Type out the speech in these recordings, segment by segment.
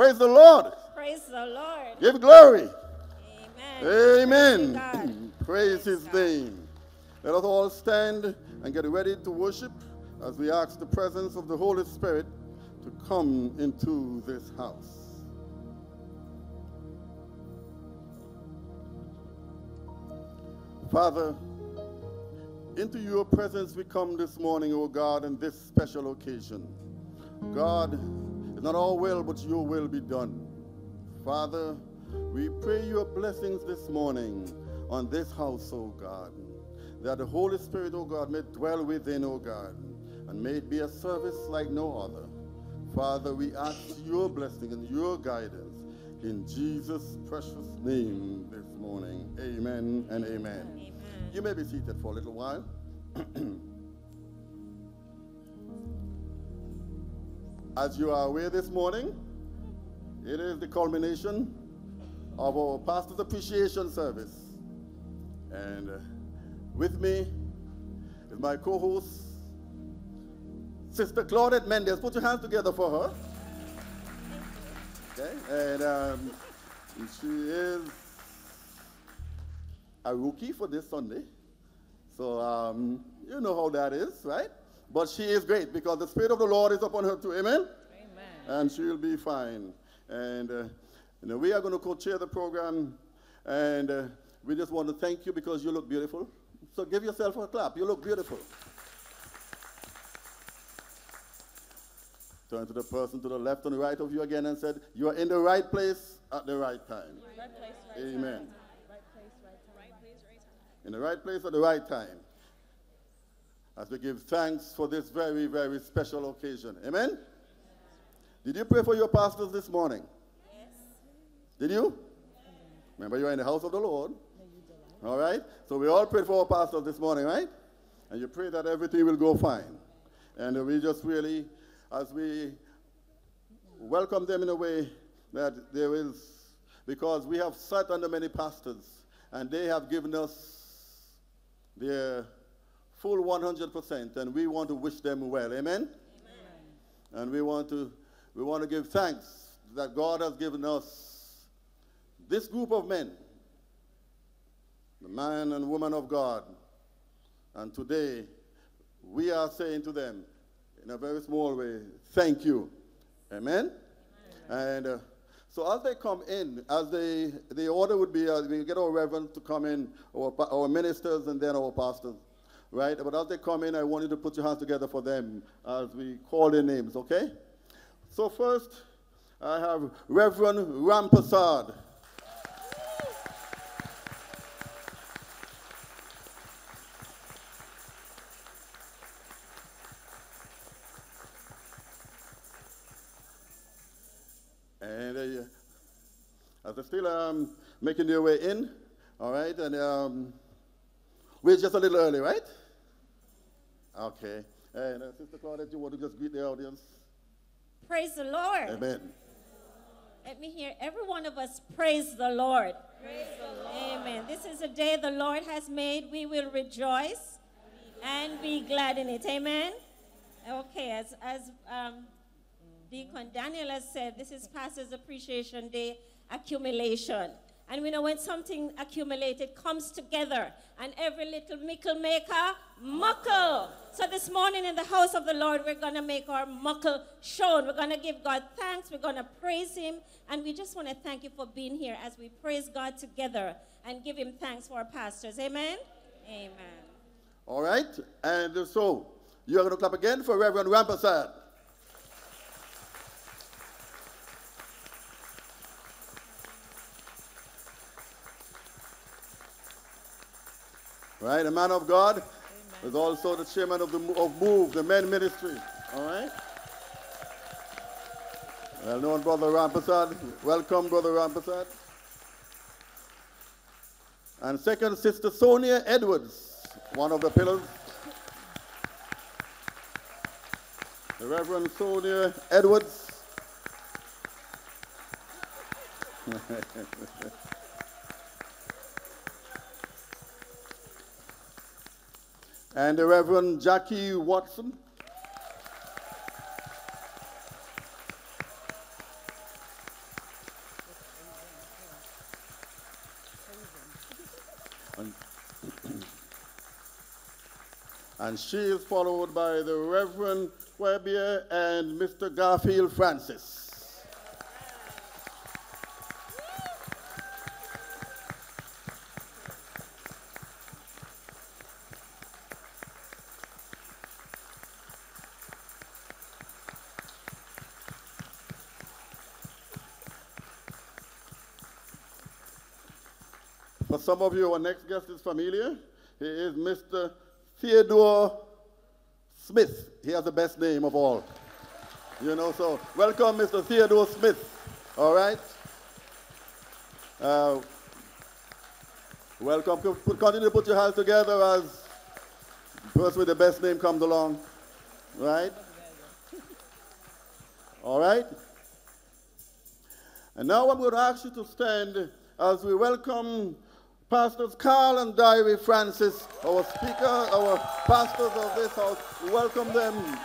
Praise the Lord. Praise the Lord. Give glory. Amen. Amen. God. Praise his name. Let us all stand and get ready to worship as we ask the presence of the Holy Spirit to come into this house. Father, into your presence we come this morning, O God, in this special occasion. God, it's not our will, but your will be done. Father, we pray your blessings this morning on this house, O God, that the Holy Spirit, O God, may dwell within, O God, and may it be a service like no other. Father, we ask your blessing and your guidance in Jesus' precious name this morning. Amen and amen. Amen. You may be seated for a little while. As you are aware this morning, it is the culmination of our Pastor's Appreciation Service. And uh, with me is my co host, Sister Claudette Mendez. Put your hands together for her. Okay, and um, she is a rookie for this Sunday. So you know how that is, right? But she is great because the Spirit of the Lord is upon her too. Amen? Amen. And she'll be fine. And uh, we are going to co-chair the program. And uh, we just want to thank you because you look beautiful. So give yourself a clap. You look beautiful. Turn to the person to the left and right of you again and said, You are in the right place at the right time. Right place, right Amen. Right place, right time. in the right place at the right time. As we give thanks for this very, very special occasion. Amen? Did you pray for your pastors this morning? Yes. Did you? Remember, you're in the house of the Lord. All right? So we all prayed for our pastors this morning, right? And you pray that everything will go fine. And we just really, as we welcome them in a way that there is, because we have sat under many pastors, and they have given us their full 100%, and we want to wish them well. Amen? And we want to we want to give thanks that God has given us this group of men, the man and woman of God. And today we are saying to them in a very small way, thank you. Amen? And uh, so as they come in, as they, the order would be, uh, we get our reverend to come in, our, our ministers and then our pastors, right? But as they come in, I want you to put your hands together for them as we call their names, okay? So first, I have Reverend Ram Rampasad. And uh, as they're still um, making their way in, all right, and um, we're just a little early, right? Okay. And uh, Sister Claudette, you want to just greet the audience? Praise the Lord. Amen. Let me hear every one of us praise the Lord. Praise the Lord. Amen. This is a day the Lord has made. We will rejoice and be glad in it. Amen. Okay, as as um, Deacon Daniel has said, this is Pastor's Appreciation Day accumulation. And we know when something accumulated comes together, and every little mickle maker, muckle. So this morning in the house of the Lord, we're going to make our muckle shown. We're going to give God thanks. We're going to praise Him. And we just want to thank you for being here as we praise God together and give Him thanks for our pastors. Amen? Amen. All right? And so, you're going to clap again for Reverend Rampasad. Right? A man of God is also the chairman of, the, of MOVE, the men ministry. All right? Well known, Brother Rampasad. Welcome, Brother Rampasad. And second, Sister Sonia Edwards, one of the pillars. The Reverend Sonia Edwards. and the Reverend Jackie Watson. and, she is followed by the Reverend Webier and Mr. Garfield Francis. Some of you, our next guest is familiar. He is Mr. Theodore Smith. He has the best name of all. You know, so welcome, Mr. Theodore Smith. All right? Uh, welcome. Continue to put your hands together as the person with the best name comes along. Right? All right? And now I'm going to ask you to stand as we welcome Pastors Carl and Diary Francis, our speaker, our pastors of this house, welcome them.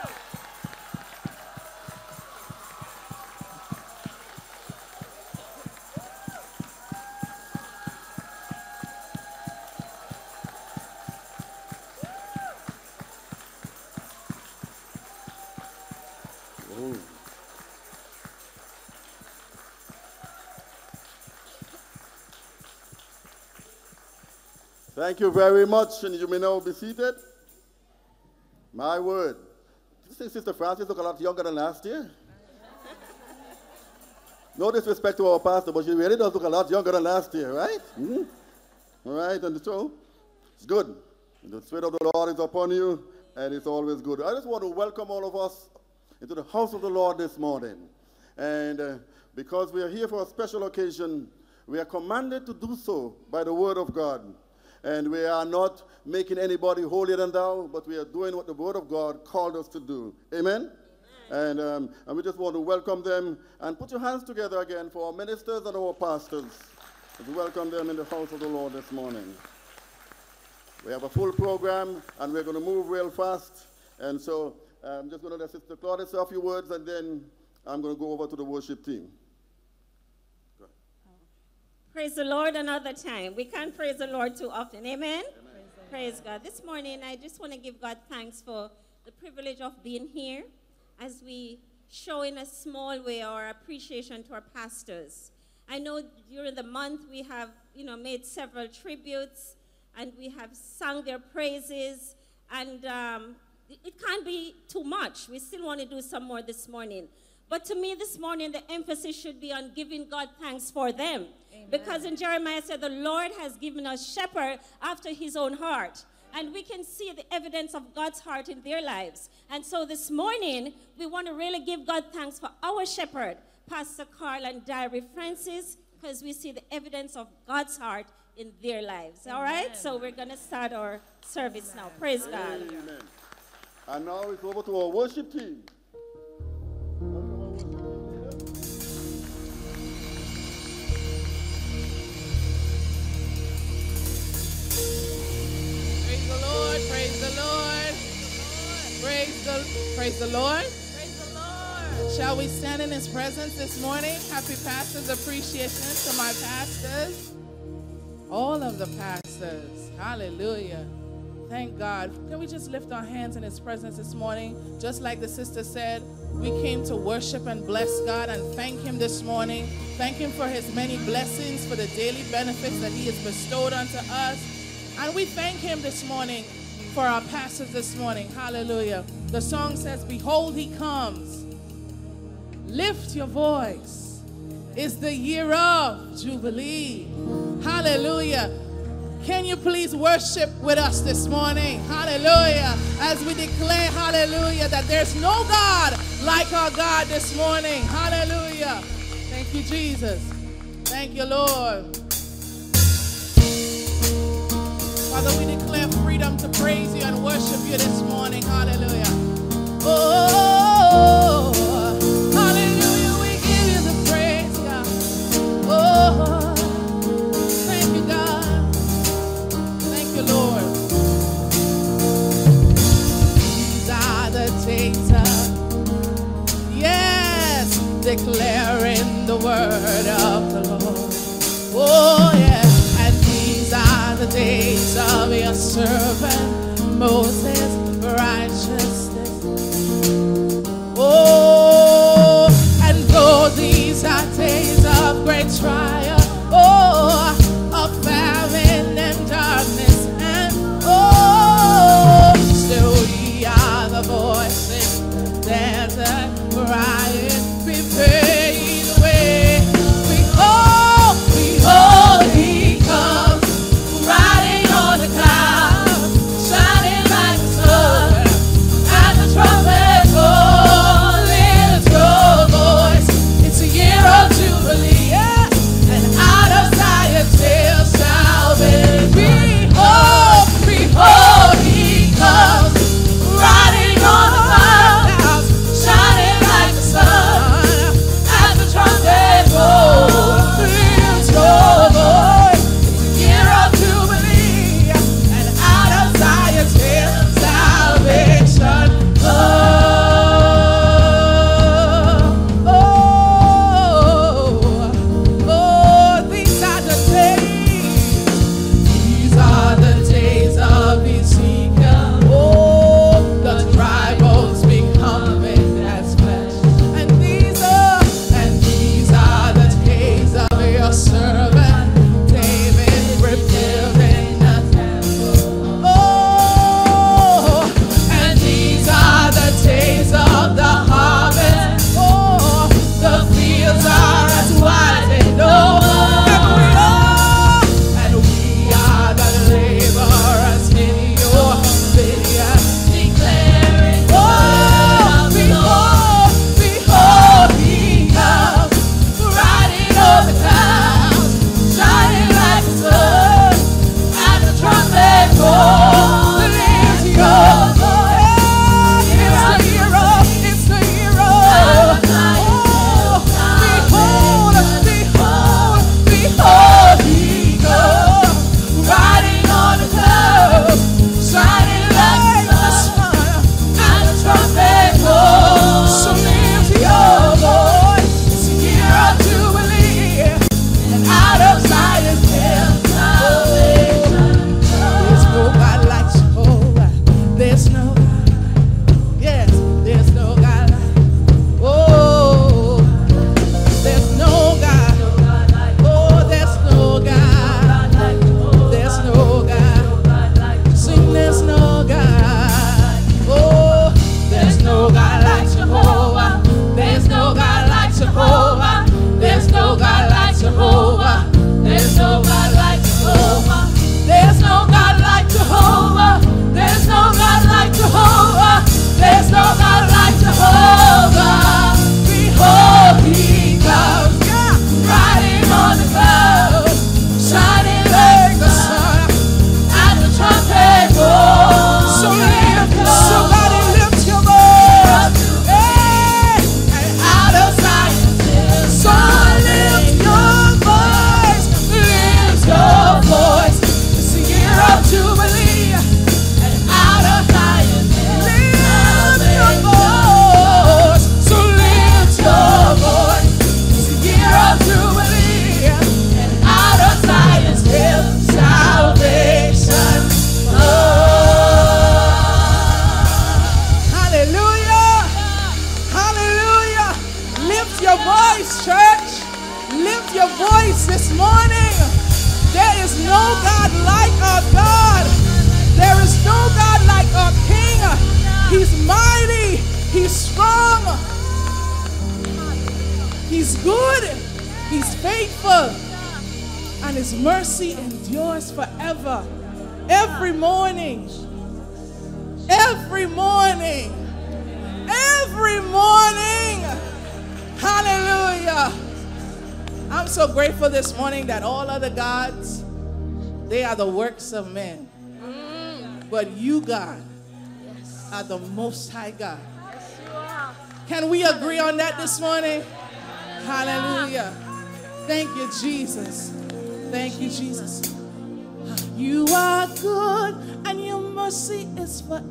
Thank you very much, and you may now be seated. My word. Do you think Sister Francis look a lot younger than last year? no disrespect to our pastor, but she really does look a lot younger than last year, right? Mm-hmm. All right, and so it's good. The Spirit of the Lord is upon you, and it's always good. I just want to welcome all of us into the house of the Lord this morning. And uh, because we are here for a special occasion, we are commanded to do so by the Word of God. And we are not making anybody holier than thou, but we are doing what the Word of God called us to do. Amen? Amen. And, um, and we just want to welcome them and put your hands together again for our ministers and our pastors. We welcome them in the house of the Lord this morning. We have a full program and we're going to move real fast. And so I'm just going to let Sister Claudia say a few words and then I'm going to go over to the worship team. Praise the Lord another time. We can't praise the Lord too often. Amen? Amen. Praise God. This morning, I just want to give God thanks for the privilege of being here as we show in a small way our appreciation to our pastors. I know during the month we have, you know, made several tributes and we have sung their praises and um, it can't be too much. We still want to do some more this morning. But to me this morning, the emphasis should be on giving God thanks for them. Amen. Because in Jeremiah said, the Lord has given us shepherd after his own heart. And we can see the evidence of God's heart in their lives. And so this morning, we want to really give God thanks for our shepherd, Pastor Carl and Diary Francis, because we see the evidence of God's heart in their lives. Amen. All right? So we're going to start our service Amen. now. Praise God. Amen. And now it's over to our worship team. Praise the Lord. Praise the Praise the Lord. Praise the Lord. Shall we stand in his presence this morning? Happy Pastors Appreciation to my pastors. All of the pastors. Hallelujah. Thank God. Can we just lift our hands in his presence this morning? Just like the sister said, we came to worship and bless God and thank him this morning. Thank him for his many blessings, for the daily benefits that he has bestowed unto us. And we thank him this morning for our pastors this morning. Hallelujah. The song says, Behold, he comes. Lift your voice. It's the year of Jubilee. Hallelujah. Can you please worship with us this morning? Hallelujah. As we declare, hallelujah, that there's no God like our God this morning. Hallelujah. Thank you, Jesus. Thank you, Lord. Father, we declare freedom to praise you and worship you this morning. Hallelujah. Oh, oh, oh, oh, hallelujah. We give you the praise, God. Oh, thank you, God. Thank you, Lord. These are the Yes, declaring the word of the Lord. Oh, yeah the days of your servant Moses, righteousness. Oh, and though these are days of great trial.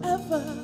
forever.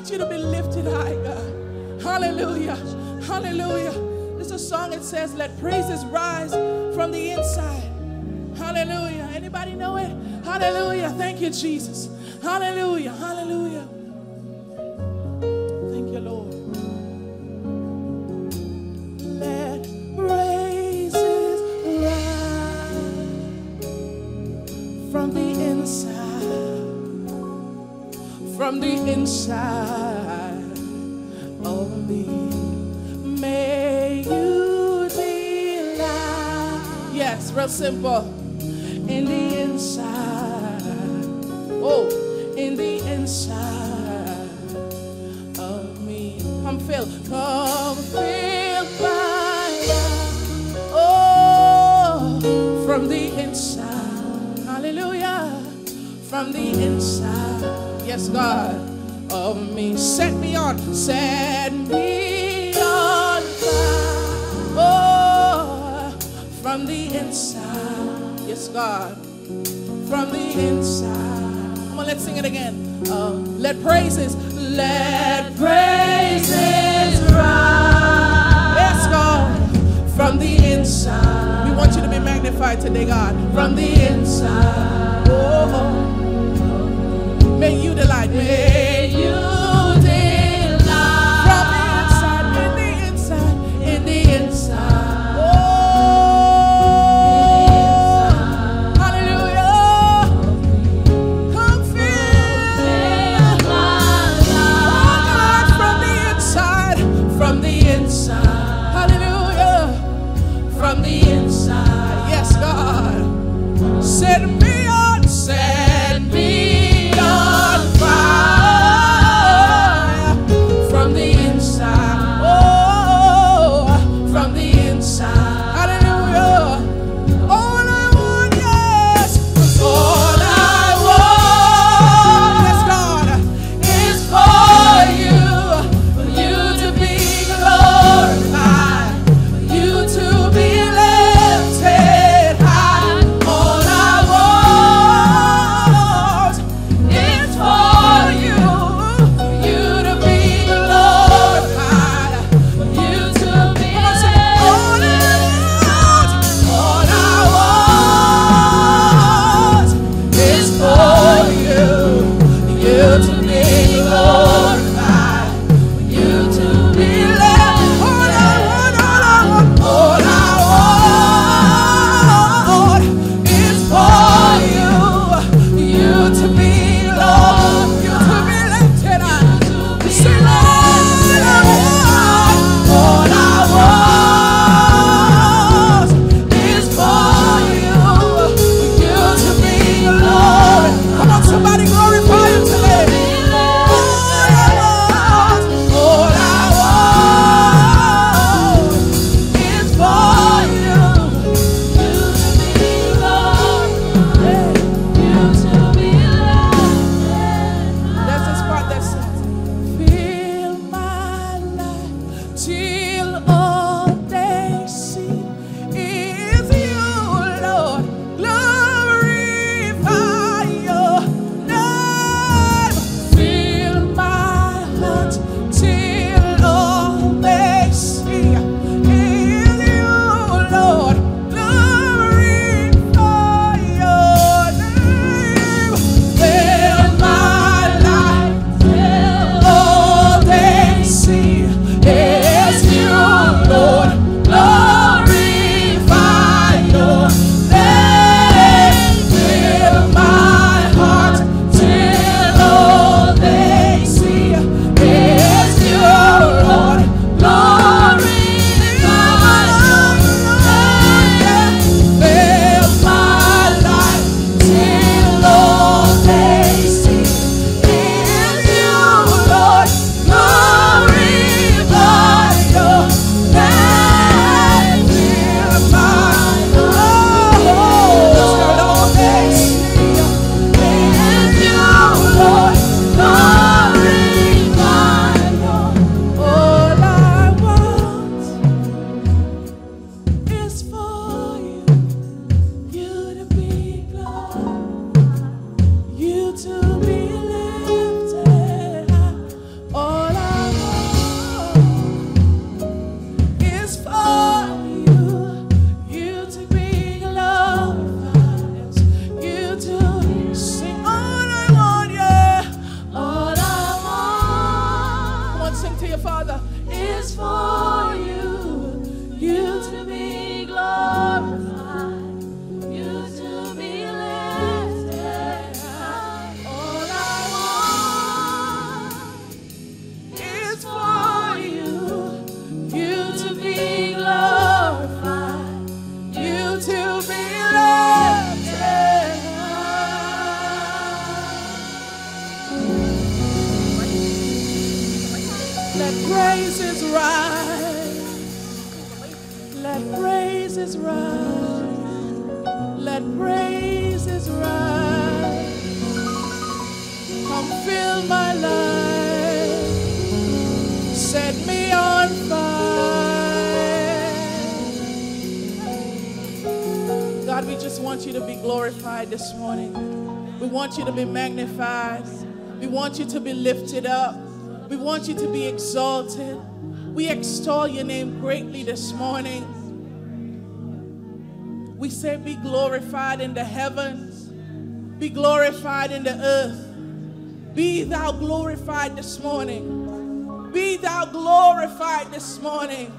want you to be lifted high, God. Hallelujah. Hallelujah. There's a song that says, Let praises rise from the inside. Hallelujah. Anybody know it? Hallelujah. Thank you, Jesus. Hallelujah. simple. Lifted up. We want you to be exalted. We extol your name greatly this morning. We say, Be glorified in the heavens, be glorified in the earth. Be thou glorified this morning. Be thou glorified this morning.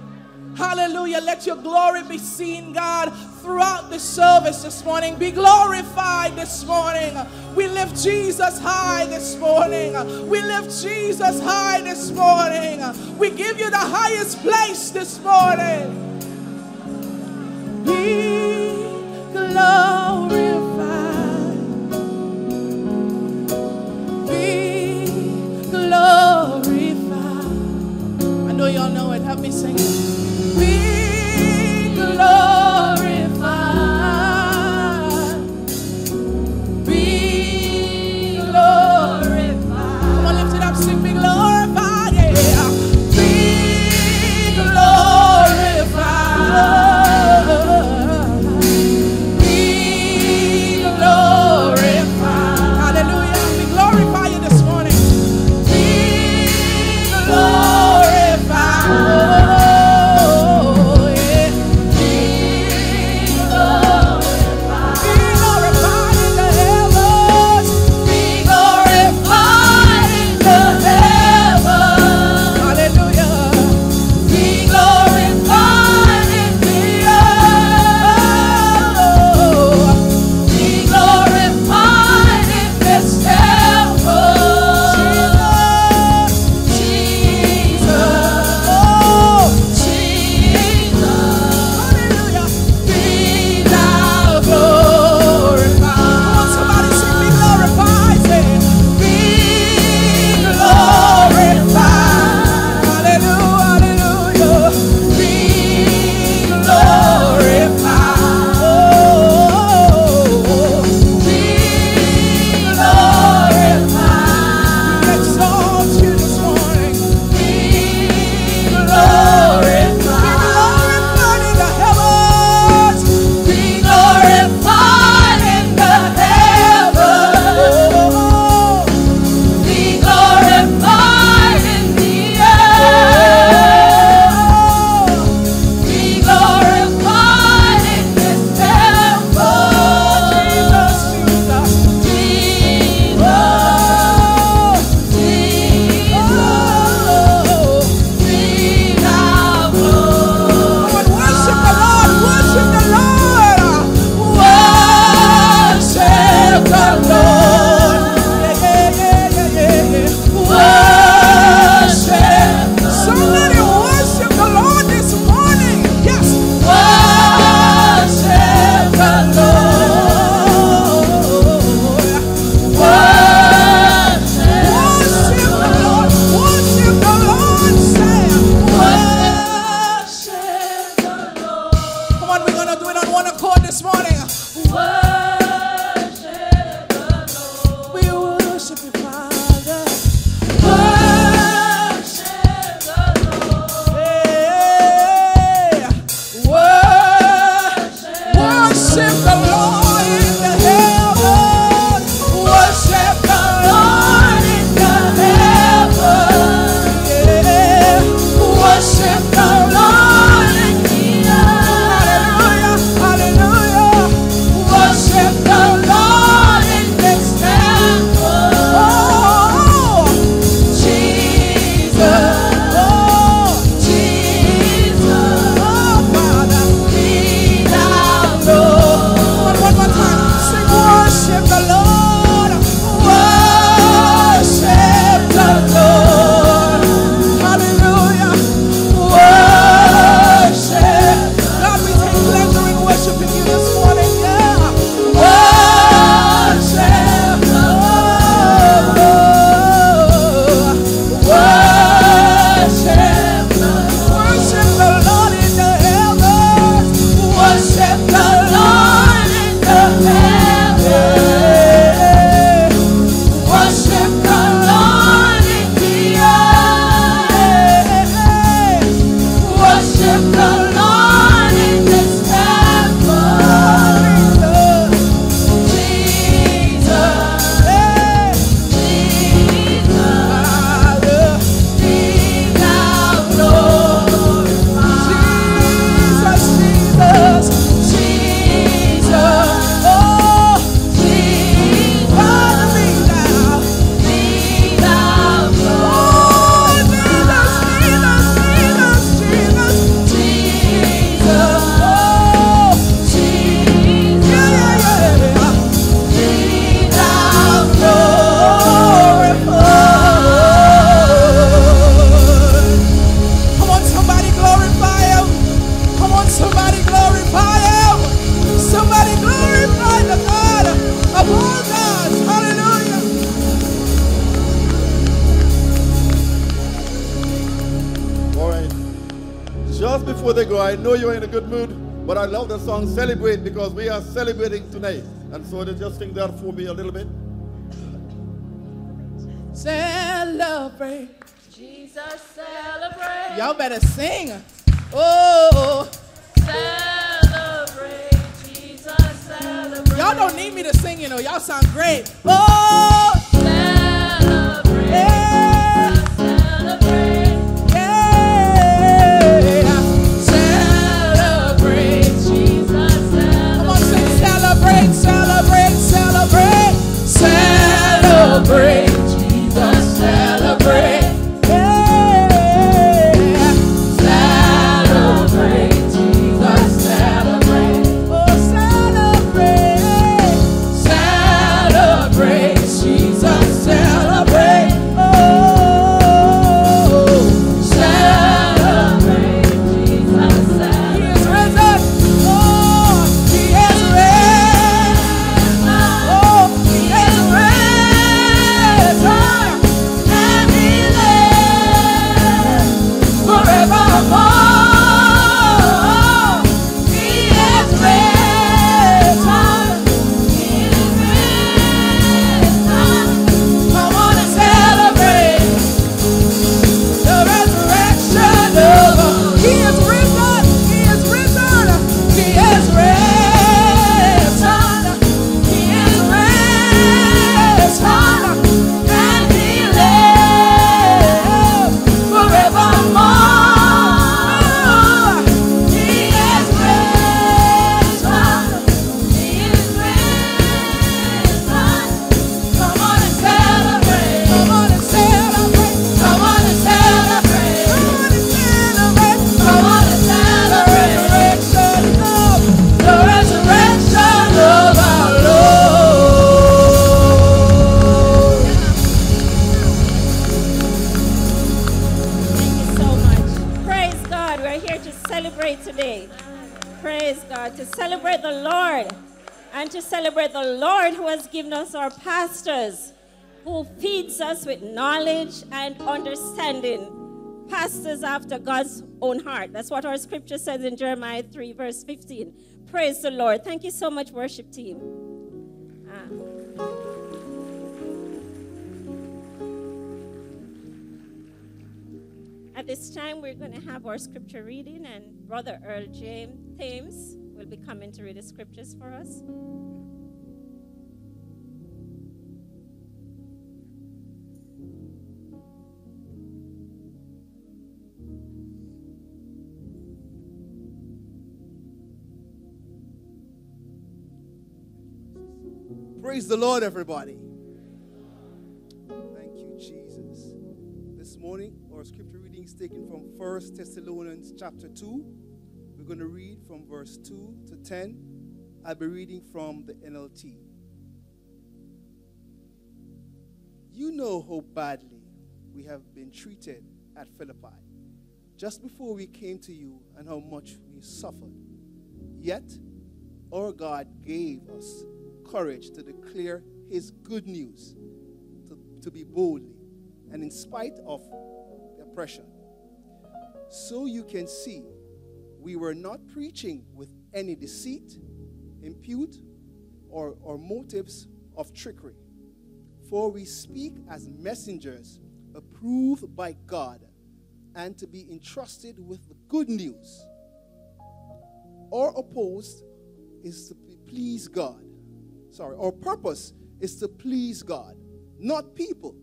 Hallelujah. Let your glory be seen, God, throughout the service this morning. Be glorified this morning. We lift Jesus high this morning. We lift Jesus high this morning. We give you the highest place this morning. Celebrate because we are celebrating tonight. And so they just sing that for me a little bit. Celebrate. Jesus celebrate. Y'all better sing. What our scripture says in Jeremiah 3, verse 15. Praise the Lord. Thank you so much, worship team. Ah. At this time, we're going to have our scripture reading, and Brother Earl James Thames will be coming to read the scriptures for us. Praise the Lord, everybody. Thank you, Jesus. This morning, our scripture reading is taken from 1 Thessalonians chapter 2. We're going to read from verse 2 to 10. I'll be reading from the NLT. You know how badly we have been treated at Philippi just before we came to you and how much we suffered. Yet, our God gave us courage to declare His good news, to, to be boldly, and in spite of the oppression. So you can see, we were not preaching with any deceit, impute, or, or motives of trickery. For we speak as messengers approved by God and to be entrusted with the good news. Our opposed is to please God. Sorry, our purpose is to please God, not people.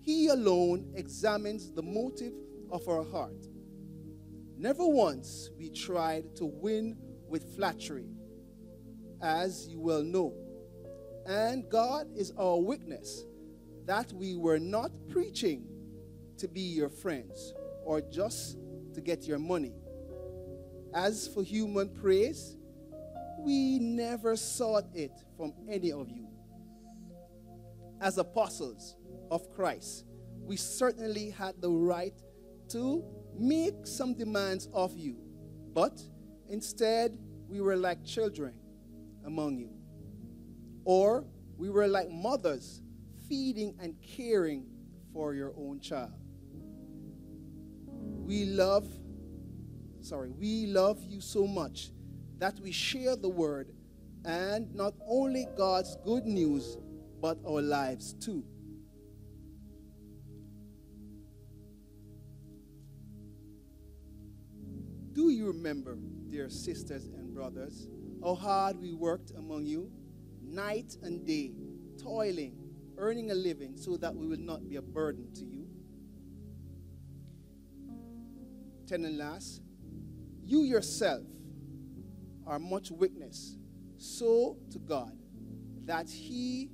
He alone examines the motive of our heart. Never once we tried to win with flattery, as you well know. And God is our witness that we were not preaching to be your friends or just to get your money. As for human praise, we never sought it from any of you. As apostles of Christ, we certainly had the right to make some demands of you, but instead we were like children among you. Or we were like mothers feeding and caring for your own child. We love sorry, we love you so much that we share the word and not only God's good news, but our lives too. Do you remember, dear sisters and brothers, how hard we worked among you, night and day, toiling, earning a living, so that we will not be a burden to you? Ten and last, you yourself are much witness, so to God, that He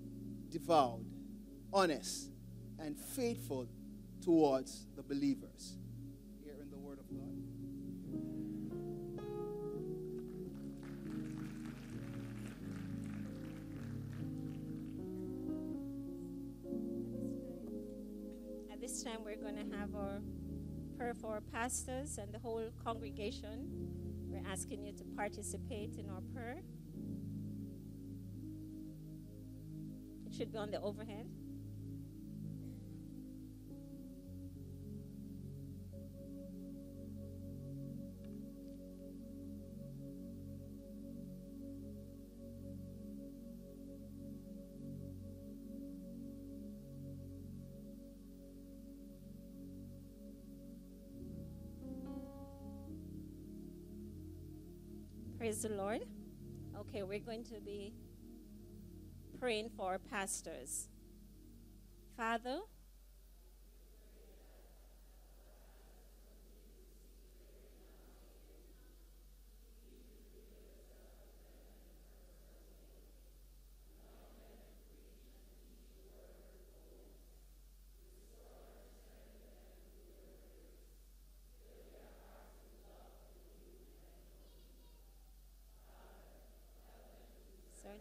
devout, honest, and faithful towards the believers. Here in the Word of God. At this time, we're going to have our prayer for our pastors and the whole congregation. We're asking you to participate in our prayer. It should be on the overhead. Praise the Lord. Okay, we're going to be praying for pastors. Father,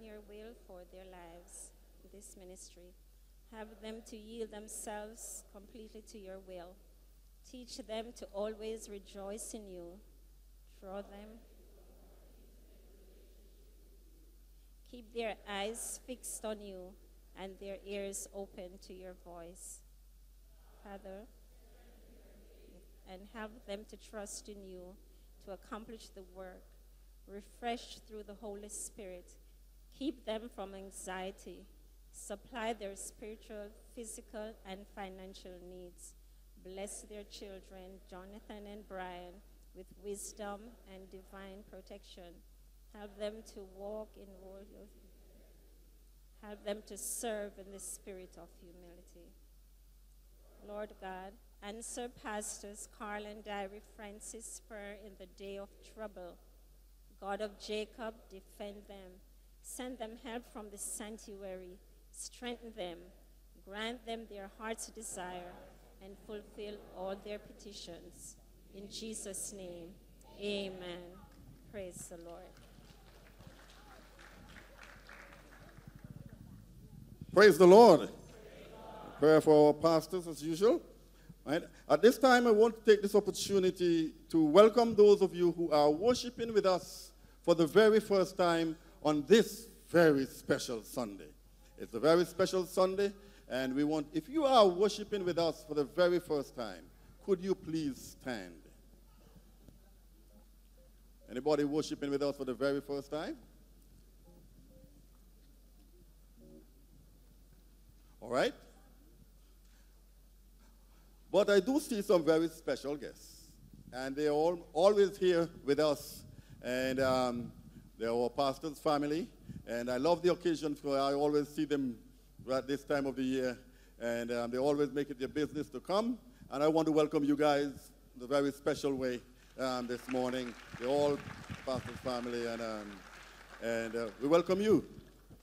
your will for their lives, this ministry. Have them to yield themselves completely to your will. Teach them to always rejoice in you. Draw them. Keep their eyes fixed on you and their ears open to your voice. Father, and help them to trust in you to accomplish the work, refreshed through the Holy Spirit. Keep them from anxiety. Supply their spiritual, physical, and financial needs. Bless their children, Jonathan and Brian, with wisdom and divine protection. Help them to walk in royal. Help them to serve in the spirit of humility. Lord God, answer pastors Carl and Diary Francis' prayer in the day of trouble. God of Jacob, defend them. Send them help from the sanctuary. Strengthen them. Grant them their heart's desire and fulfill all their petitions. In Jesus' name, amen. Praise the Lord. Praise the Lord. Prayer for our pastors as usual. Right? At this time, I want to take this opportunity to welcome those of you who are worshiping with us for the very first time on this very special Sunday. It's a very special Sunday, and we want, if you are worshiping with us for the very first time, could you please stand? Anybody worshiping with us for the very first time? All right? But I do see some very special guests. And they're all, always here with us. And um, they're our pastor's family. And I love the occasion because I always see them at this time of the year. And um, they always make it their business to come. And I want to welcome you guys in a very special way um, this morning. They're all pastor's family. And, um, and uh, we welcome you,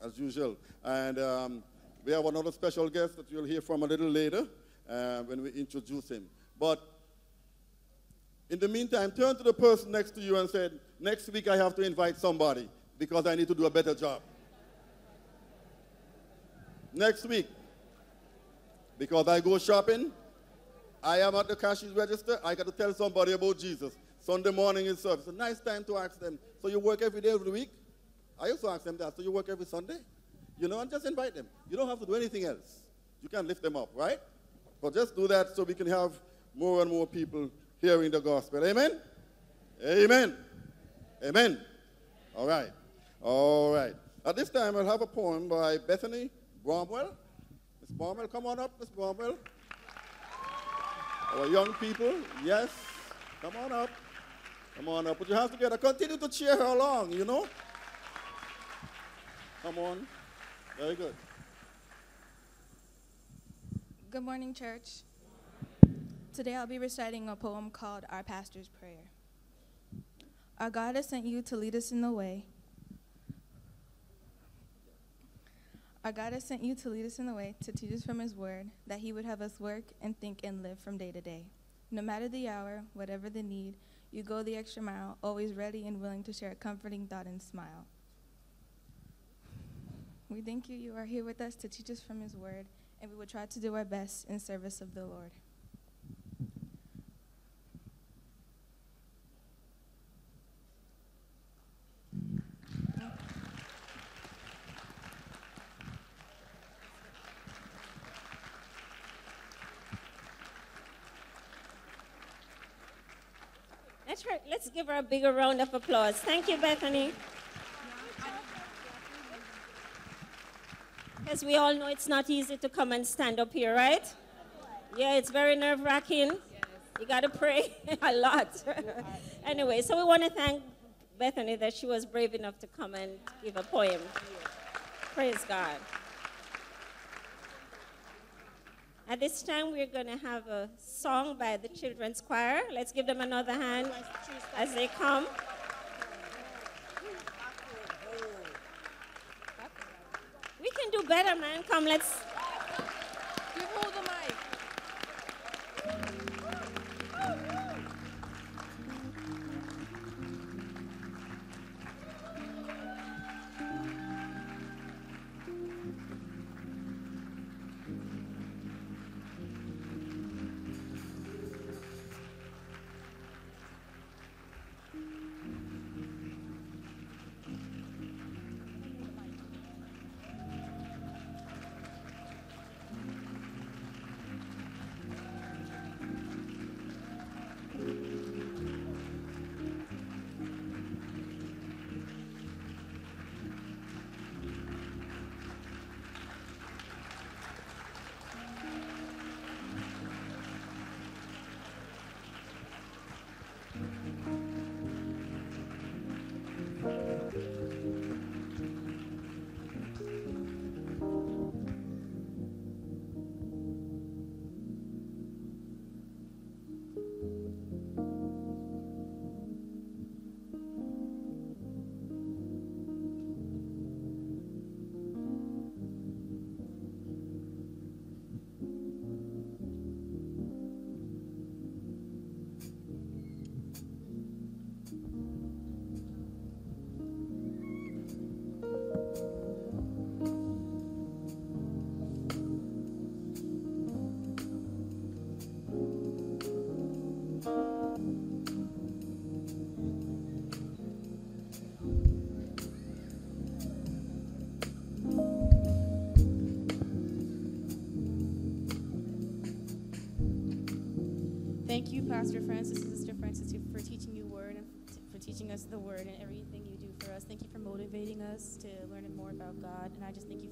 as usual. And um, we have another special guest that you'll hear from a little later uh, when we introduce him. But in the meantime, turn to the person next to you and say, next week I have to invite somebody because I need to do a better job. Next week, because I go shopping, I am at the cashier's register, I got to tell somebody about Jesus. Sunday morning is service. A nice time to ask them, so you work every day of the week? I also ask them that, so you work every Sunday? You know, and just invite them. You don't have to do anything else. You can lift them up, right? But just do that so we can have more and more people hearing the gospel. Amen? Amen. Amen. All right. All right. At this time, I'll have a poem by Bethany Bromwell. Miss Bromwell, come on up, Miss Bromwell. Our young people, yes, come on up. Come on up. Put your hands together. Continue to cheer her along, you know. Come on. Very good. Good morning, church. Today I'll be reciting a poem called Our Pastor's Prayer. Our God has sent you to lead us in the way. Our God has sent you to lead us in the way, to teach us from His word, that He would have us work and think and live from day to day. No matter the hour, whatever the need, you go the extra mile, always ready and willing to share a comforting thought and smile. We thank you, you are here with us to teach us from His word, and we will try to do our best in service of the Lord. Let's, give her a bigger round of applause. Thank you, Bethany. As we all know, it's not easy to come and stand up here, right? Yeah, it's very nerve wracking. You got to pray a lot. anyway, so we want to thank Bethany that she was brave enough to come and give a poem. Praise God. At this time, we're going to have a song by the children's choir. Let's give them another hand as they come. We can do better, man. Come, let's. You, Pastor Francis and Sister Francis, for teaching you word and for teaching us the word and everything you do for us. Thank you for motivating us to learn more about God, and I just thank you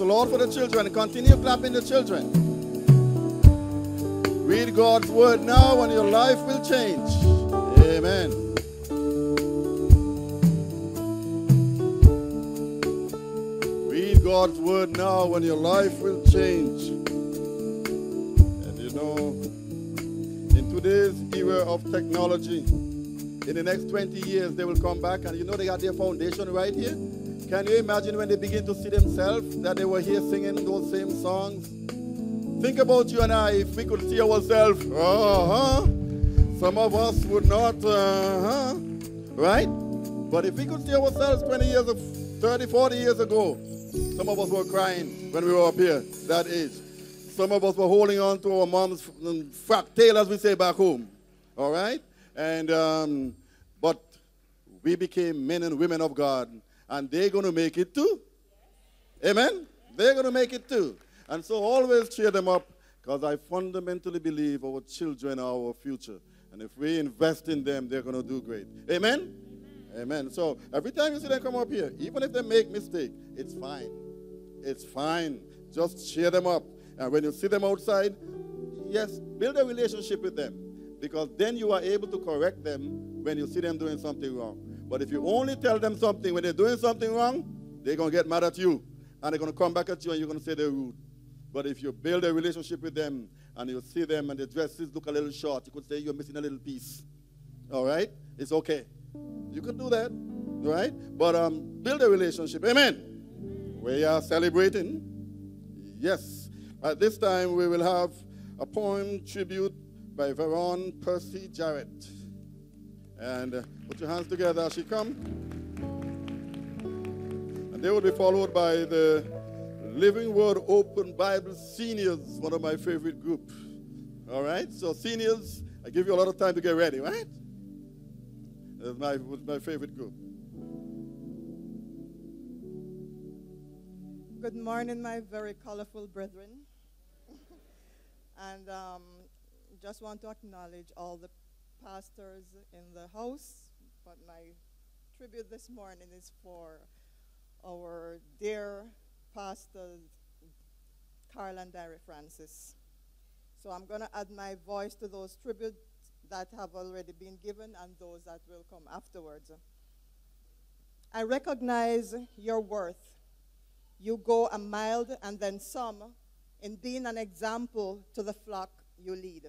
the Lord for the children. Continue clapping the children. Read God's word now and your life will change. Amen. Read God's word now and your life will change. And you know, in today's era of technology, in the next 20 years, they will come back and you know they got their foundation right here. Can you imagine when they begin to see themselves that they were here singing those same songs? Think about you and I, if we could see ourselves, uh-huh. Some of us would not, uh-huh. Right? But if we could see ourselves 20 years, of, 30, 40 years ago, some of us were crying when we were up here, that age. Some of us were holding on to our mom's frack tail, as we say back home. All right? And, um, but we became men and women of God and they're going to make it too. Amen? They're going to make it too. And so always cheer them up because I fundamentally believe our children are our future. And if we invest in them, they're going to do great. Amen? Amen? Amen. So every time you see them come up here, even if they make mistake, it's fine. It's fine. Just cheer them up. And when you see them outside, yes, build a relationship with them. Because then you are able to correct them when you see them doing something wrong. But if you only tell them something when they're doing something wrong, they're going to get mad at you. And they're going to come back at you and you're going to say they're rude. But if you build a relationship with them and you see them and their dresses look a little short, you could say you're missing a little piece. All right? It's okay. You can do that. Right? But um, build a relationship. Amen. We are celebrating. Yes. At this time, we will have a poem tribute by Veron Percy Jarrett. And uh, put your hands together as she come. And they will be followed by the Living Word Open Bible Seniors, one of my favorite groups. All right? So seniors, I give you a lot of time to get ready, right? That's my, my favorite group. Good morning, my very colorful brethren. and um, just want to acknowledge all the pastors in the house, but my tribute this morning is for our dear pastors, Carl and Diary Francis. So I'm going to add my voice to those tributes that have already been given and those that will come afterwards. I recognize your worth. You go a mile and then some in being an example to the flock you lead.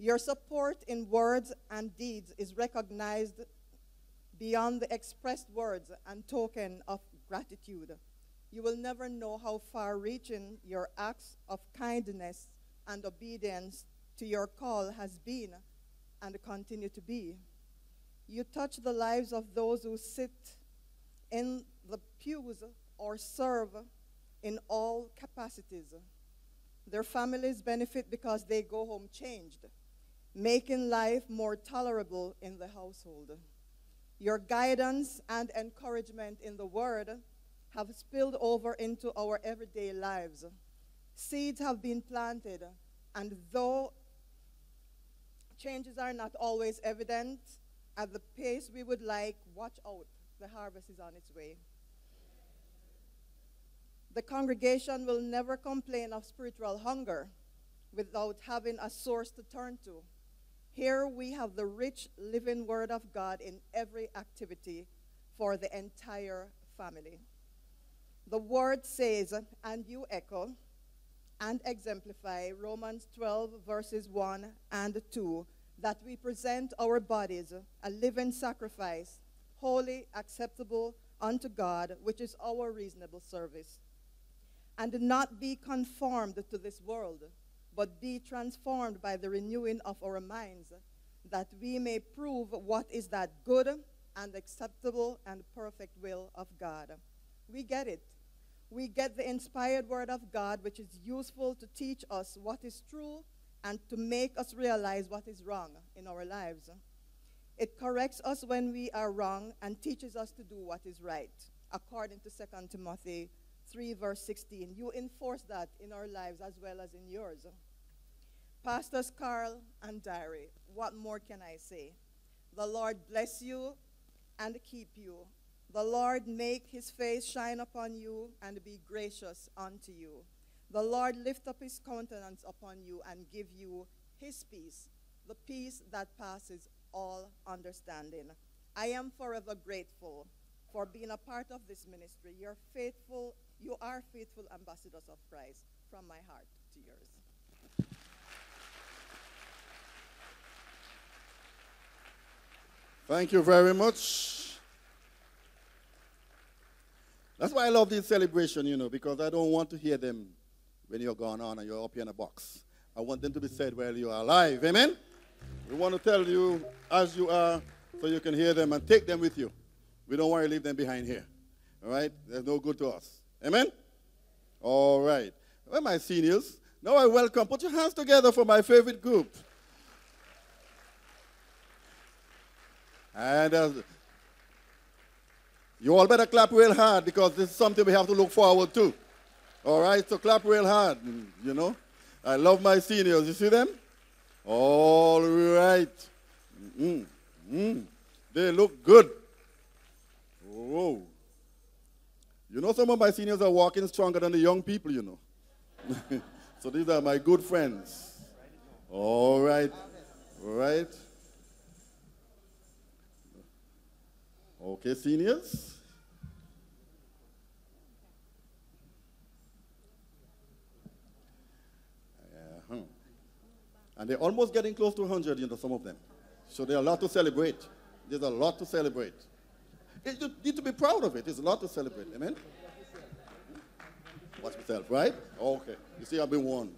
Your support in words and deeds is recognized beyond the expressed words and token of gratitude. You will never know how far reaching your acts of kindness and obedience to your call has been and continue to be. You touch the lives of those who sit in the pews or serve in all capacities. Their families benefit because they go home changed making life more tolerable in the household. Your guidance and encouragement in the Word have spilled over into our everyday lives. Seeds have been planted, and though changes are not always evident at the pace we would like, watch out, the harvest is on its way. The congregation will never complain of spiritual hunger without having a source to turn to. Here we have the rich living word of God in every activity for the entire family. The word says, and you echo and exemplify Romans 12, verses 1 and 2, that we present our bodies a living sacrifice, holy, acceptable unto God, which is our reasonable service. And not be conformed to this world but be transformed by the renewing of our minds, that we may prove what is that good and acceptable and perfect will of God. We get it. We get the inspired word of God, which is useful to teach us what is true and to make us realize what is wrong in our lives. It corrects us when we are wrong and teaches us to do what is right, according to 2 Timothy 3, verse 16. You enforce that in our lives as well as in yours. Pastors Carl and Diary, what more can I say? The Lord bless you and keep you. The Lord make his face shine upon you and be gracious unto you. The Lord lift up his countenance upon you and give you his peace, the peace that passes all understanding. I am forever grateful for being a part of this ministry. You're faithful, you are faithful ambassadors of Christ from my heart to yours. Thank you very much. That's why I love this celebration, you know, because I don't want to hear them when you're gone on and you're up here in a box. I want them to be said while you are alive. Amen? We want to tell you as you are so you can hear them and take them with you. We don't want to leave them behind here. All right? They're no good to us. Amen? All right. Well, my seniors, now I welcome. Put your hands together for my favorite group. And uh, you all better clap real hard because this is something we have to look forward to. All right, so clap real hard, you know. I love my seniors. You see them? All right. Mm, mm. They look good. Whoa. You know, some of my seniors are walking stronger than the young people, you know. so these are my good friends. All right. All right. Okay, seniors. Uh-huh. And they're almost getting close to 100, you know, some of them. So there's a lot to celebrate. There's a lot to celebrate. You need to be proud of it. There's a lot to celebrate. Amen? Watch myself, right? Okay. You see, I've been warned.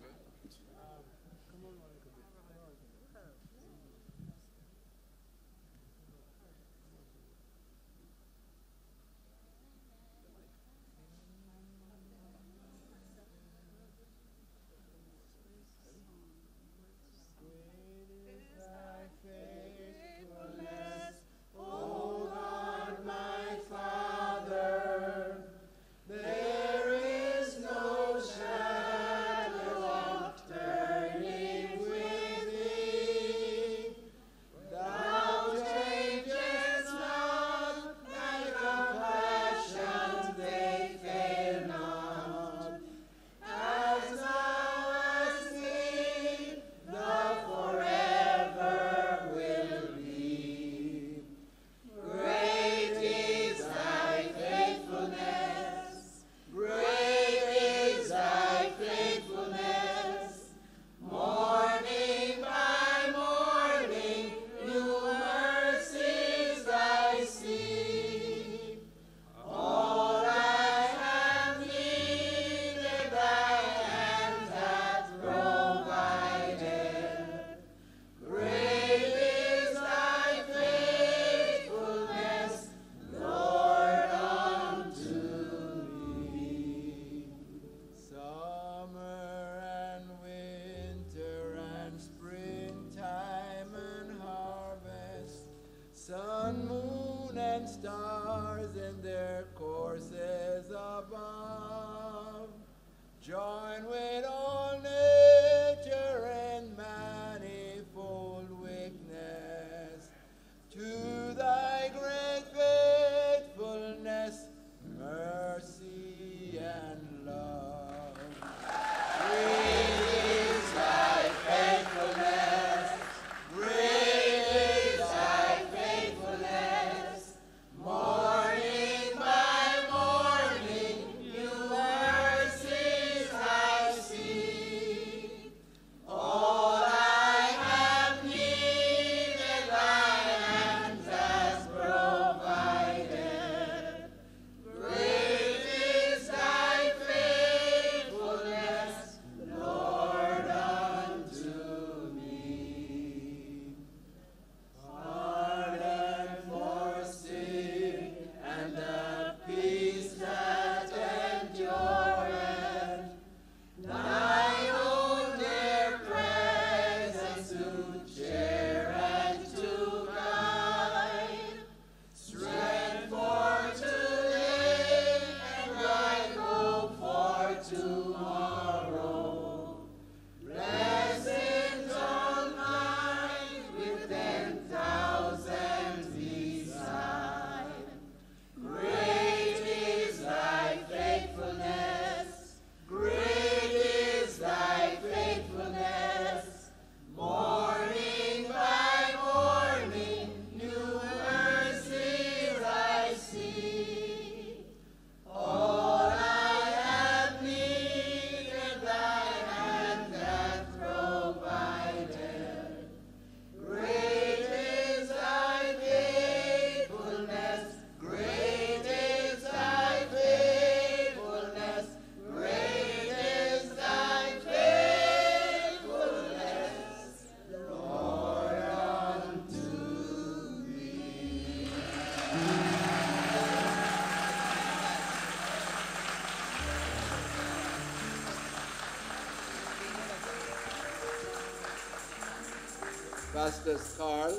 Pastors Carl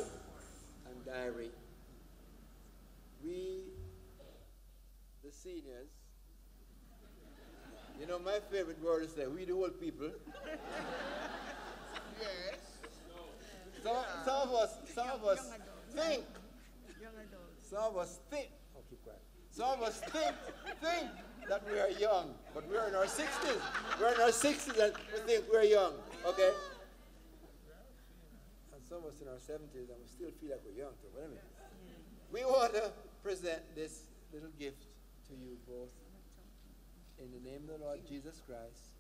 and Diary. We, the seniors, you know, my favorite word is that we the old people. yes. Some, some of us, some of us think. Some of us think. Oh, keep quiet. Some of us think, think that we are young, but we're in our 60s. We're in our 60s and we think we're young, okay? And some of us in our 70s and we still feel like we're young too, but anyway. We want to present this little gift to you both in the name of the Lord Jesus Christ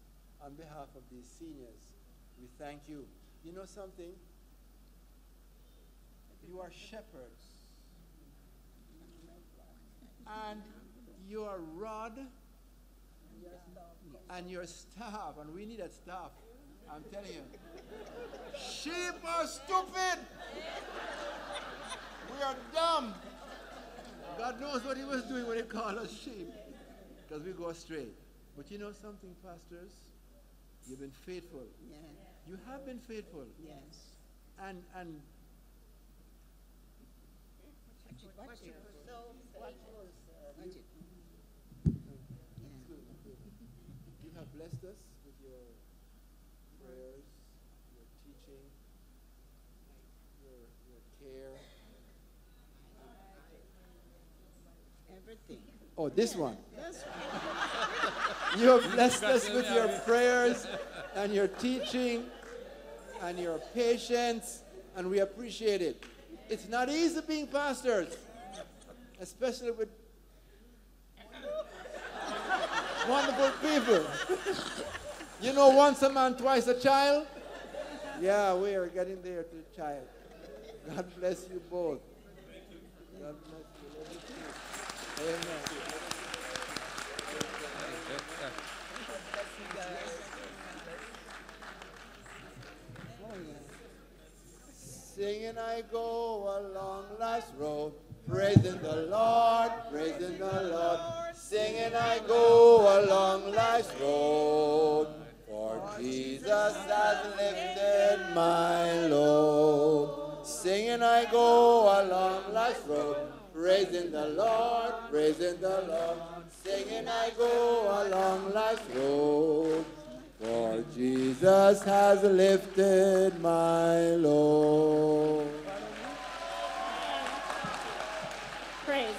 on behalf of these seniors. We thank you. You know something? You are shepherds. And your rod and your staff, and we need a staff. I'm telling you. Sheep are stupid. We are dumb. God knows what He was doing when He called us sheep, because we go astray. But you know something, pastors? You've been faithful. Yeah. You have been faithful. Yes. And and Watch it. So, watch it. You have blessed us with your prayers, your teaching, your, your care. Everything. Oh, this one. That's You have blessed us with your prayers and your teaching and your patience, and we appreciate it. It's not easy being pastors, especially with wonderful people. You know, once a man, twice a child? Yeah, we are getting there to the child. God bless you both. God bless you. Love you too. Amen. Singing I go along life's road, praising the Lord, praising the Lord. Singing I go along life's road, for Jesus has lifted my load. Singing I go along life's road, praising the Lord, praising the Lord. Singing I go along life's road. For Jesus has lifted my load. Praise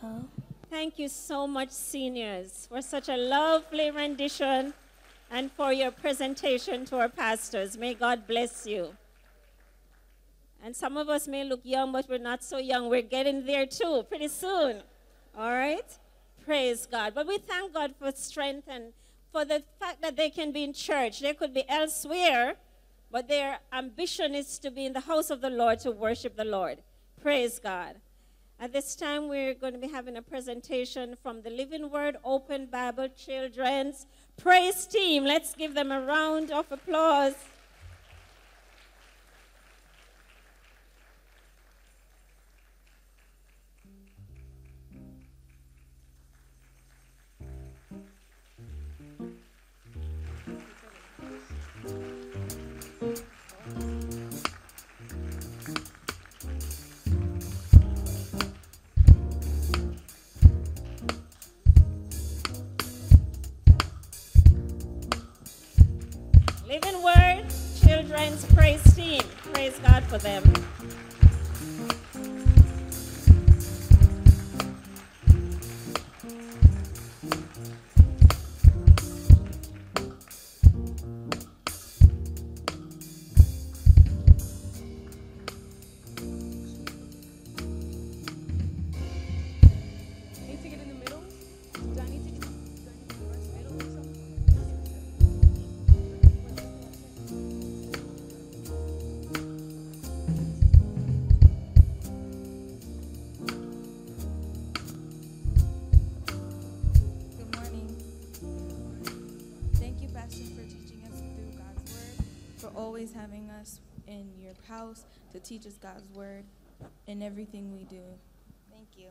God. Thank you so much, seniors, for such a lovely rendition and for your presentation to our pastors. May God bless you. And some of us may look young, but we're not so young. We're getting there too, pretty soon. All right? Praise God. But we thank God for strength and for the fact that they can be in church. They could be elsewhere, but their ambition is to be in the house of the Lord to worship the Lord. Praise God. At this time, we're going to be having a presentation from the Living Word Open Bible Children's Praise Team. Let's give them a round of applause. Living Word Children's Praise Team. Praise God for them. House to teach us God's word in everything we do. Thank you.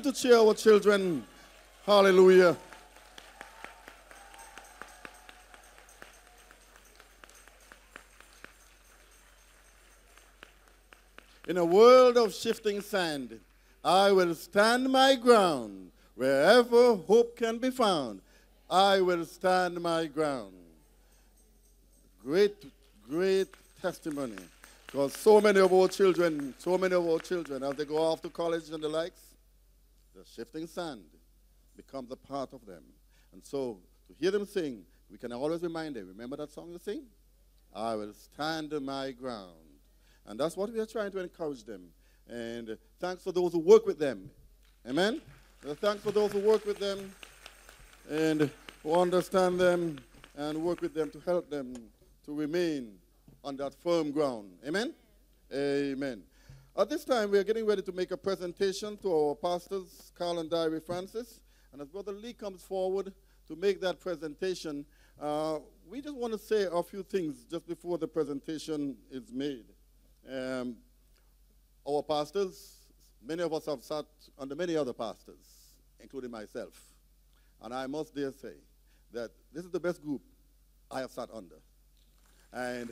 Continue to cheer our children. Hallelujah. In a world of shifting sand, I will stand my ground. Wherever hope can be found, I will stand my ground. Great, great testimony. Because so many of our children, so many of our children, as they go off to college and the likes, the shifting sand becomes a part of them. And so to hear them sing, we can always remind them, remember that song you sing? I will stand my ground. And that's what we are trying to encourage them. And thanks for those who work with them. Amen? Thanks for those who work with them and who understand them and work with them to help them to remain on that firm ground. Amen? Amen. At this time, we are getting ready to make a presentation to our pastors, Carl and Diary Francis. And as Brother Lee comes forward to make that presentation, uh, we just want to say a few things just before the presentation is made. Um, our pastors, many of us have sat under many other pastors, including myself. And I must dare say that this is the best group I have sat under. And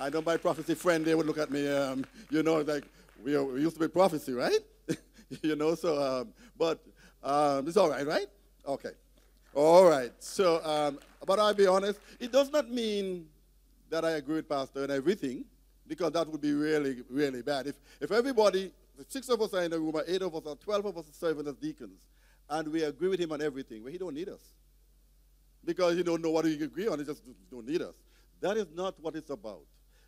I know my prophecy friend, they would look at me, um, you know, like, we, are, we used to be prophecy, right? you know, so, um, but um, it's all right, right? Okay. All right. So, um, but I'll be honest, it does not mean that I agree with Pastor and everything, because that would be really, really bad. If, if everybody, if six of us are in the room, or eight of us, or 12 of us are serving as deacons, and we agree with him on everything, well, he don't need us. Because he don't know what we agree on, he just don't need us. That is not what it's about.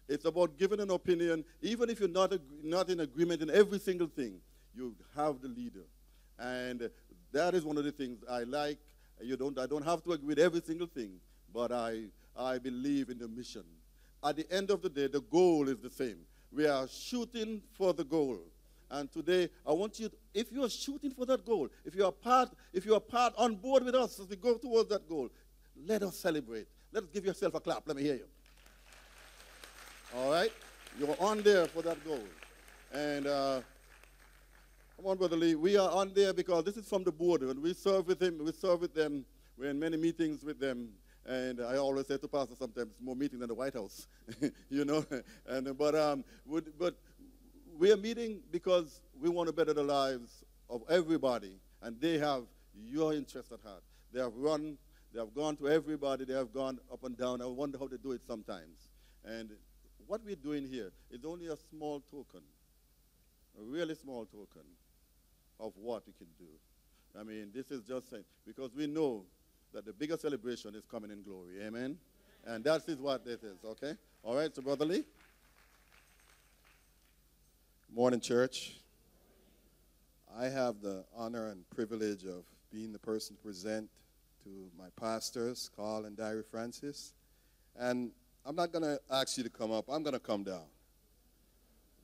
It's about giving an opinion, even if you're not, not in agreement in every single thing, you have the leader. And that is one of the things I like. You don't, I don't have to agree with every single thing, but I, I believe in the mission. At the end of the day, the goal is the same. We are shooting for the goal. And today, I want you, if you are shooting for that goal, if you are part, if you are part on board with us as we go towards that goal, let us celebrate. Let us give yourself a clap. Let me hear you. All right? You're on there for that goal. And uh, come on, Brother Lee. We are on there because this is from the board. And we serve with him. We serve with them. We're in many meetings with them. And I always say to Pastor sometimes more meetings than the White House, you know. And but um, would, but we are meeting because we want to better the lives of everybody, and they have your interest at heart. They have run, they have gone to everybody, they have gone up and down. I wonder how they do it sometimes. And what we're doing here is only a small token, a really small token of what we can do. I mean, this is just saying, because we know that the bigger celebration is coming in glory. Amen? And that is what this is, okay? All right, so Brother Lee? Morning, church. I have the honor and privilege of being the person to present to my pastors, Carl and Diary Francis. And I'm not going to ask you to come up, I'm going to come down.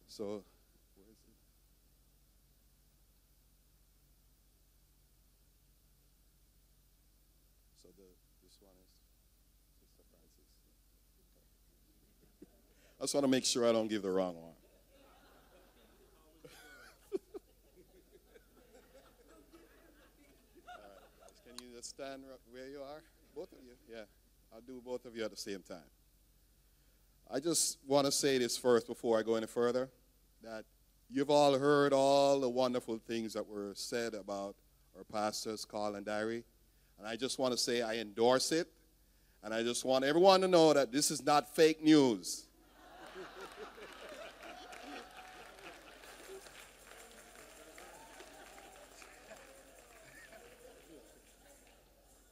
So? So the, this one is Sister. I just want to make sure I don't give the wrong one. Can you just stand where you are? Both of you? Yeah. I'll do both of you at the same time. I just want to say this first before I go any further that you've all heard all the wonderful things that were said about our pastors, Carl and Diary. And I just want to say I endorse it. And I just want everyone to know that this is not fake news.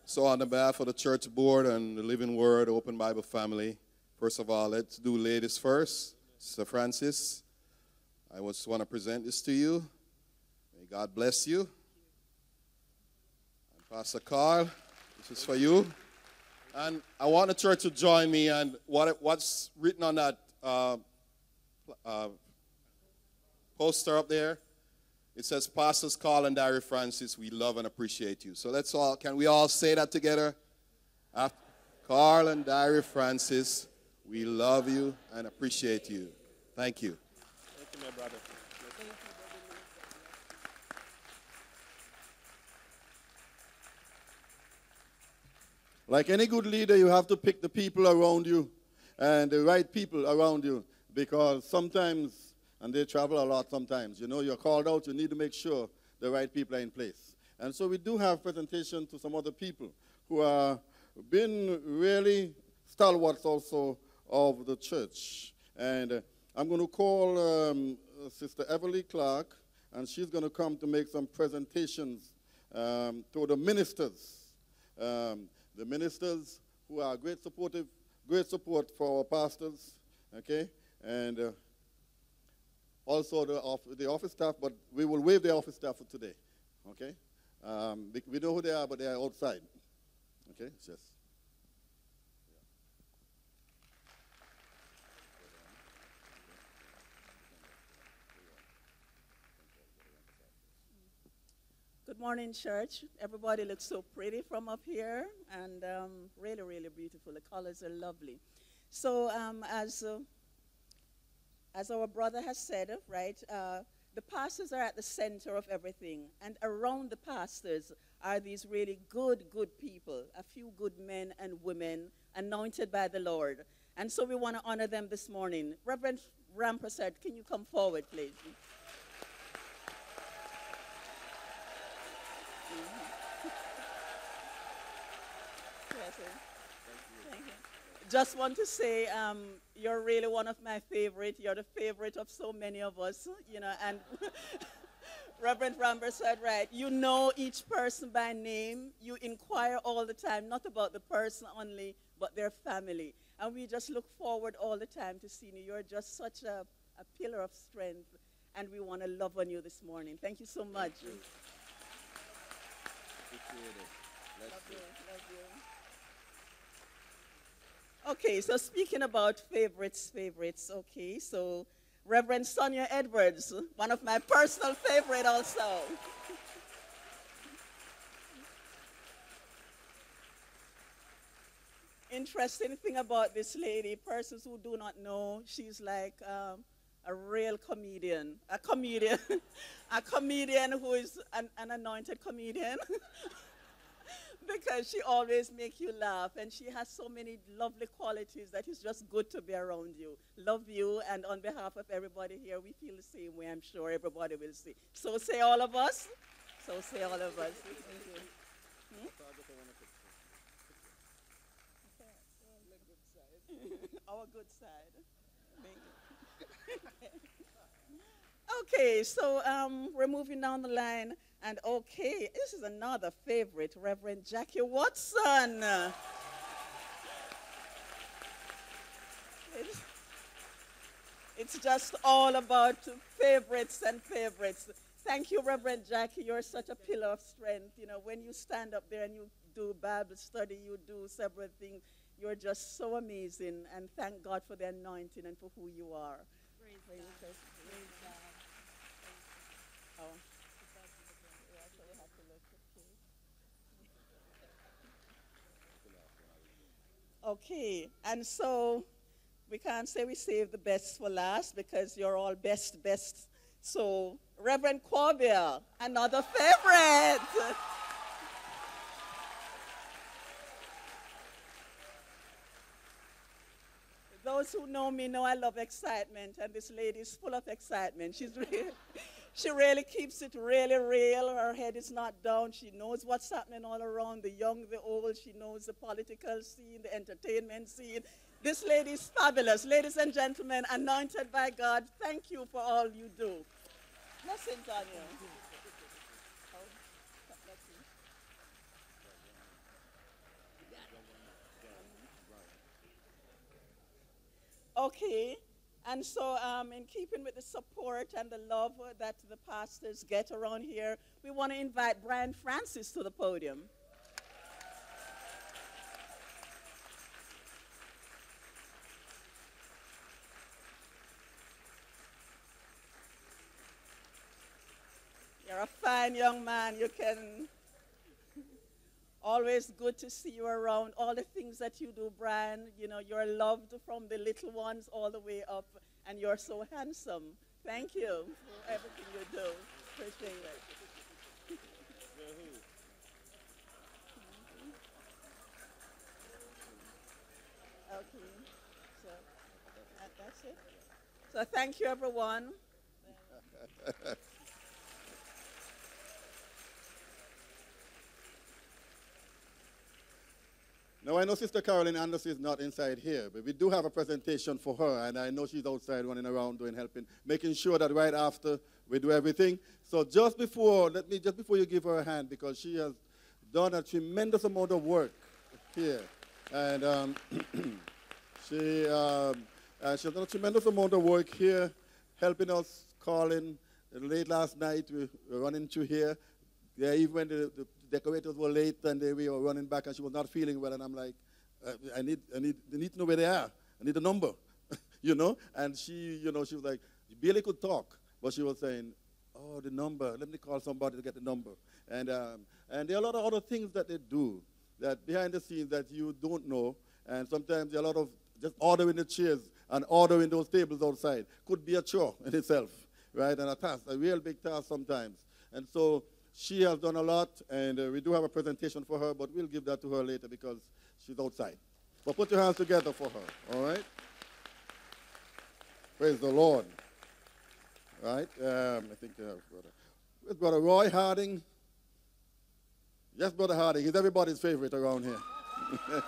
So, on behalf of the church board and the Living Word Open Bible family, first of all, let's do ladies first. Sister Francis, I just want to present this to you. May God bless you. And Pastor Carl, this is for you. And I want the church to join me. And what, what's written on that uh, uh, poster up there? It says, Pastors Carl and Diary Francis, we love and appreciate you. So let's all, can we all say that together? After, Carl and Diary Francis, we love you and appreciate you. Thank you. Thank you, my brother. Like any good leader, you have to pick the people around you and the right people around you because sometimes, and they travel a lot sometimes, you know, you're called out, you need to make sure the right people are in place. And so we do have presentation to some other people who are been really stalwarts also of the church. And uh, I'm going to call um, Sister Everly Clark, and she's going to come to make some presentations um, to the ministers. Um, the ministers who are great supportive, great support for our pastors, okay? And uh, also the, off, the office staff, but we will waive the office staff for today, okay? Um, we- know who they are, but they are outside, okay? It's Good morning, church. Everybody looks so pretty from up here, and um, really, really beautiful. The colors are lovely. So, um, as uh, as our brother has said, right, uh, the pastors are at the center of everything, and around the pastors are these really good, good people, a few good men and women anointed by the Lord. And so we want to honor them this morning. Reverend Rampersad, can you come forward, please? Thank you. just want to say um, you're really one of my favorite. You're the favorite of so many of us, you know, and Reverend Rampersad right. You know each person by name. You inquire all the time, not about the person only, but their family. And we just look forward all the time to seeing you. You're just such a, a pillar of strength, and we want to love on you this morning. Thank you so much. Love you, love you. Okay, so speaking about favorites, favorites, okay, so Reverend Sonia Edwards, one of my personal favorite also. Interesting thing about this lady, persons who do not know, she's like um, a real comedian, a comedian, a comedian who is an, an anointed comedian. because she always makes you laugh and she has so many lovely qualities that it's just good to be around you. Love you and on behalf of everybody here, we feel the same way. I'm sure everybody will see. So say all of us. So say all of us. Hmm? Our good side. okay, so um, we're moving down the line. And okay, this is another favorite, Reverend Jackie Watson. It's, it's just all about favorites and favorites. Thank you, Reverend Jackie. You're such a pillar of strength. You know, when you stand up there and you do Bible study, you do several things, you're just so amazing. And thank God for the anointing and for who you are. Praise God. Praise Okay, and so we can't say we save the best for last because you're all best, best. So, Reverend Corbell, another favorite. Those who know me know I love excitement, and this lady is full of excitement. She's really, she really keeps it really real. Her head is not down. She knows what's happening all around the young, the old. She knows the political scene, the entertainment scene. This lady is fabulous. Ladies and gentlemen, anointed by God, thank you for all you do. Blessings on you. Okay, and so um, in keeping with the support and the love that the pastors get around here, we want to invite Brian Francis to the podium. You're a fine young man. You can always good to see you around. All the things that you do, Brian, you know, you're loved from the little ones all the way up, and you're so handsome. Thank you for everything you do. Appreciate it. Okay, so that, that's it. So thank you, everyone. Now, I know Sister Carolyn Anderson is not inside here, but we do have a presentation for her, and I know she's outside running around doing helping, making sure that right after we do everything. So just before, let me, just before you give her a hand, because she has done a tremendous amount of work here. And um, she, um, uh, she has done a tremendous amount of work here, helping us, calling. Late last night, we were running through here. Yeah, even when the, the decorators were late and they were running back and she was not feeling well, and I'm like, uh, I need, I need, they need to know where they are. I need a number, you know. And she, you know, she was like, Billy could talk, but she was saying, oh, the number. Let me call somebody to get the number. And um, and there are a lot of other things that they do that behind the scenes that you don't know. And sometimes there are a lot of just ordering the chairs and ordering those tables outside could be a chore in itself, right? And a task, a real big task sometimes. And so she has done a lot, and uh, we do have a presentation for her, but we'll give that to her later because she's outside. But put your hands together for her, all right? Praise the Lord. Right? Um, I think uh, brother, where's brother Roy Harding. Yes, brother Harding. He's everybody's favorite around here.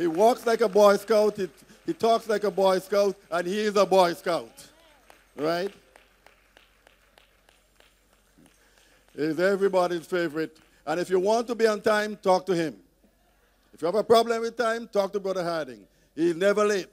He walks like a Boy Scout, he, he talks like a Boy Scout, and he is a Boy Scout. Right? He's everybody's favorite. And if you want to be on time, talk to him. If you have a problem with time, talk to Brother Harding. He's never late.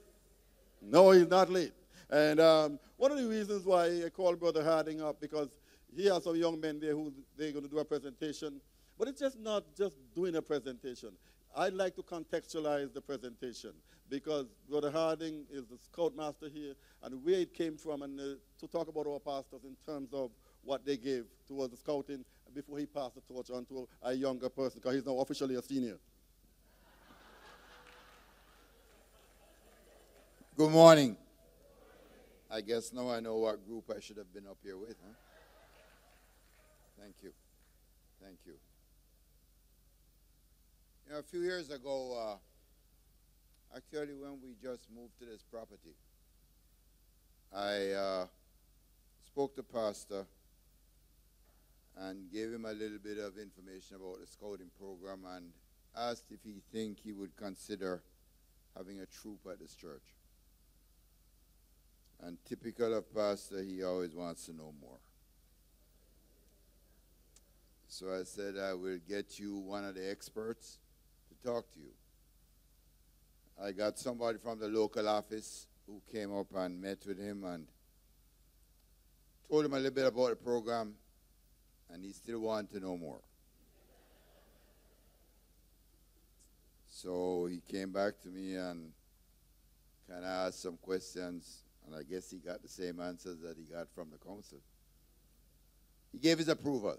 No, he's not late. And um, one of the reasons why I called Brother Harding up, because he has some young men there who they're going to do a presentation. But it's just not just doing a presentation. I'd like to contextualize the presentation because Brother Harding is the scoutmaster here and where it came from and uh, to talk about our pastors in terms of what they gave towards the scouting before he passed the torch on to a younger person because he's now officially a senior. Good morning. I guess now I know what group I should have been up here with. Huh? Thank you. Thank you. You know, a few years ago, uh, actually, when we just moved to this property, I uh, spoke to Pastor and gave him a little bit of information about the scouting program and asked if he think he would consider having a troop at this church. And typical of Pastor, he always wants to know more. So I said, I will get you one of the experts to talk to you. I got somebody from the local office who came up and met with him and told him a little bit about the program, and he still wanted to know more. So he came back to me and kind of asked some questions, and I guess he got the same answers that he got from the council. He gave his approval,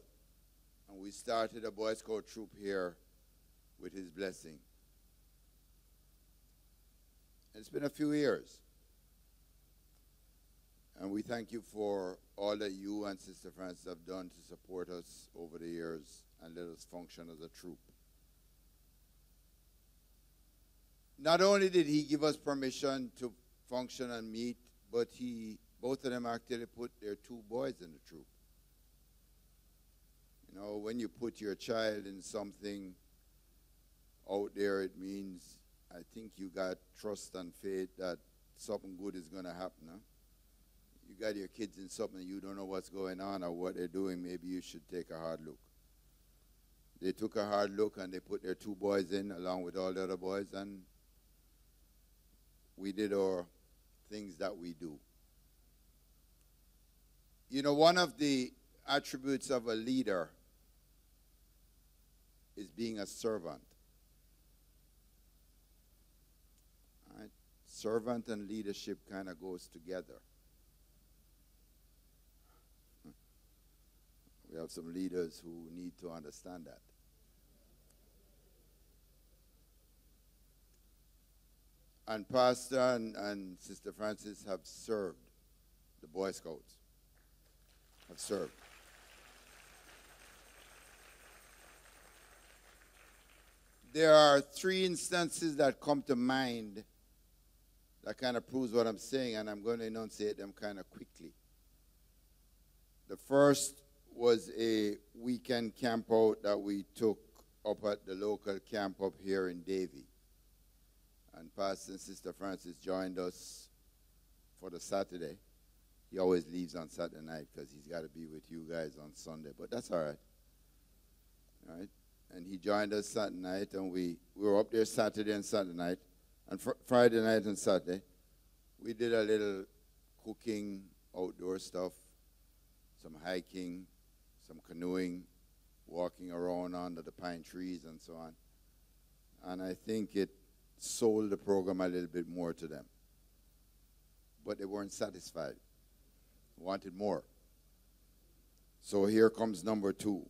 and we started a Boy Scout troop here with his blessing. It's been a few years. And we thank you for all that you and Sister Francis have done to support us over the years and let us function as a troop. Not only did he give us permission to function and meet, but he both of them actually put their two boys in the troop. You know, when you put your child in something out there, it means I think you got trust and faith that something good is going to happen. Huh? You got your kids in something you don't know what's going on or what they're doing, maybe you should take a hard look. They took a hard look and they put their two boys in along with all the other boys, and we did our things that we do. You know, one of the attributes of a leader is being a servant. Right? Servant and leadership kind of goes together. We have some leaders who need to understand that. And Pastor and, and Sister Francis have served the Boy Scouts. Have served. There are three instances that come to mind that kind of proves what I'm saying, and I'm going to enunciate them kind of quickly. The first was a weekend camp out that we took up at the local camp up here in Davie. And Pastor and Sister Francis joined us for the Saturday. He always leaves on Saturday night because he's got to be with you guys on Sunday, but that's all right. All right? And he joined us Saturday night, and we, we were up there Saturday and Saturday night. And fr- Friday night and Saturday, we did a little cooking, outdoor stuff, some hiking, some canoeing, walking around under the pine trees and so on. And I think it sold the program a little bit more to them. But they weren't satisfied, wanted more. So here comes number two.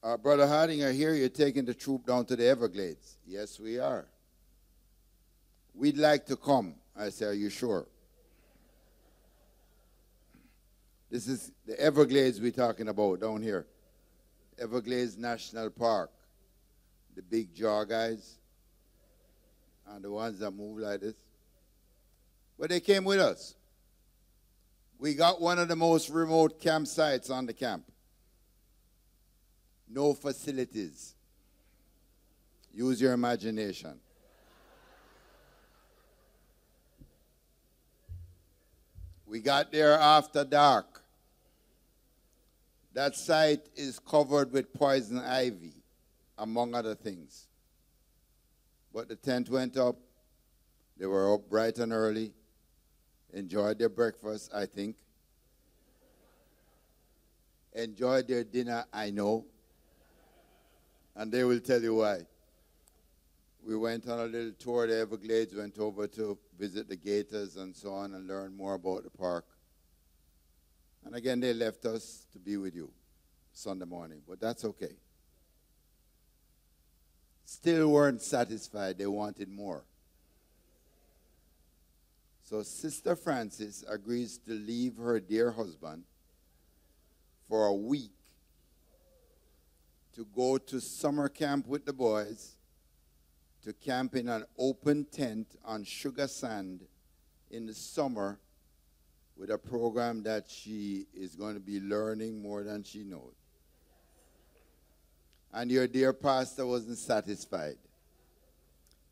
Uh, Brother Harding, I hear you're taking the troop down to the Everglades. Yes, we are. We'd like to come. I say, Are you sure? This is the Everglades we're talking about down here. Everglades National Park. The big jaw guys and the ones that move like this. But they came with us. We got one of the most remote campsites on the camp. No facilities. Use your imagination. We got there after dark. That site is covered with poison ivy, among other things. But the tent went up. They were up bright and early, enjoyed their breakfast, I think. Enjoyed their dinner, I know. And they will tell you why. We went on a little tour of the Everglades, went over to visit the gators and so on and learn more about the park. And again, they left us to be with you Sunday morning, but that's okay. Still weren't satisfied, they wanted more. So, Sister Francis agrees to leave her dear husband for a week to go to summer camp with the boys, to camp in an open tent on sugar sand in the summer with a program that she is going to be learning more than she knows. And your dear pastor wasn't satisfied.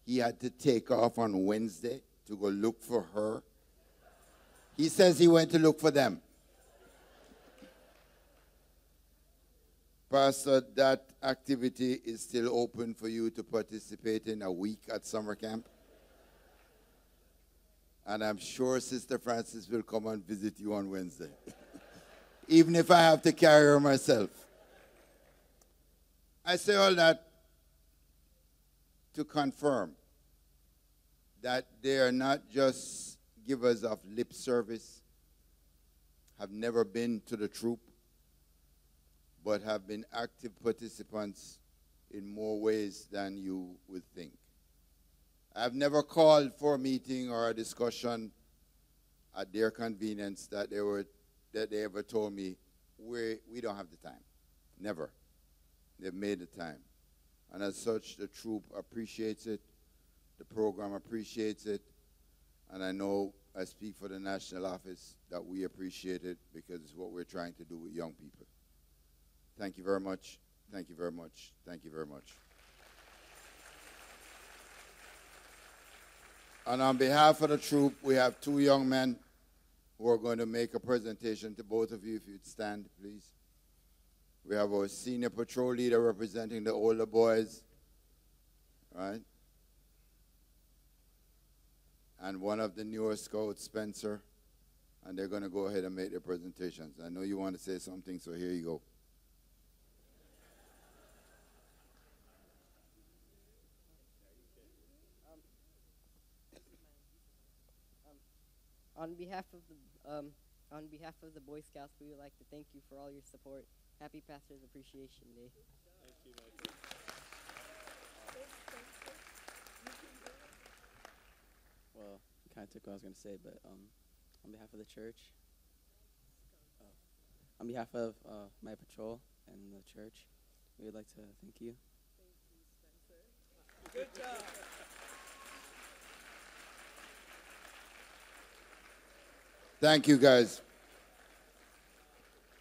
He had to take off on Wednesday to go look for her. He says he went to look for them. Pastor, that activity is still open for you to participate in a week at summer camp. And I'm sure Sister Francis will come and visit you on Wednesday, even if I have to carry her myself. I say all that to confirm that they are not just givers of lip service, have never been to the troop, but have been active participants in more ways than you would think. I've never called for a meeting or a discussion at their convenience that they were that they ever told me we we don't have the time. Never. They've made the time. And as such the troop appreciates it, the program appreciates it, and I know I speak for the national office that we appreciate it because it's what we're trying to do with young people. Thank you very much. Thank you very much. Thank you very much. And on behalf of the troop, we have two young men who are going to make a presentation to both of you. If you'd stand, please. We have our senior patrol leader representing the older boys, right? And one of the newer scouts, Spencer. And they're going to go ahead and make their presentations. I know you want to say something, so here you go. On behalf of the um, on behalf of the Boy Scouts, we would like to thank you for all your support. Happy Pastors Appreciation Day. Thank you, Michael. Well, kind of took what I was going to say, but um, on behalf of the church, uh, on behalf of uh, my patrol and the church, we would like to thank you. Good job. Thank you, guys.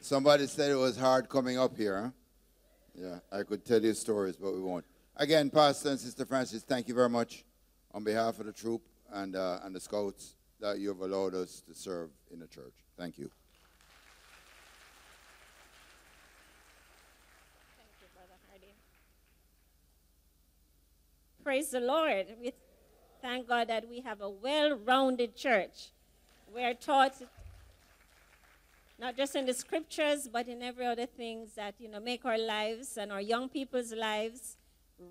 Somebody said it was hard coming up here, huh? Yeah, I could tell you stories, but we won't. Again, Pastor and Sister Francis, thank you very much on behalf of the troop and, uh, and the scouts that you have allowed us to serve in the church. Thank you. Thank you, Brother Hardy. Praise the Lord. We thank God that we have a well rounded church. We are taught not just in the scriptures, but in every other things that, you know, make our lives and our young people's lives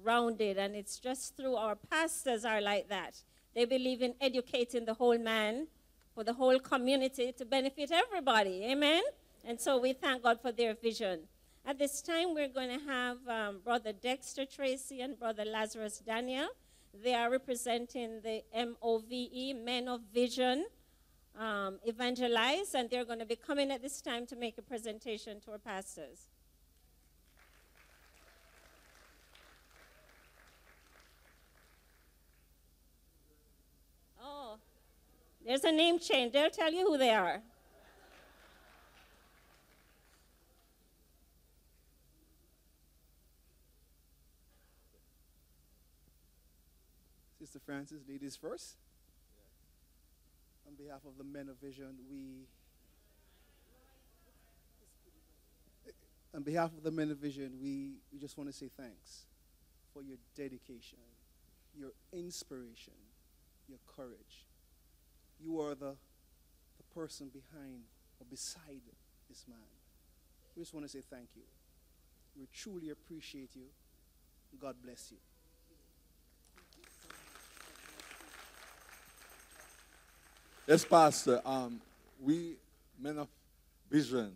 rounded. And it's just through our pastors are like that. They believe in educating the whole man for the whole community to benefit everybody. Amen? And so we thank God for their vision. At this time, we're going to have um, Brother Dexter Tracy and Brother Lazarus Daniel. They are representing the MOVE, Men of Vision um, Evangelize, and they're going to be coming at this time to make a presentation to our pastors. Oh, there's a name change. They'll tell you who they are. Sister Francis, ladies first. On behalf of the men of vision, we. On behalf of the men of vision, we, we just want to say thanks for your dedication, your inspiration, your courage. You are the, the person behind or beside this man. We just want to say thank you. We truly appreciate you. God bless you. Yes, Pastor. Um, we men of vision,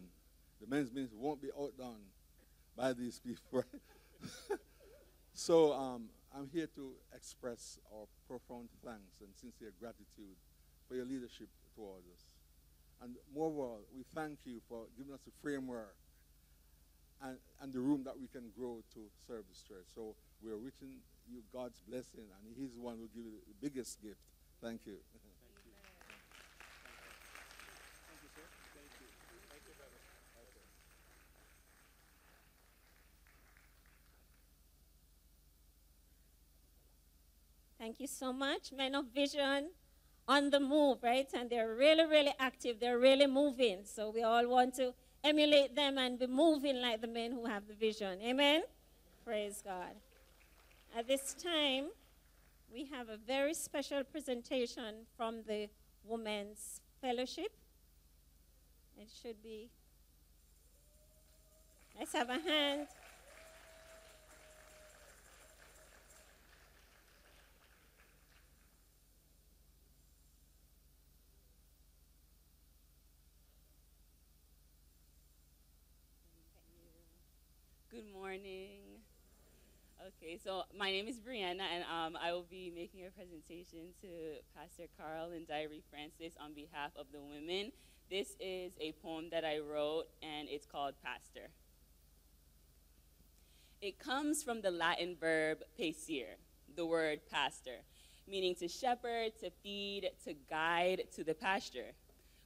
the men's ministry won't be outdone by these people, so um, I'm here to express our profound thanks and sincere gratitude for your leadership towards us. And moreover, we thank you for giving us a framework and, and the room that we can grow to serve this church. So we're wishing you God's blessing, and He's the one who will give you the biggest gift. Thank you. Thank you so much. Men of Vision on the move, right? And they're really, really active. They're really moving. So we all want to emulate them and be moving like the men who have the vision. Amen? Praise God. At this time, we have a very special presentation from the Women's Fellowship. It should be. Let's have a hand. Good morning. Okay, so my name is Brianna, and um, I will be making a presentation to Pastor Carl and Diary Francis on behalf of the women. This is a poem that I wrote, and it's called Pastor. It comes from the Latin verb pascere, the word pastor, meaning to shepherd, to feed, to guide to the pasture.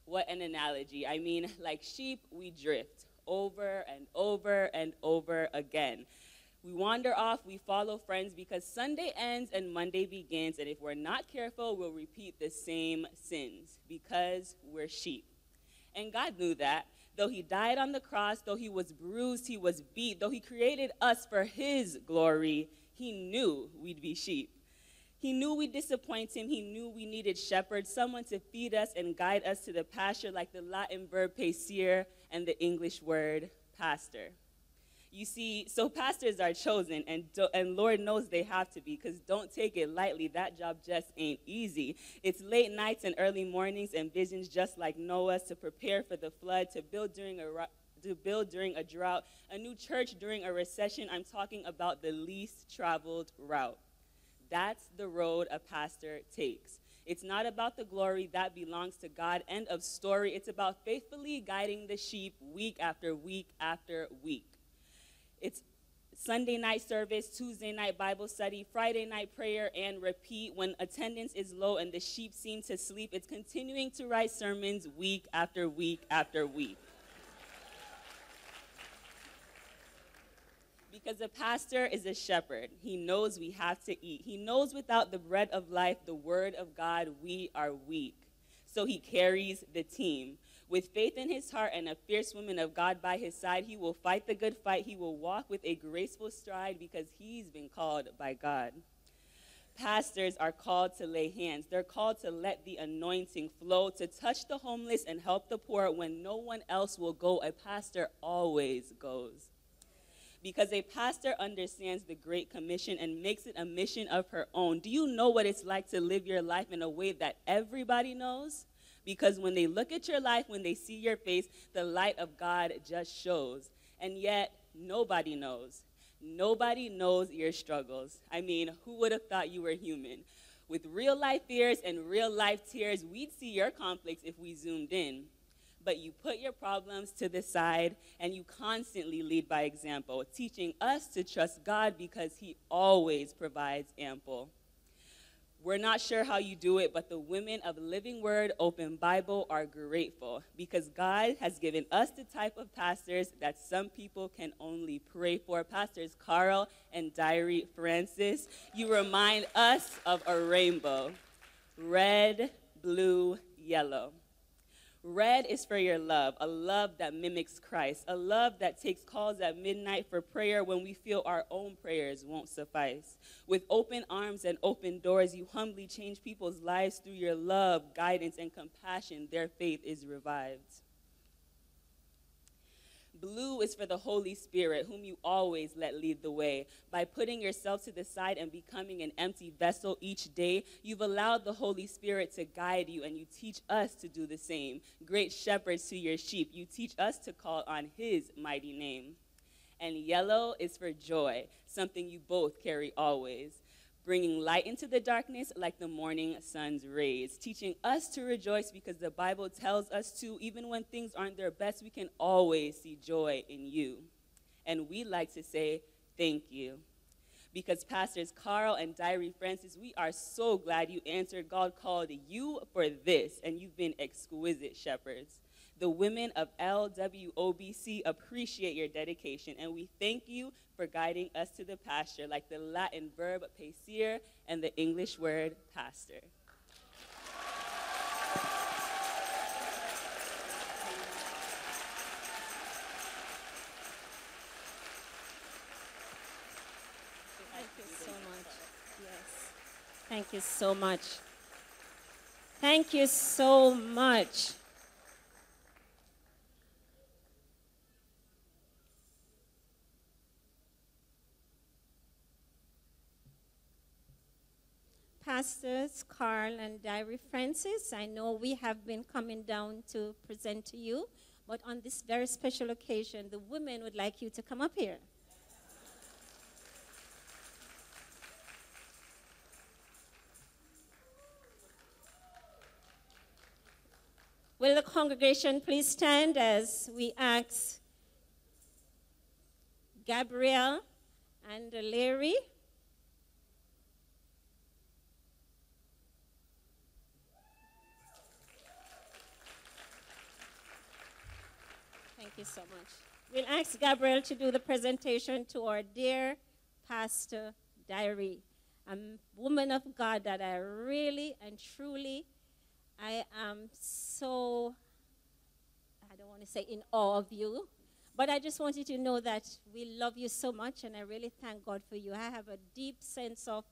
What an analogy. I mean, like sheep, we drift over and over and over again. We wander off, we follow friends because Sunday ends and Monday begins, and if we're not careful, we'll repeat the same sins because we're sheep. And God knew that. Though he died on the cross, though he was bruised, he was beat, though he created us for his glory, he knew we'd be sheep. He knew we'd disappoint him. He knew we needed shepherds, someone to feed us and guide us to the pasture, like the Latin verb pascere and the English word pastor. You see, so pastors are chosen, and, do, and Lord knows they have to be, because don't take it lightly. That job just ain't easy. It's late nights and early mornings and visions just like Noah's to prepare for the flood, to build during a to build during a drought, a new church during a recession. I'm talking about the least traveled route. That's the road a pastor takes. It's not about the glory that belongs to God. End of story. It's about faithfully guiding the sheep week after week after week. It's Sunday night service, Tuesday night Bible study, Friday night prayer, and repeat. When attendance is low and the sheep seem to sleep, it's continuing to write sermons week after week after week. Because a pastor is a shepherd. He knows we have to eat. He knows without the bread of life, the word of God, we are weak. So he carries the team. With faith in his heart and a fierce woman of God by his side, he will fight the good fight. He will walk with a graceful stride because he's been called by God. Pastors are called to lay hands. They're called to let the anointing flow, to touch the homeless and help the poor when no one else will go. A pastor always goes because a pastor understands the Great Commission and makes it a mission of her own. Do you know what it's like to live your life in a way that everybody knows? Because when they look at your life, when they see your face, the light of God just shows. And yet, nobody knows. Nobody knows your struggles. I mean, who would have thought you were human? With real life fears and real life tears, we'd see your conflicts if we zoomed in but you put your problems to the side and you constantly lead by example, teaching us to trust God because He always provides ample. We're not sure how you do it, but the women of Living Word Open Bible are grateful because God has given us the type of pastors that some people can only pray for. Pastors Carl and Diary Francis, you remind us of a rainbow red, blue, yellow. Red is for your love, a love that mimics Christ, a love that takes calls at midnight for prayer when we feel our own prayers won't suffice. With open arms and open doors, you humbly change people's lives through your love, guidance, and compassion. Their faith is revived. Blue is for the Holy Spirit, whom you always let lead the way. By putting yourself to the side and becoming an empty vessel each day, you've allowed the Holy Spirit to guide you, and you teach us to do the same. Great shepherds to your sheep, you teach us to call on His mighty name. And yellow is for joy, something you both carry always bringing light into the darkness like the morning sun's rays, teaching us to rejoice because the Bible tells us to, even when things aren't their best, we can always see joy in you. And we like to say, Thank you. Because Pastors Carl and Diary Francis, we are so glad you answered. God called you for this, and you've been exquisite shepherds. The women of LWOBC appreciate your dedication, and we thank you for guiding us to the pasture, like the Latin verb pascere and the English word pastor. Thank you so much. Yes. Thank you so much. Thank you so much. Thank you so much. Pastors Carl and Diary Francis, I know we have been coming down to present to you, but on this very special occasion, the women would like you to come up here. Will the congregation please stand as we ask Gabrielle and Larry? Thank you so much. We'll ask Gabriel to do the presentation to our dear Pastor Diary, a woman of God that I really and truly, I am so, I don't want to say in awe of you, but I just want you to know that we love you so much and I really thank God for you. I have a deep sense of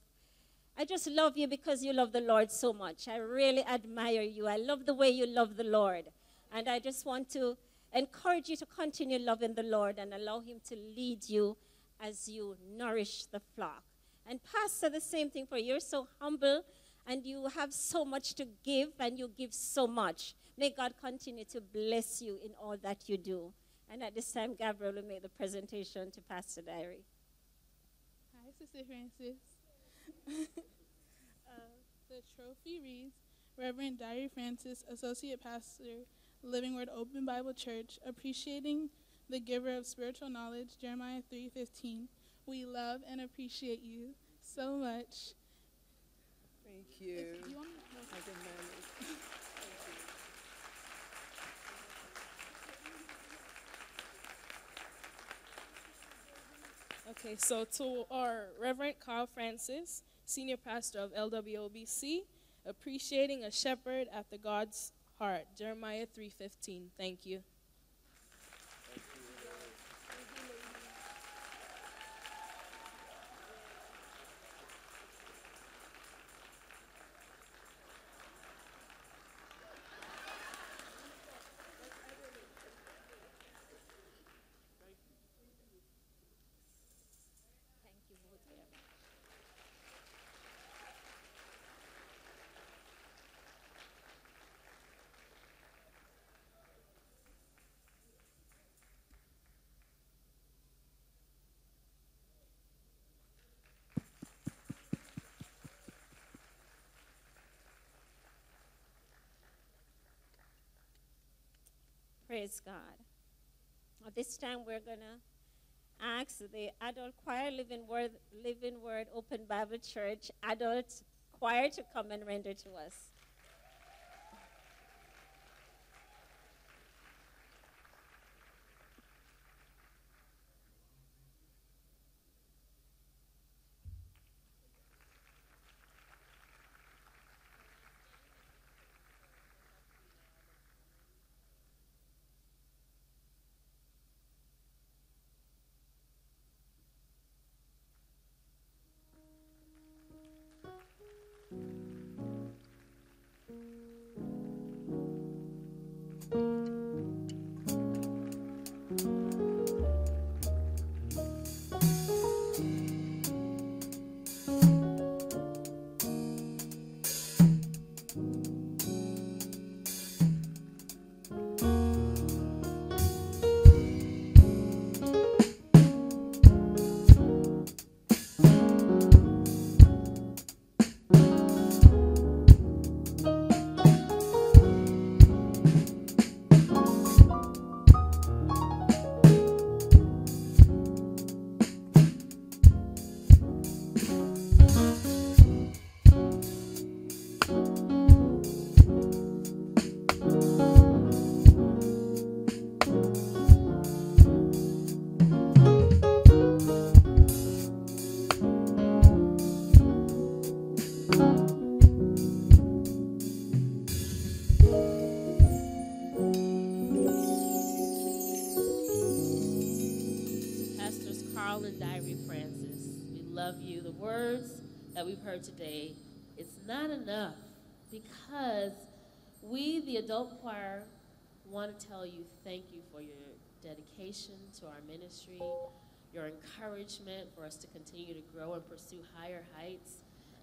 I just love you because you love the Lord so much. I really admire you. I love the way you love the Lord. And I just want to encourage you to continue loving the Lord and allow Him to lead you as you nourish the flock. And, Pastor, the same thing for you. You're so humble and you have so much to give and you give so much. May God continue to bless you in all that you do. And at this time, Gabriel will make the presentation to Pastor Diary. Hi, Sister Francis. uh, the trophy reads Reverend Diary Francis, Associate Pastor, Living Word Open Bible Church, appreciating the giver of spiritual knowledge, Jeremiah 3:15. We love and appreciate you so much. Thank you. If you want to- I can manage. Okay, so to our Reverend Carl Francis, Senior Pastor of LWOBC, appreciating a shepherd after God's heart, Jeremiah 3:15. Thank you. Praise God. At this time, we're going to ask the adult choir, Living Word, Living Word Open Bible Church adult choir to come and render to us. Want to tell you thank you for your dedication to our ministry, your encouragement for us to continue to grow and pursue higher heights.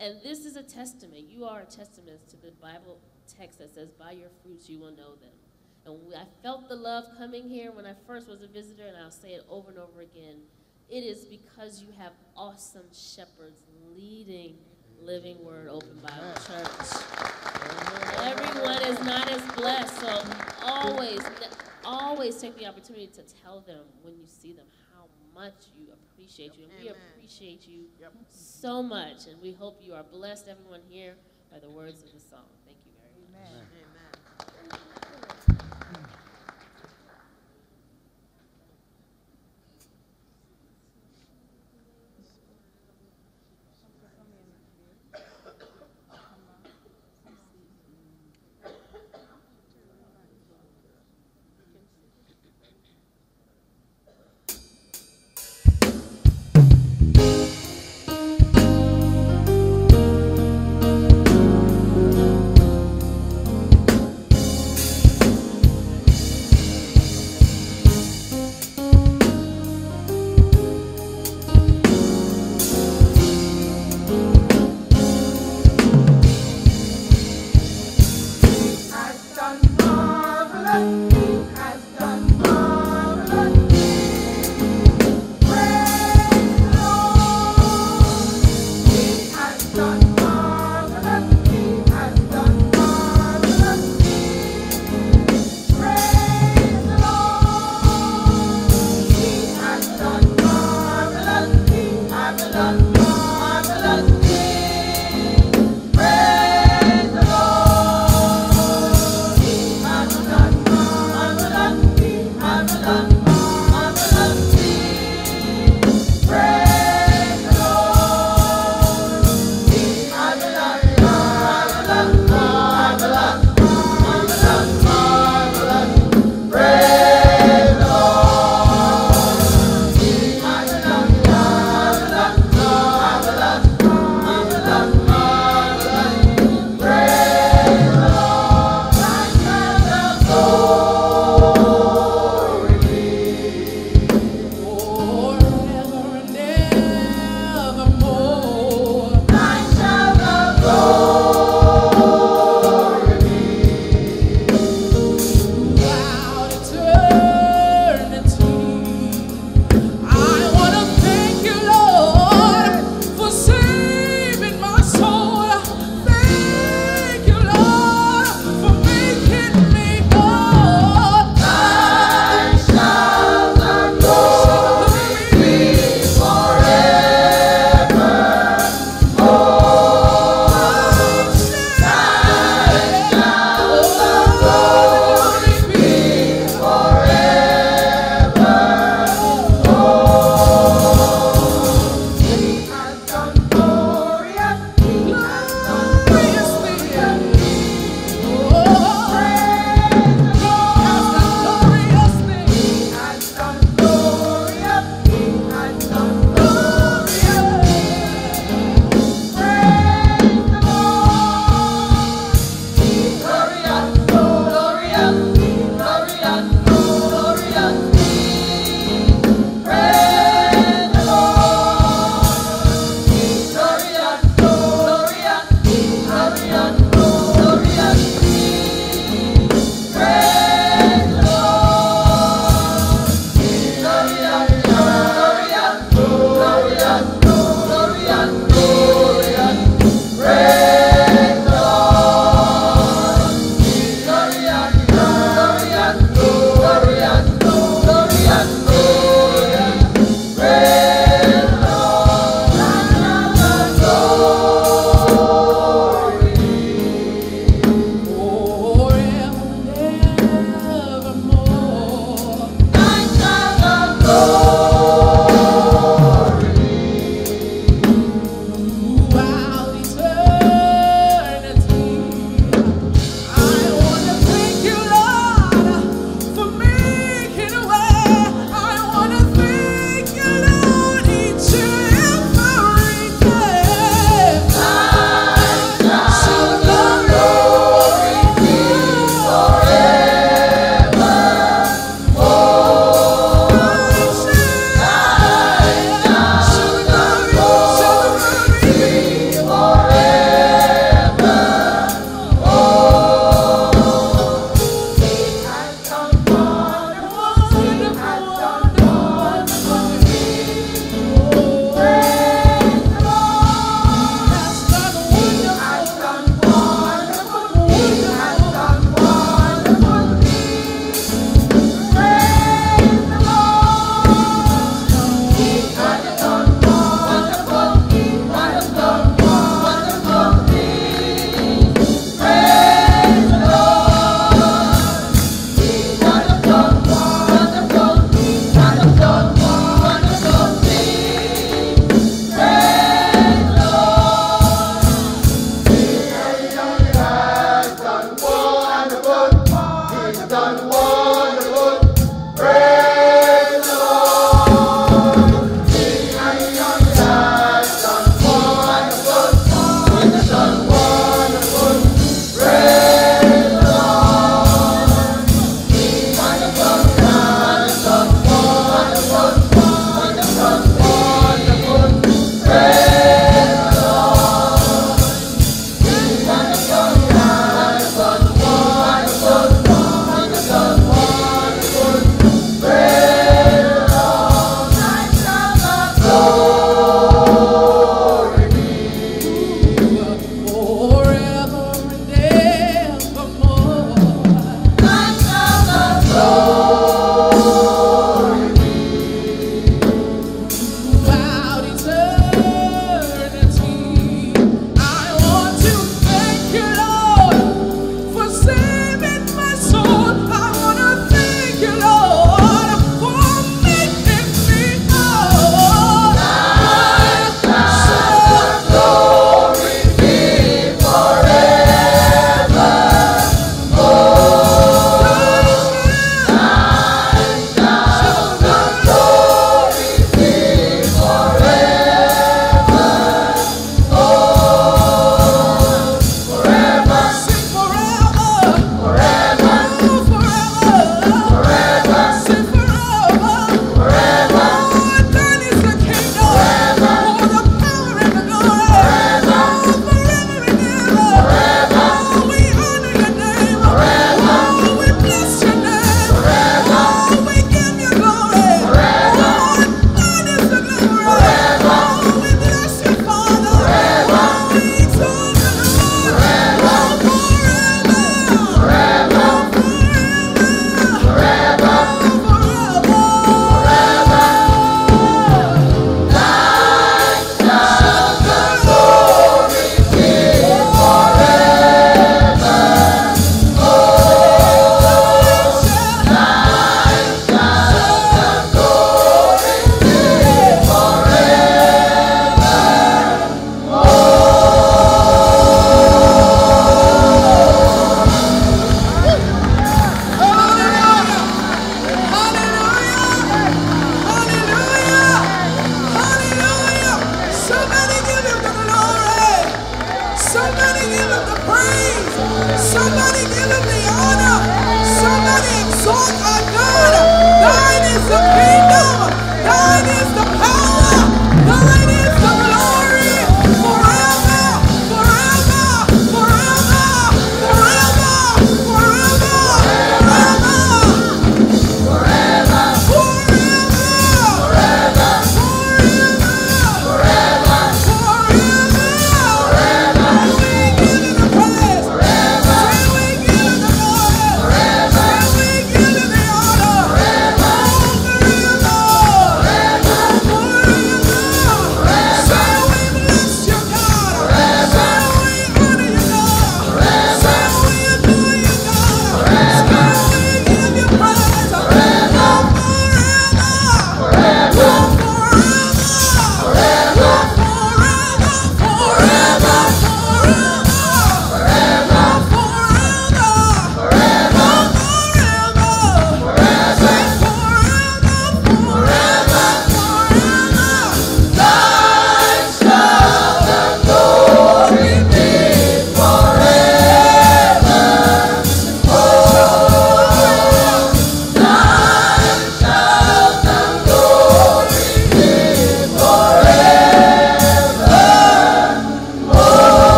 And this is a testament. You are a testament to the Bible text that says, By your fruits you will know them. And I felt the love coming here when I first was a visitor, and I'll say it over and over again. It is because you have awesome shepherds leading Living Word Open Bible Church. Everyone is not as blessed, so always, always take the opportunity to tell them when you see them how much you appreciate you. And we appreciate you so much, and we hope you are blessed, everyone here, by the words of the song. Thank you very much.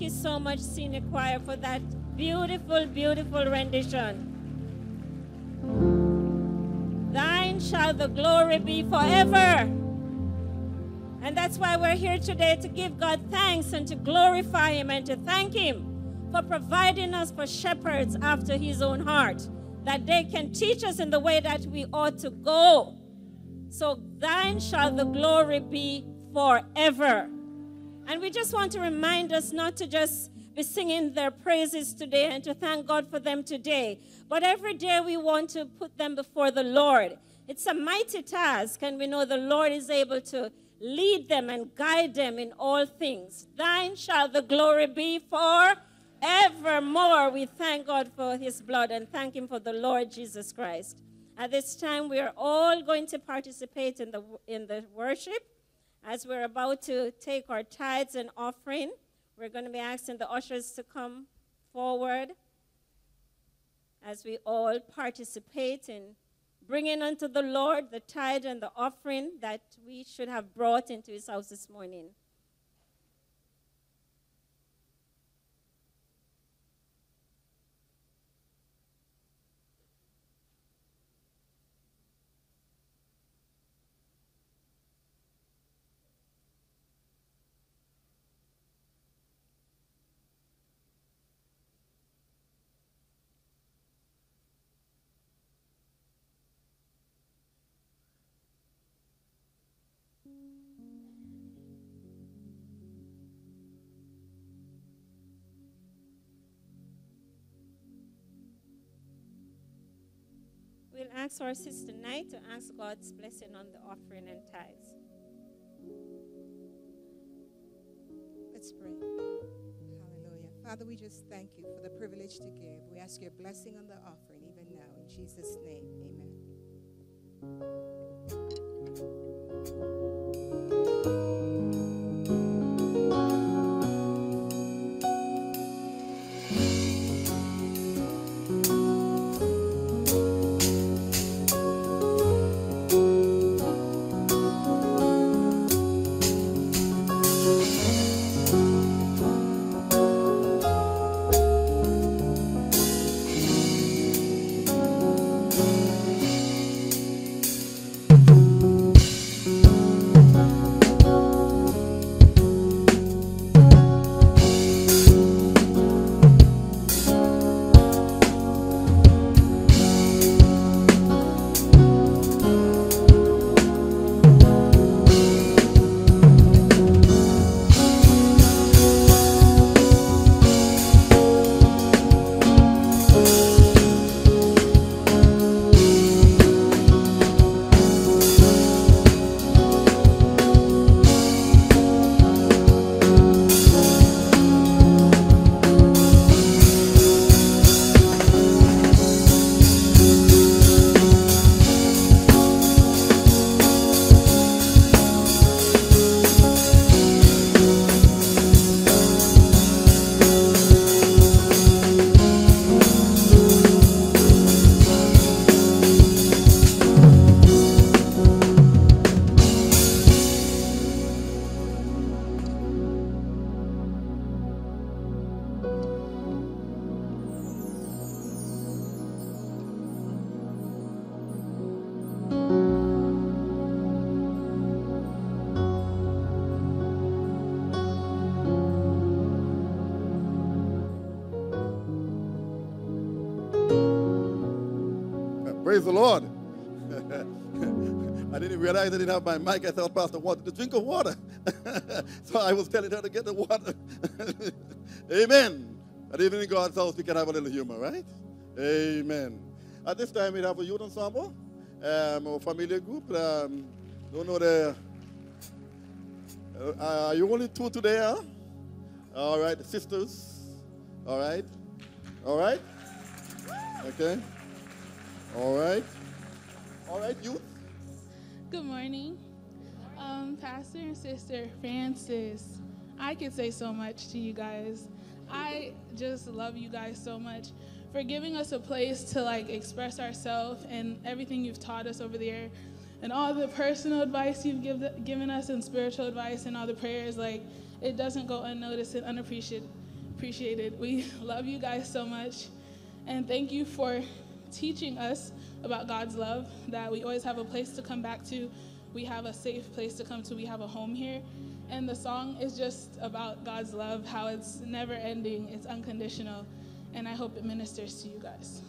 You so much, Senior Choir, for that beautiful, beautiful rendition. Thine shall the glory be forever. And that's why we're here today to give God thanks and to glorify Him and to thank Him for providing us for shepherds after His own heart, that they can teach us in the way that we ought to go. So, thine shall the glory be forever. And we just want to remind us not to just be singing their praises today and to thank God for them today, but every day we want to put them before the Lord. It's a mighty task, and we know the Lord is able to lead them and guide them in all things. Thine shall the glory be for evermore. We thank God for his blood and thank him for the Lord Jesus Christ. At this time, we are all going to participate in the, in the worship. As we're about to take our tithes and offering, we're going to be asking the ushers to come forward as we all participate in bringing unto the Lord the tithe and the offering that we should have brought into his house this morning. We'll ask our sister Knight to ask God's blessing on the offering and tithes. Let's pray. Hallelujah. Father, we just thank you for the privilege to give. We ask your blessing on the offering even now. In Jesus' name, amen. Have my mic. I thought Pastor wanted to drink of water. so I was telling her to get the water. Amen. But even in God's house, we can have a little humor, right? Amen. At this time, we have a youth ensemble, um, a familiar group. Um, don't know the. Uh, are you only two today, huh? All right, sisters. All right. All right. Okay. All right. All right, youth. Good morning. Um, Pastor and Sister Francis, I could say so much to you guys. I just love you guys so much. for giving us a place to like express ourselves and everything you've taught us over there and all the personal advice you've give, given us and spiritual advice and all the prayers like it doesn't go unnoticed and unappreciated appreciated we love you guys so much and thank you for teaching us about god's love that we always have a place to come back to. We have a safe place to come to. We have a home here. And the song is just about god's love how it's never ending. It's unconditional. And I hope it ministers to you guys.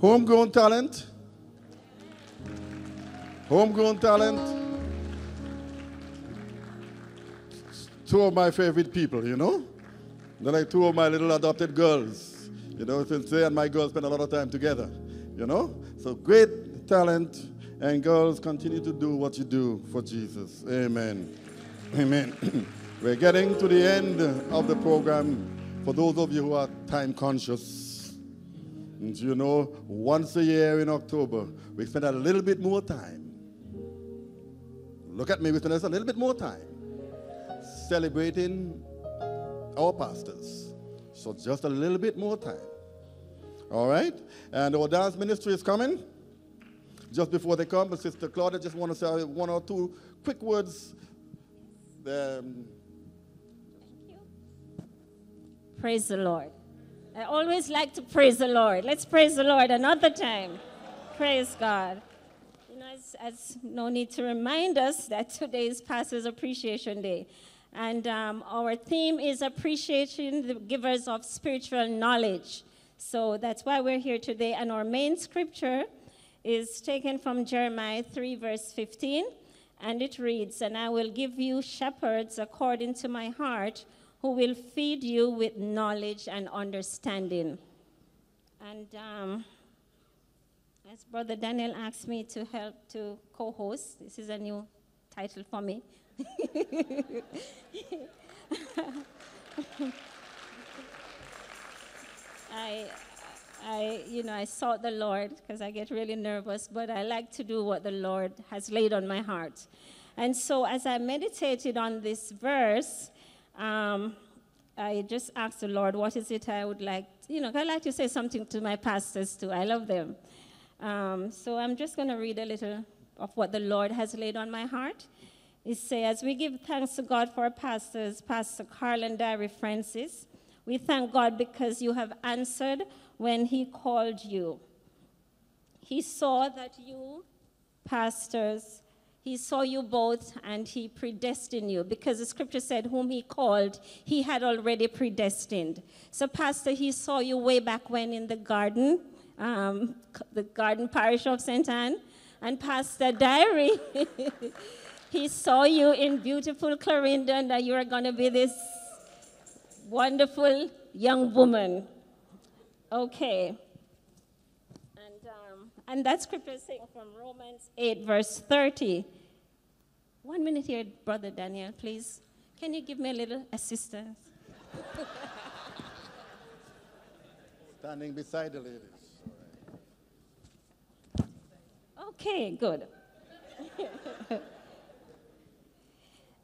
Homegrown talent. Homegrown talent. Two of my favorite people, you know? They're like two of my little adopted girls. You know, since they and my girls spend a lot of time together, you know? So great talent, and girls, continue to do what you do for Jesus. Amen. Amen. We're getting to the end of the program. For those of you who are time conscious, and you know, once a year in October, we spend a little bit more time. Look at me, we spend a little bit more time celebrating our pastors. So just a little bit more time. All right? And our dance ministry is coming. Just before they come, but Sister Claudia just want to say one or two quick words. Um, Praise the Lord. I always like to praise the Lord. Let's praise the Lord another time. Praise God. You know, as no need to remind us that today is Pastor's Appreciation Day. And um, our theme is appreciating the givers of spiritual knowledge. So that's why we're here today. And our main scripture is taken from Jeremiah 3, verse 15. And it reads, And I will give you shepherds according to my heart who will feed you with knowledge and understanding. And um, as Brother Daniel asked me to help to co host, this is a new title for me. I, I, you know, I sought the Lord because I get really nervous, but I like to do what the Lord has laid on my heart. And so, as I meditated on this verse, um, I just asked the Lord, what is it I would like, you know, I like to say something to my pastors too. I love them. Um, so I'm just going to read a little of what the Lord has laid on my heart. It says, As we give thanks to God for our pastors, Pastor Carl and Diary Francis, we thank God because you have answered when He called you. He saw that you, pastors, he saw you both and he predestined you because the scripture said, Whom he called, he had already predestined. So, Pastor, he saw you way back when in the garden, um, the garden parish of St. Ann. And Pastor Diary, he saw you in beautiful Clarendon that you are going to be this wonderful young woman. Okay. And, that scripture is taken from Romans 8, verse 30. One minute here, Brother Daniel, please. Can you give me a little assistance? standing beside the ladies. Okay, good.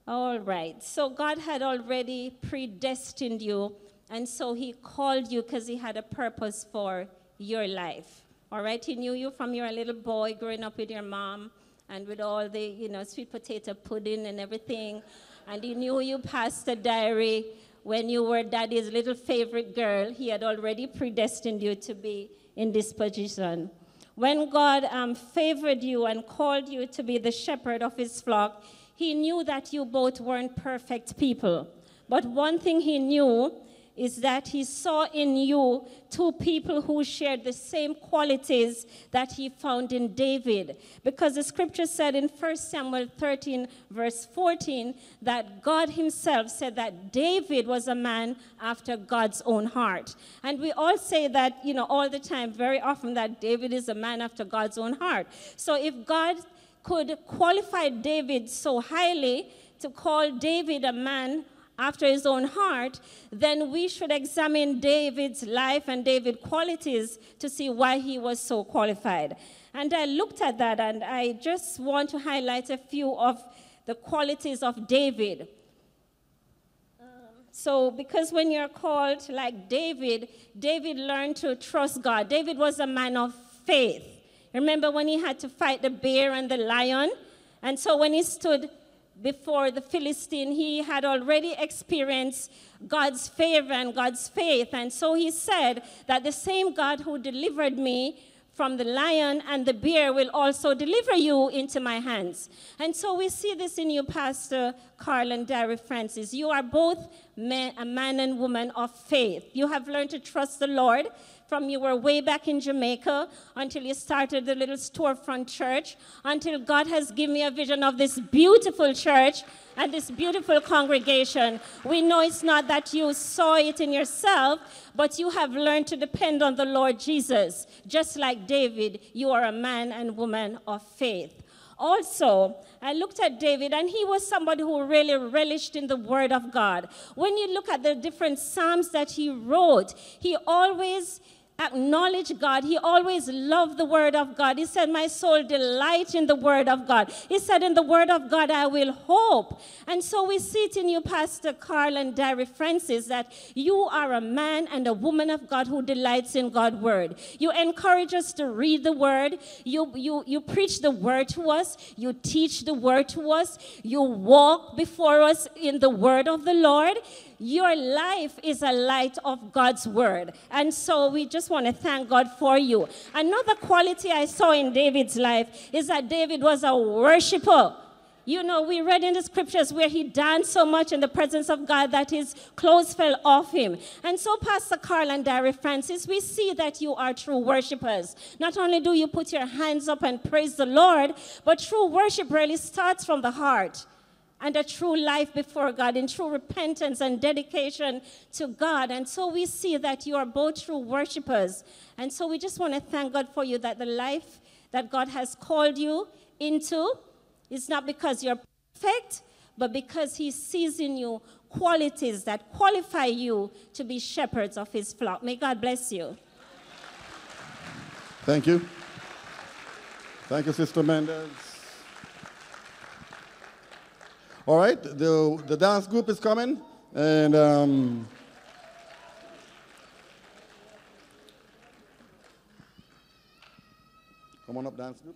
All right. So God had already predestined you, and so He called you because He had a purpose for your life. All right. He knew you from your little boy growing up with your mom and with all the, you know, sweet potato pudding and everything. And He knew you, Pastor Diary, when you were daddy's little favorite girl, he had already predestined you to be in this position. When God um, favored you and called you to be the shepherd of his flock, he knew that you both weren't perfect people. But one thing he knew is that he saw in you two people who shared the same qualities that he found in David. Because the scripture said in 1 Samuel 13, verse 14, that God himself said that David was a man after God's own heart. And we all say that, you know, all the time, very often, that David is a man after God's own heart. So if God could qualify David so highly to call David a man after his own heart, then we should examine David's life and David's qualities to see why he was so qualified. And I looked at that and I just want to highlight a few of the qualities of David. So, because when you're called like David, David learned to trust God. David was a man of faith. Remember when he had to fight the bear and the lion? And so when he stood before the Philistine, he had already experienced God's favor and God's faith. And so he said that the same God who delivered me from the lion and the bear will also deliver you into my hands. And so we see this in you, Pastor Carl and Derry Francis. You are both men, a man and woman of faith. You have learned to trust the Lord from you were way back in Jamaica until you started the little storefront church, until God has given me a vision of this beautiful church and this beautiful congregation. We know it's not that you saw it in yourself, but you have learned to depend on the Lord Jesus. Just like David, you are a man and woman of faith. Also, I looked at David, and he was somebody who really relished in the Word of God. When you look at the different Psalms that he wrote, he always acknowledge God. He always loved the word of God. He said, My soul delight in the word of God. He said, In the word of God I will hope. And so we see it in you, Pastor Carl and Derry Francis, that you are a man and a woman of God who delights in God's word. You encourage us to read the word. You, you, you preach the word to us. You teach the word to us. You walk before us in the word of the Lord. Your life is a light of God's word. And so we just want to thank God for you. Another quality I saw in David's life is that David was a worshiper. You know, we read in the scriptures where he danced so much in the presence of God that his clothes fell off him. And so, Pastor Carl and Derry Francis, we see that you are true worshipers. Not only do you put your hands up and praise the Lord, but true worship really starts from the heart and a true life before God in true repentance and dedication to God. And so we see that you are both true worshipers. And so we just want to thank God for you that the life that God has called you into is not because you're perfect, but because He sees in you qualities that qualify you to be shepherds of His flock. May God bless you. Thank you. Thank you, Sister Mendez. All right, the, the dance group is coming, and um, come on up, dance group.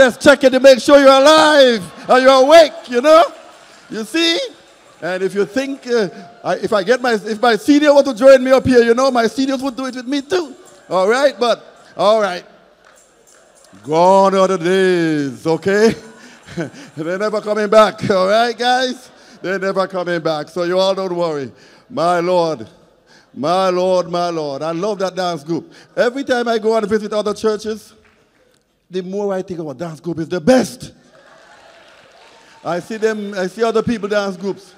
Just checking to make sure you're alive or you're awake, you know? You see? And if you think, uh, I, if I get my, if my senior want to join me up here, you know, my seniors would do it with me too. All right, but, all right. Gone are the days, okay? They're never coming back, all right, guys? They're never coming back, so you all don't worry. My Lord, my Lord, my Lord. I love that dance group. Every time I go and visit other churches, the more I think about dance group is the best. I see them, I see other people dance groups.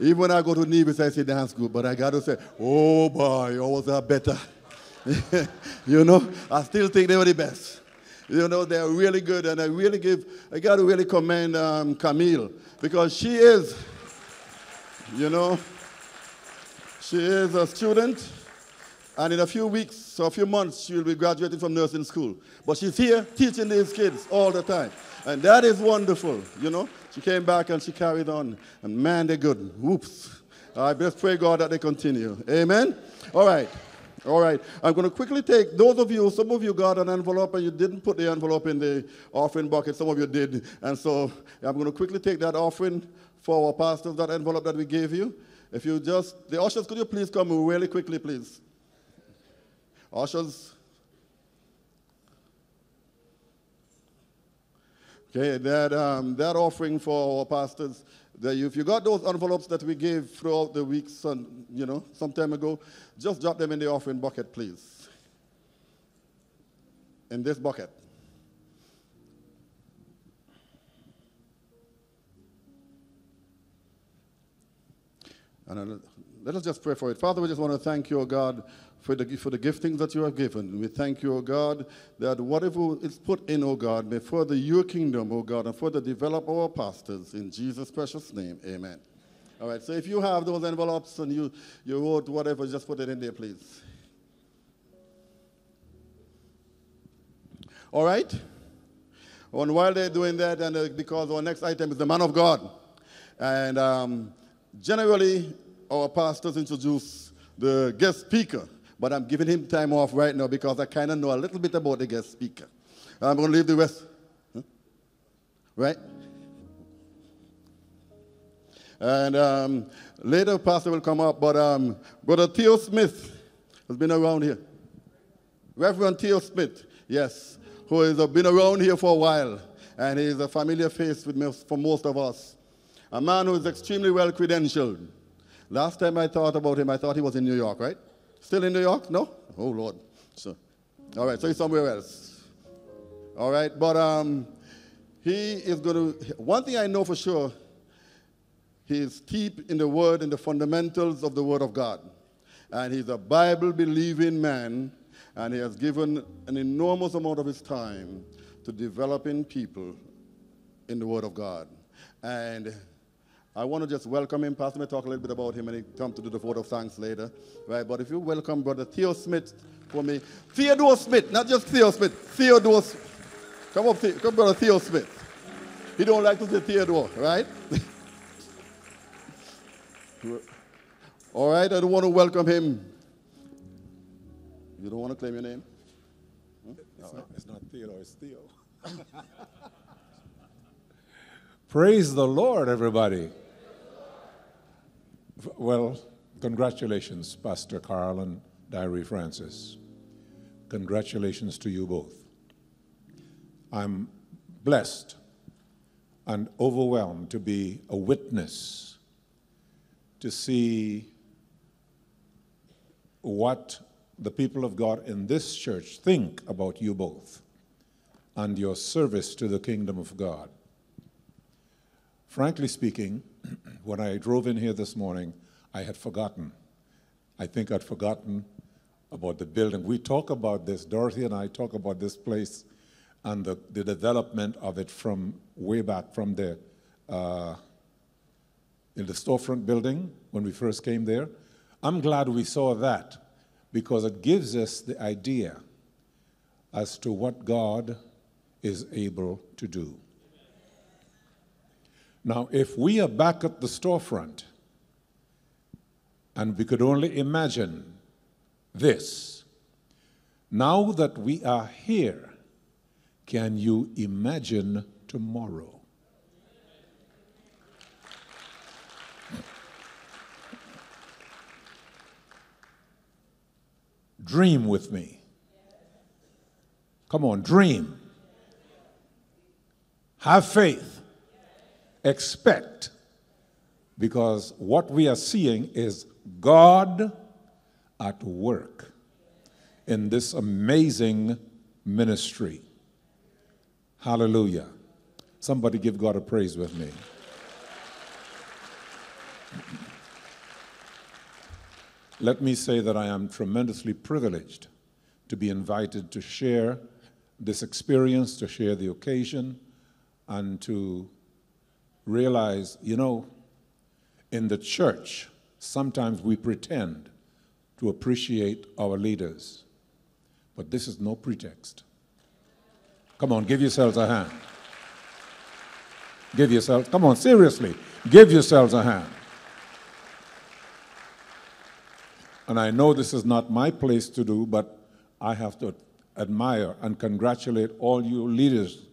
Even when I go to Nevis, I see dance group, but I got to say, oh boy, yours are better. you know, I still think they were the best. You know, they're really good, and I really give, I got to really commend um, Camille because she is, you know, she is a student, and in a few weeks or a few months, she will be graduating from nursing school. But she's here teaching these kids all the time. And that is wonderful, you know. She came back and she carried on. And man, they're good. Whoops. I just pray God that they continue. Amen? All right. All right. I'm going to quickly take those of you, some of you got an envelope and you didn't put the envelope in the offering bucket. Some of you did. And so I'm going to quickly take that offering for our pastors, that envelope that we gave you. If you just, the ushers, could you please come really quickly, please? Ushers. Okay, that, um, that offering for our pastors, that if you got those envelopes that we gave throughout the weeks, and, you know, some time ago, just drop them in the offering bucket, please. In this bucket. And uh, let us just pray for it. Father, we just want to thank you, God, for the, for the giftings that you have given. We thank you, O God, that whatever is put in, O God, may further your kingdom, O God, and further develop our pastors. In Jesus' precious name, amen. All right, so if you have those envelopes and you, you wrote whatever, just put it in there, please. All right? And while they're doing that, and uh, because our next item is the man of God. And um, generally, our pastors introduce the guest speaker, but I'm giving him time off right now because I kind of know a little bit about the guest speaker. I'm going to leave the rest. Huh? Right? And um, later, Pastor will come up, but um, Brother Theo Smith has been around here. Reverend Theo Smith, yes, who has been around here for a while, and he's a familiar face with for most of us. A man who is extremely well credentialed. Last time I thought about him, I thought he was in New York, right? Still in New York? No? Oh, Lord. So, all right, so he's somewhere else. All right, but um, he is going to, one thing I know for sure, he is deep in the Word and the fundamentals of the Word of God. And he's a Bible believing man, and he has given an enormous amount of his time to developing people in the Word of God. And I want to just welcome him. Pastor may talk a little bit about him and he come to do the vote of thanks later. Right? But if you welcome Brother Theo Smith for me. Theodore Smith, not just Theo Smith. Theodore Come up, come Brother Theo Smith. He don't like to say Theodore, right? All right, I don't want to welcome him. You don't want to claim your name? Hmm? It's, not, it's not Theodore, it's Theo. Praise the Lord, everybody. Well, congratulations, Pastor Carl and Diary Francis. Congratulations to you both. I'm blessed and overwhelmed to be a witness, to see what the people of God in this church think about you both and your service to the kingdom of God. Frankly speaking, when I drove in here this morning, I had forgotten. I think I'd forgotten about the building. We talk about this, Dorothy and I talk about this place and the, the development of it from way back from the, uh, in the storefront building when we first came there. I'm glad we saw that because it gives us the idea as to what God is able to do. Now, if we are back at the storefront and we could only imagine this, now that we are here, Can you imagine tomorrow? Dream with me. Come on, dream. Have faith. Expect. Because what we are seeing is God at work in this amazing ministry. Hallelujah. Somebody give God a praise with me. Let me say that I am tremendously privileged to be invited to share this experience, to share the occasion, and to realize, you know, in the church, sometimes we pretend to appreciate our leaders, but this is no pretext. Come on, give yourselves a hand. Give yourselves, come on, seriously, give yourselves a hand. And I know this is not my place to do, but I have to admire and congratulate all you leaders,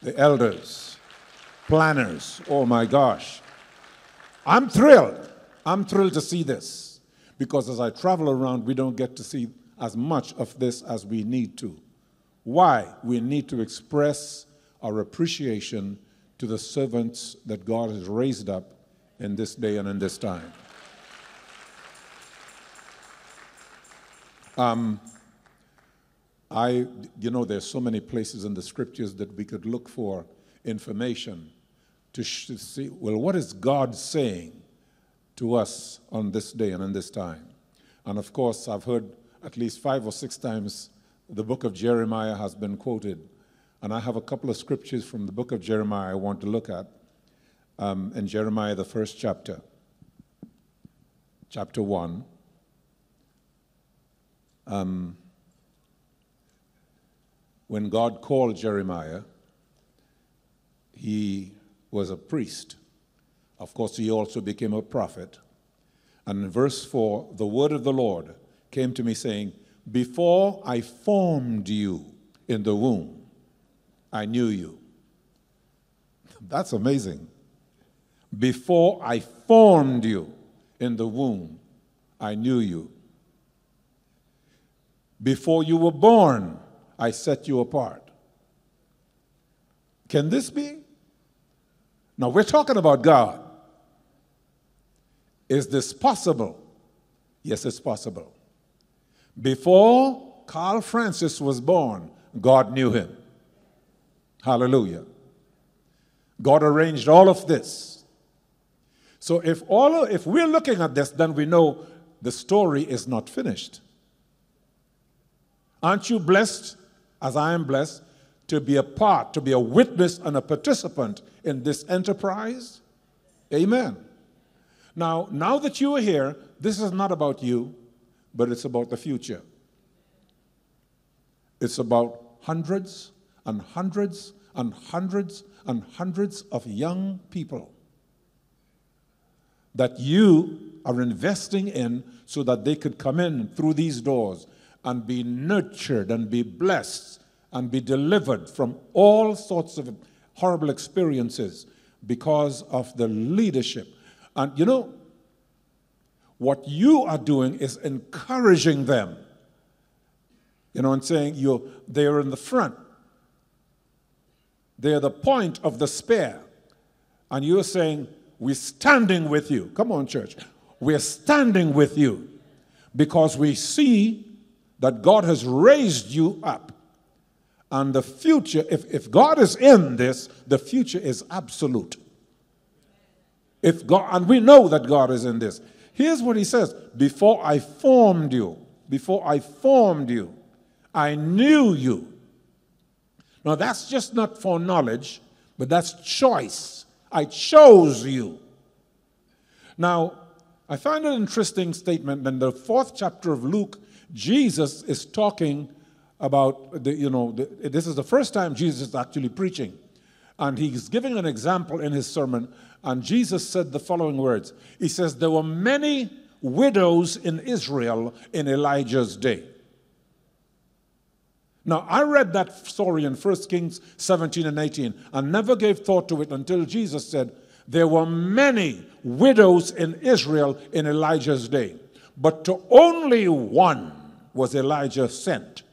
the elders, planners. Oh my gosh. I'm thrilled. I'm thrilled to see this because as I travel around, we don't get to see as much of this as we need to. Why? We need to express our appreciation to the servants that God has raised up in this day and in this time. Um, I, you know, there's so many places in the scriptures that we could look for information to, see, well, what is God saying to us on this day and in this time? And of course, I've heard at least five or six times the book of Jeremiah has been quoted. And I have a couple of scriptures from the book of Jeremiah I want to look at. Um, in Jeremiah, the first chapter, chapter 1. Um, when God called Jeremiah, he was a priest. Of course, he also became a prophet. And in verse 4, the word of the Lord came to me saying, Before I formed you in the womb, I knew you. That's amazing. Before I formed you in the womb, I knew you. Before you were born, I set you apart. Can this be? Now, we're talking about God. Is this possible? Yes, it's possible. Before Carl Francis was born, God knew him. Hallelujah. God arranged all of this. So if all if we're looking at this, then we know the story is not finished. Aren't you blessed, as I am blessed, to be a part, to be a witness and a participant in this enterprise? Amen. Now, now that you are here, this is not about you, but it's about the future. It's about hundreds and hundreds and hundreds and hundreds of young people that you are investing in so that they could come in through these doors and be nurtured and be blessed and be delivered from all sorts of horrible experiences because of the leadership. And you know, what you are doing is encouraging them. You know, and saying you they're in the front. They're the point of the spear. And you're saying, We're standing with you. Come on, church. We're standing with you because we see that God has raised you up. And the future, if, if God is in this, the future is absolute. If God, and we know that God is in this. Here's what he says Before I formed you, before I formed you, I knew you. Now, that's just not for knowledge, but that's choice. I chose you. Now, I find an interesting statement in the fourth chapter of Luke. Jesus is talking about the, you know, the, this is the first time Jesus is actually preaching. And he's giving an example in his sermon. And Jesus said the following words He says, There were many widows in Israel in Elijah's day. Now, I read that story in 1 Kings 17 and 18 and never gave thought to it until Jesus said, There were many widows in Israel in Elijah's day, but to only one was Elijah sent.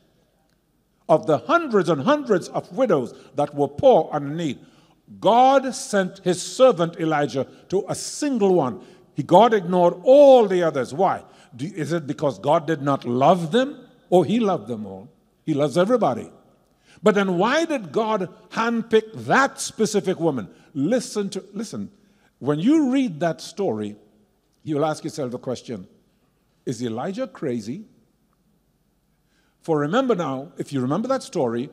Of the hundreds and hundreds of widows that were poor and in need, God sent his servant Elijah to a single one. He, God ignored all the others. Why? Is it because God did not love them? Oh, he loved them all. He loves everybody. But then why did God handpick that specific woman? Listen to listen. When you read that story, you'll ask yourself the question, is Elijah crazy? For remember now, if you remember that story,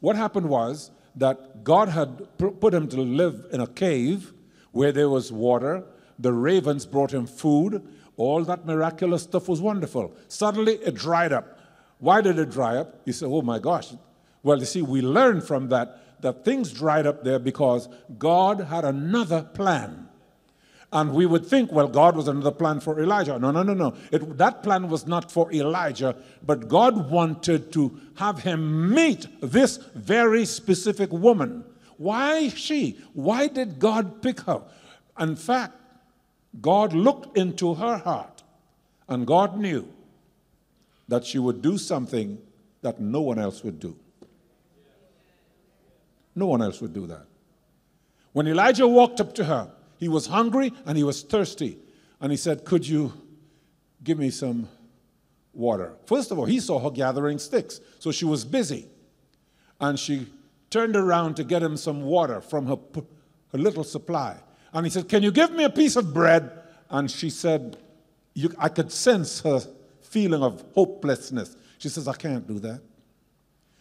what happened was that God had put him to live in a cave where there was water. The ravens brought him food. All that miraculous stuff was wonderful. Suddenly it dried up. Why did it dry up? You say, oh my gosh. Well, you see, we learned from that that things dried up there because God had another plan. And we would think, well, God was another plan for Elijah. No, no, no, no. It, that plan was not for Elijah, but God wanted to have him meet this very specific woman. Why she? Why did God pick her? In fact, God looked into her heart, and God knew that she would do something that no one else would do. No one else would do that. When Elijah walked up to her, he was hungry and he was thirsty. And he said, Could you give me some water? First of all, he saw her gathering sticks. So she was busy. And she turned around to get him some water from her, her little supply. And he said, Can you give me a piece of bread? And she said, I could sense her feeling of hopelessness. She says, I can't do that.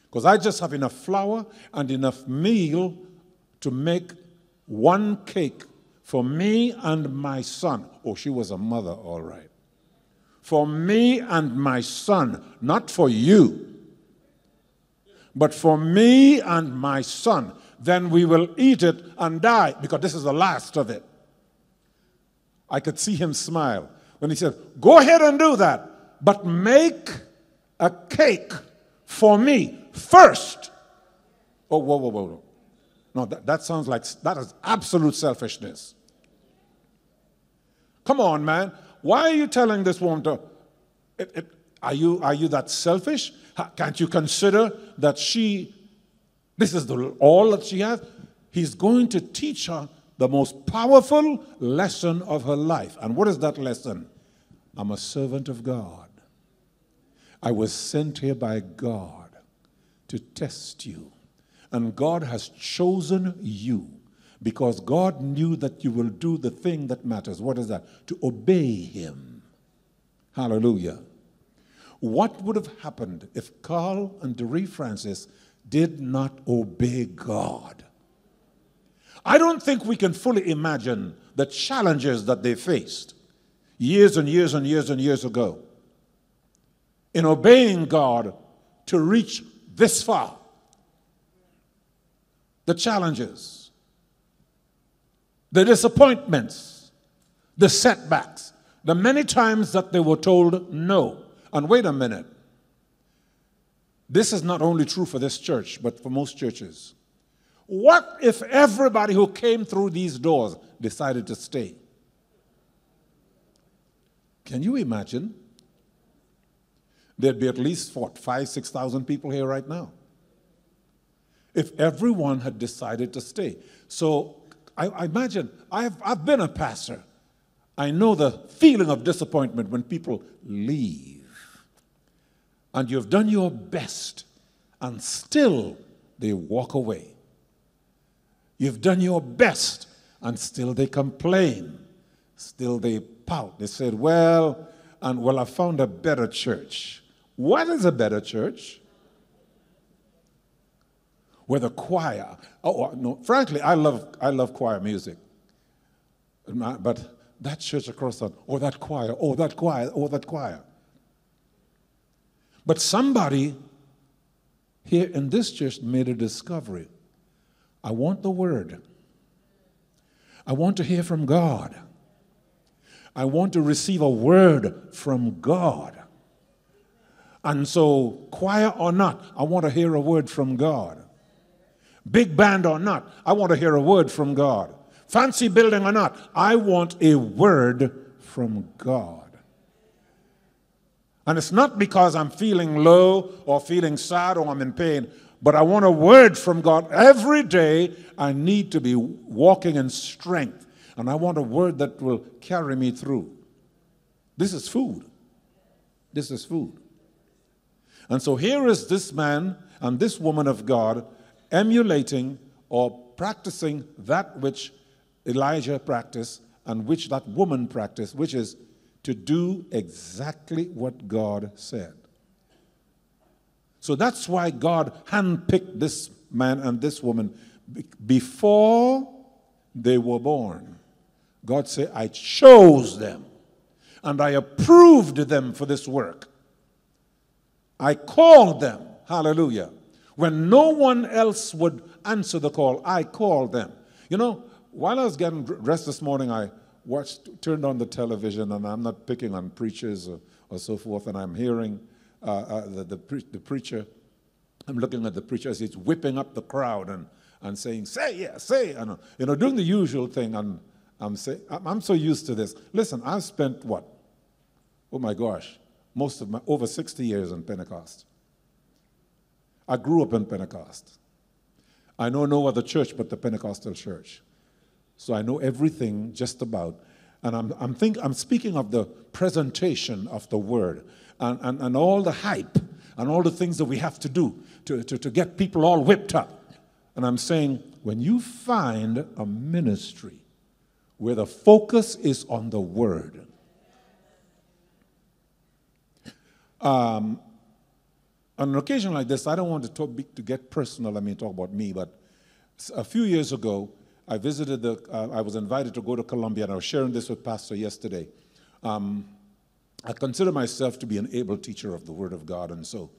Because I just have enough flour and enough meal to make one cake for me and my son. Oh, she was a mother, all right. For me and my son, not for you, but for me and my son. Then we will eat it and die because this is the last of it. I could see him smile when he said, Go ahead and do that, but make a cake for me first. Oh, whoa, whoa, whoa, whoa. No, that, that sounds like that is absolute selfishness. Come on, man. Why are you telling this woman to? It, it, are you are you that selfish? Can't you consider that she? This is the, all that she has. He's going to teach her the most powerful lesson of her life. And what is that lesson? I'm a servant of God. I was sent here by God to test you. And God has chosen you because God knew that you will do the thing that matters. What is that? To obey Him. Hallelujah. What would have happened if Carl and Doree Francis did not obey God? I don't think we can fully imagine the challenges that they faced years and years and years and years ago in obeying God to reach this far. The challenges the disappointments, the setbacks, the many times that they were told no. And wait a minute. This is not only true for this church, but for most churches. What if everybody who came through these doors decided to stay? Can you imagine? There'd be at least what, five, six thousand people here right now. If everyone had decided to stay. So I, I imagine, I've, I've been a pastor. I know the feeling of disappointment when people leave. And you've done your best, and still they walk away. You've done your best, and still they complain. Still they pout. They said, Well, and well, I found a better church. What is a better church? With a choir. Oh, oh, no, frankly, I love, I love choir music. But that church across the, or that choir, or that choir, or that choir. But somebody here in this church made a discovery. I want the word. I want to hear from God. I want to receive a word from God. And so, choir or not, I want to hear a word from God. Big band or not, I want to hear a word from God. Fancy building or not, I want a word from God. And it's not because I'm feeling low or feeling sad or I'm in pain, but I want a word from God. Every day I need to be walking in strength, and I want a word that will carry me through. This is food. This is food. And so here is this man and this woman of God emulating or practicing that which Elijah practiced and which that woman practiced, which is to do exactly what God said. So that's why God handpicked this man and this woman before they were born. God said, I chose them and I approved them for this work. I called them, hallelujah. When no one else would answer the call, I called them. You know, while I was getting dressed this morning, I watched, turned on the television, and I'm not picking on preachers or, or so forth, and I'm hearing uh, uh, the, the, pre- the, preacher, I'm looking at the preacher as he's whipping up the crowd and, and saying, say, yeah, say, and, you know, doing the usual thing, and I'm, say, I'm so used to this. Listen, I've spent what? Oh my gosh, most of my, over 60 years in Pentecost. I grew up in Pentecost. I know no other church but the Pentecostal church. So I know everything just about. And I'm, I'm, think, I'm speaking of the presentation of the word and, and, and all the hype and all the things that we have to do to, to, to get people all whipped up. And I'm saying, when you find a ministry where the focus is on the word, um, on an occasion like this, I don't want to, talk, to get personal, I mean, talk about me, but a few years ago, I visited the, uh, I was invited to go to Colombia, and I was sharing this with Pastor yesterday. Um, I consider myself to be an able teacher of the Word of God, and so,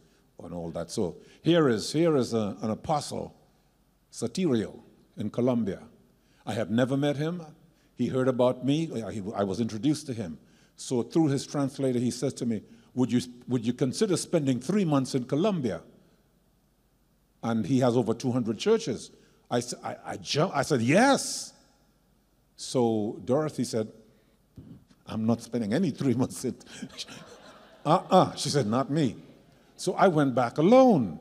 and all that. So here is, here is a, an apostle, Satirio, in Colombia. I had never met him. He heard about me. I was introduced to him. So through his translator, he says to me, would you, would you consider spending three months in Colombia? And he has over 200 churches. I, I, I, I said, yes. So Dorothy said, I'm not spending any three months in. uh-uh. She said, not me. So I went back alone.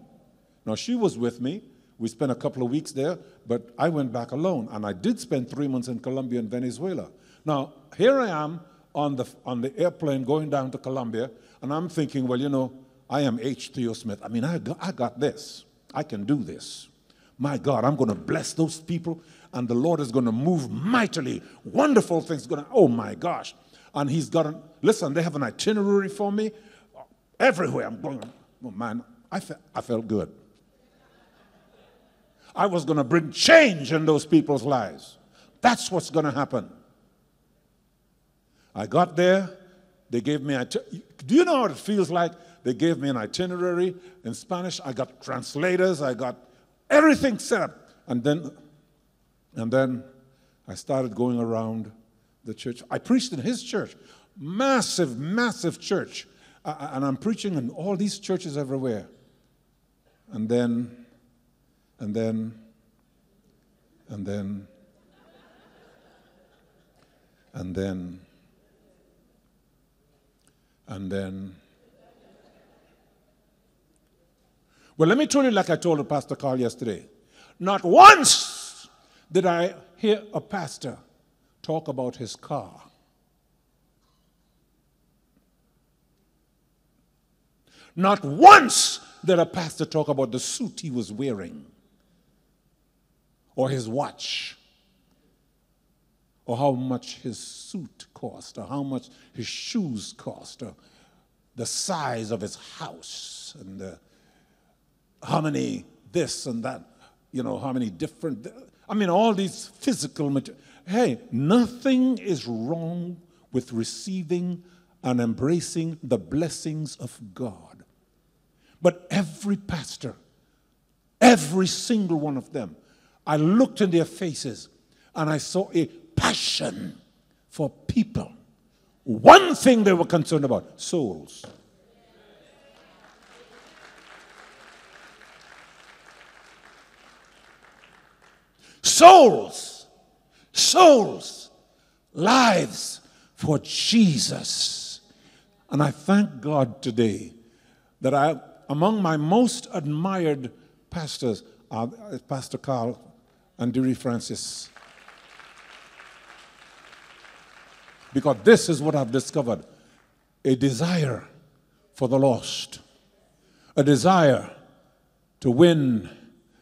Now she was with me. We spent a couple of weeks there, but I went back alone. And I did spend three months in Colombia and Venezuela. Now, here I am on the, on the airplane going down to Colombia, and I'm thinking, well, you know, I am H. Theo Smith. I mean, I got, I got this. I can do this. My God, I'm going to bless those people, and the Lord is going to move mightily. Wonderful things going to, oh my gosh. And He's got, a, listen, they have an itinerary for me everywhere. I'm going, oh man, I, fe- I felt good. I was going to bring change in those people's lives. That's what's going to happen. I got there. They gave me, do you know what it feels like? They gave me an itinerary in Spanish. I got translators. I got everything set up. And then, and then I started going around the church. I preached in his church, massive, massive church. And I'm preaching in all these churches everywhere. And then, and then, and then, and then, and then, Well, let me tell you, like I told Pastor Carl yesterday, not once did I hear a pastor talk about his car. Not once did a pastor talk about the suit he was wearing, or his watch, or how much his suit cost, or how much his shoes cost, or the size of his house, and the how many this and that, you know, how many different, I mean, all these physical material. Hey, nothing is wrong with receiving and embracing the blessings of God. But every pastor, every single one of them, I looked in their faces and I saw a passion for people. One thing they were concerned about souls. Souls, souls, lives for Jesus. And I thank God today that I, among my most admired pastors, are uh, Pastor Carl and Dewey Francis. Because this is what I've discovered a desire for the lost, a desire to win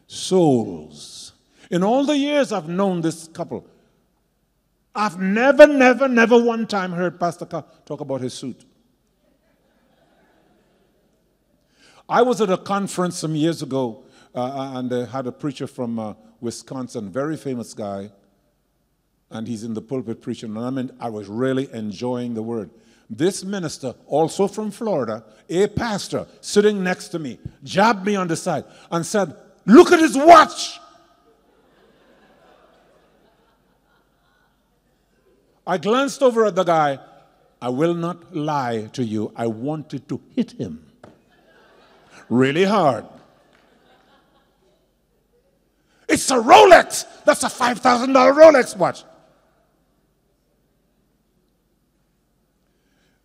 souls. In all the years I've known this couple, I've never, never, never one time heard Pastor Carl talk about his suit. I was at a conference some years ago uh, and they had a preacher from uh, Wisconsin, very famous guy, and he's in the pulpit preaching. And I mean, I was really enjoying the word. This minister, also from Florida, a pastor, sitting next to me, jabbed me on the side and said, Look at his watch. I glanced over at the guy. I will not lie to you. I wanted to hit him really hard. It's a Rolex. That's a $5,000 Rolex watch.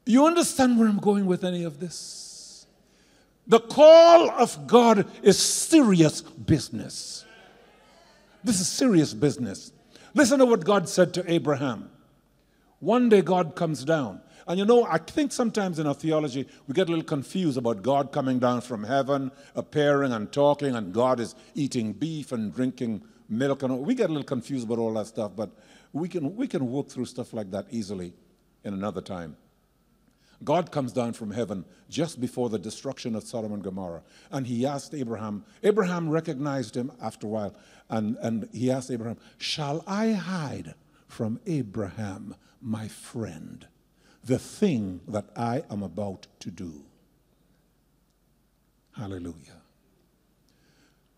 You understand where I'm going with any of this? The call of God is serious business. This is serious business. Listen to what God said to Abraham. One day God comes down. And you know, I think sometimes in our theology we get a little confused about God coming down from heaven, appearing and talking, and God is eating beef and drinking milk. And we get a little confused about all that stuff, but we can, we can work through stuff like that easily in another time. God comes down from heaven just before the destruction of Sodom and Gomorrah. And he asked Abraham, Abraham recognized him after a while, and, and he asked Abraham, Shall I hide from Abraham, my friend, the thing that I am about to do? Hallelujah.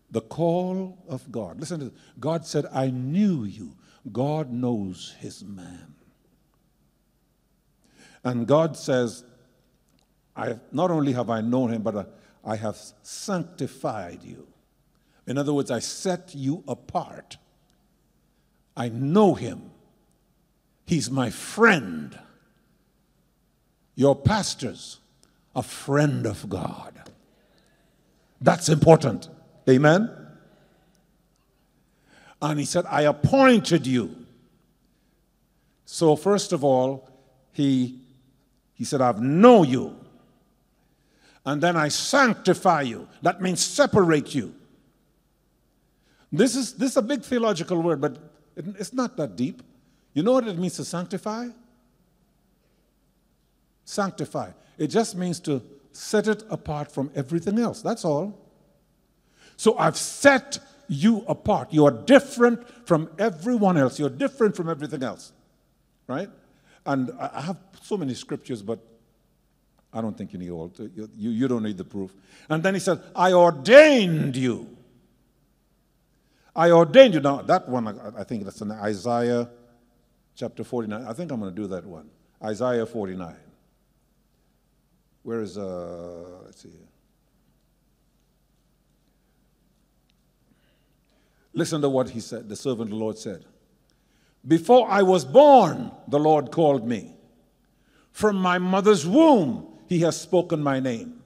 The call of God. Listen to this. God said, I knew you. God knows his man. And God says, I, not only have I known him, but I, I have sanctified you. In other words, I set you apart. I know him. He's my friend. Your pastor's a friend of God. That's important. Amen? And he said, I appointed you. So, first of all, he, he said, I've know you. And then I sanctify you. That means separate you. This is, this is a big theological word, but it, it's not that deep. You know what it means to sanctify? Sanctify. It just means to set it apart from everything else. That's all. So I've set you apart. You are different from everyone else. You're different from everything else. Right? And I have so many scriptures, but I don't think you need all. You, you, don't need the proof. And then he said, I ordained you. I ordained you. Now, that one, I, I think that's in Isaiah chapter 49. I think I'm going to do that one. Isaiah 49. Where is, uh, let's see. Listen to what he said, the servant of the Lord said. Before I was born, the Lord called me. From my mother's womb, he has spoken my name.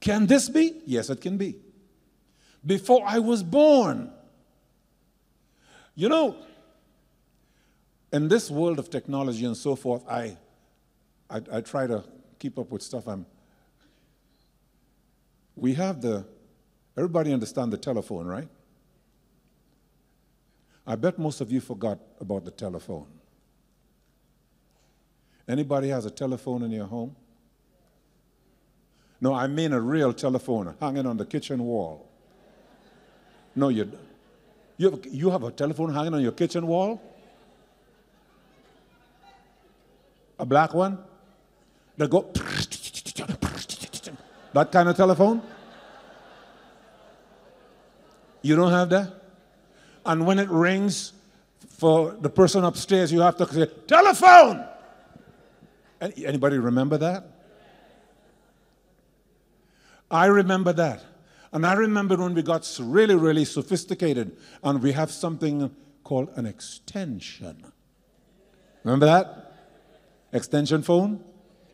Can this be? Yes, it can be. Before I was born. You know, in this world of technology and so forth, I, I, I try to keep up with stuff. I'm, we have the Everybody understand the telephone, right? I bet most of you forgot about the telephone. Anybody has a telephone in your home? No, I mean a real telephone hanging on the kitchen wall. No, you, you, have, you have a telephone hanging on your kitchen wall? A black one? That go that kind of telephone? You don't have that? And when it rings for the person upstairs, you have to say, telephone! Anybody remember that? I remember that. And I remember when we got really, really sophisticated and we have something called an extension. Remember that? Extension phone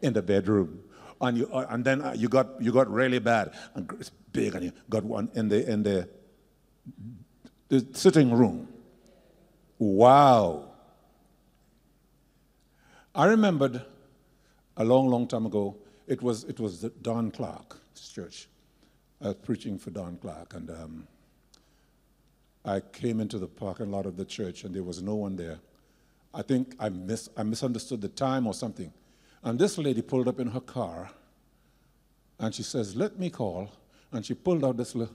in the bedroom. And, you, uh, and then uh, you, got, you got really bad. And it's big and you got one in the, in the, the sitting room. Wow. I remembered a long, long time ago, it was, it was Don Clark's church. I was preaching for Don Clark, and um, I came into the parking lot of the church, and there was no one there. I think I, mis- I misunderstood the time or something. And this lady pulled up in her car, and she says, Let me call. And she pulled out this little.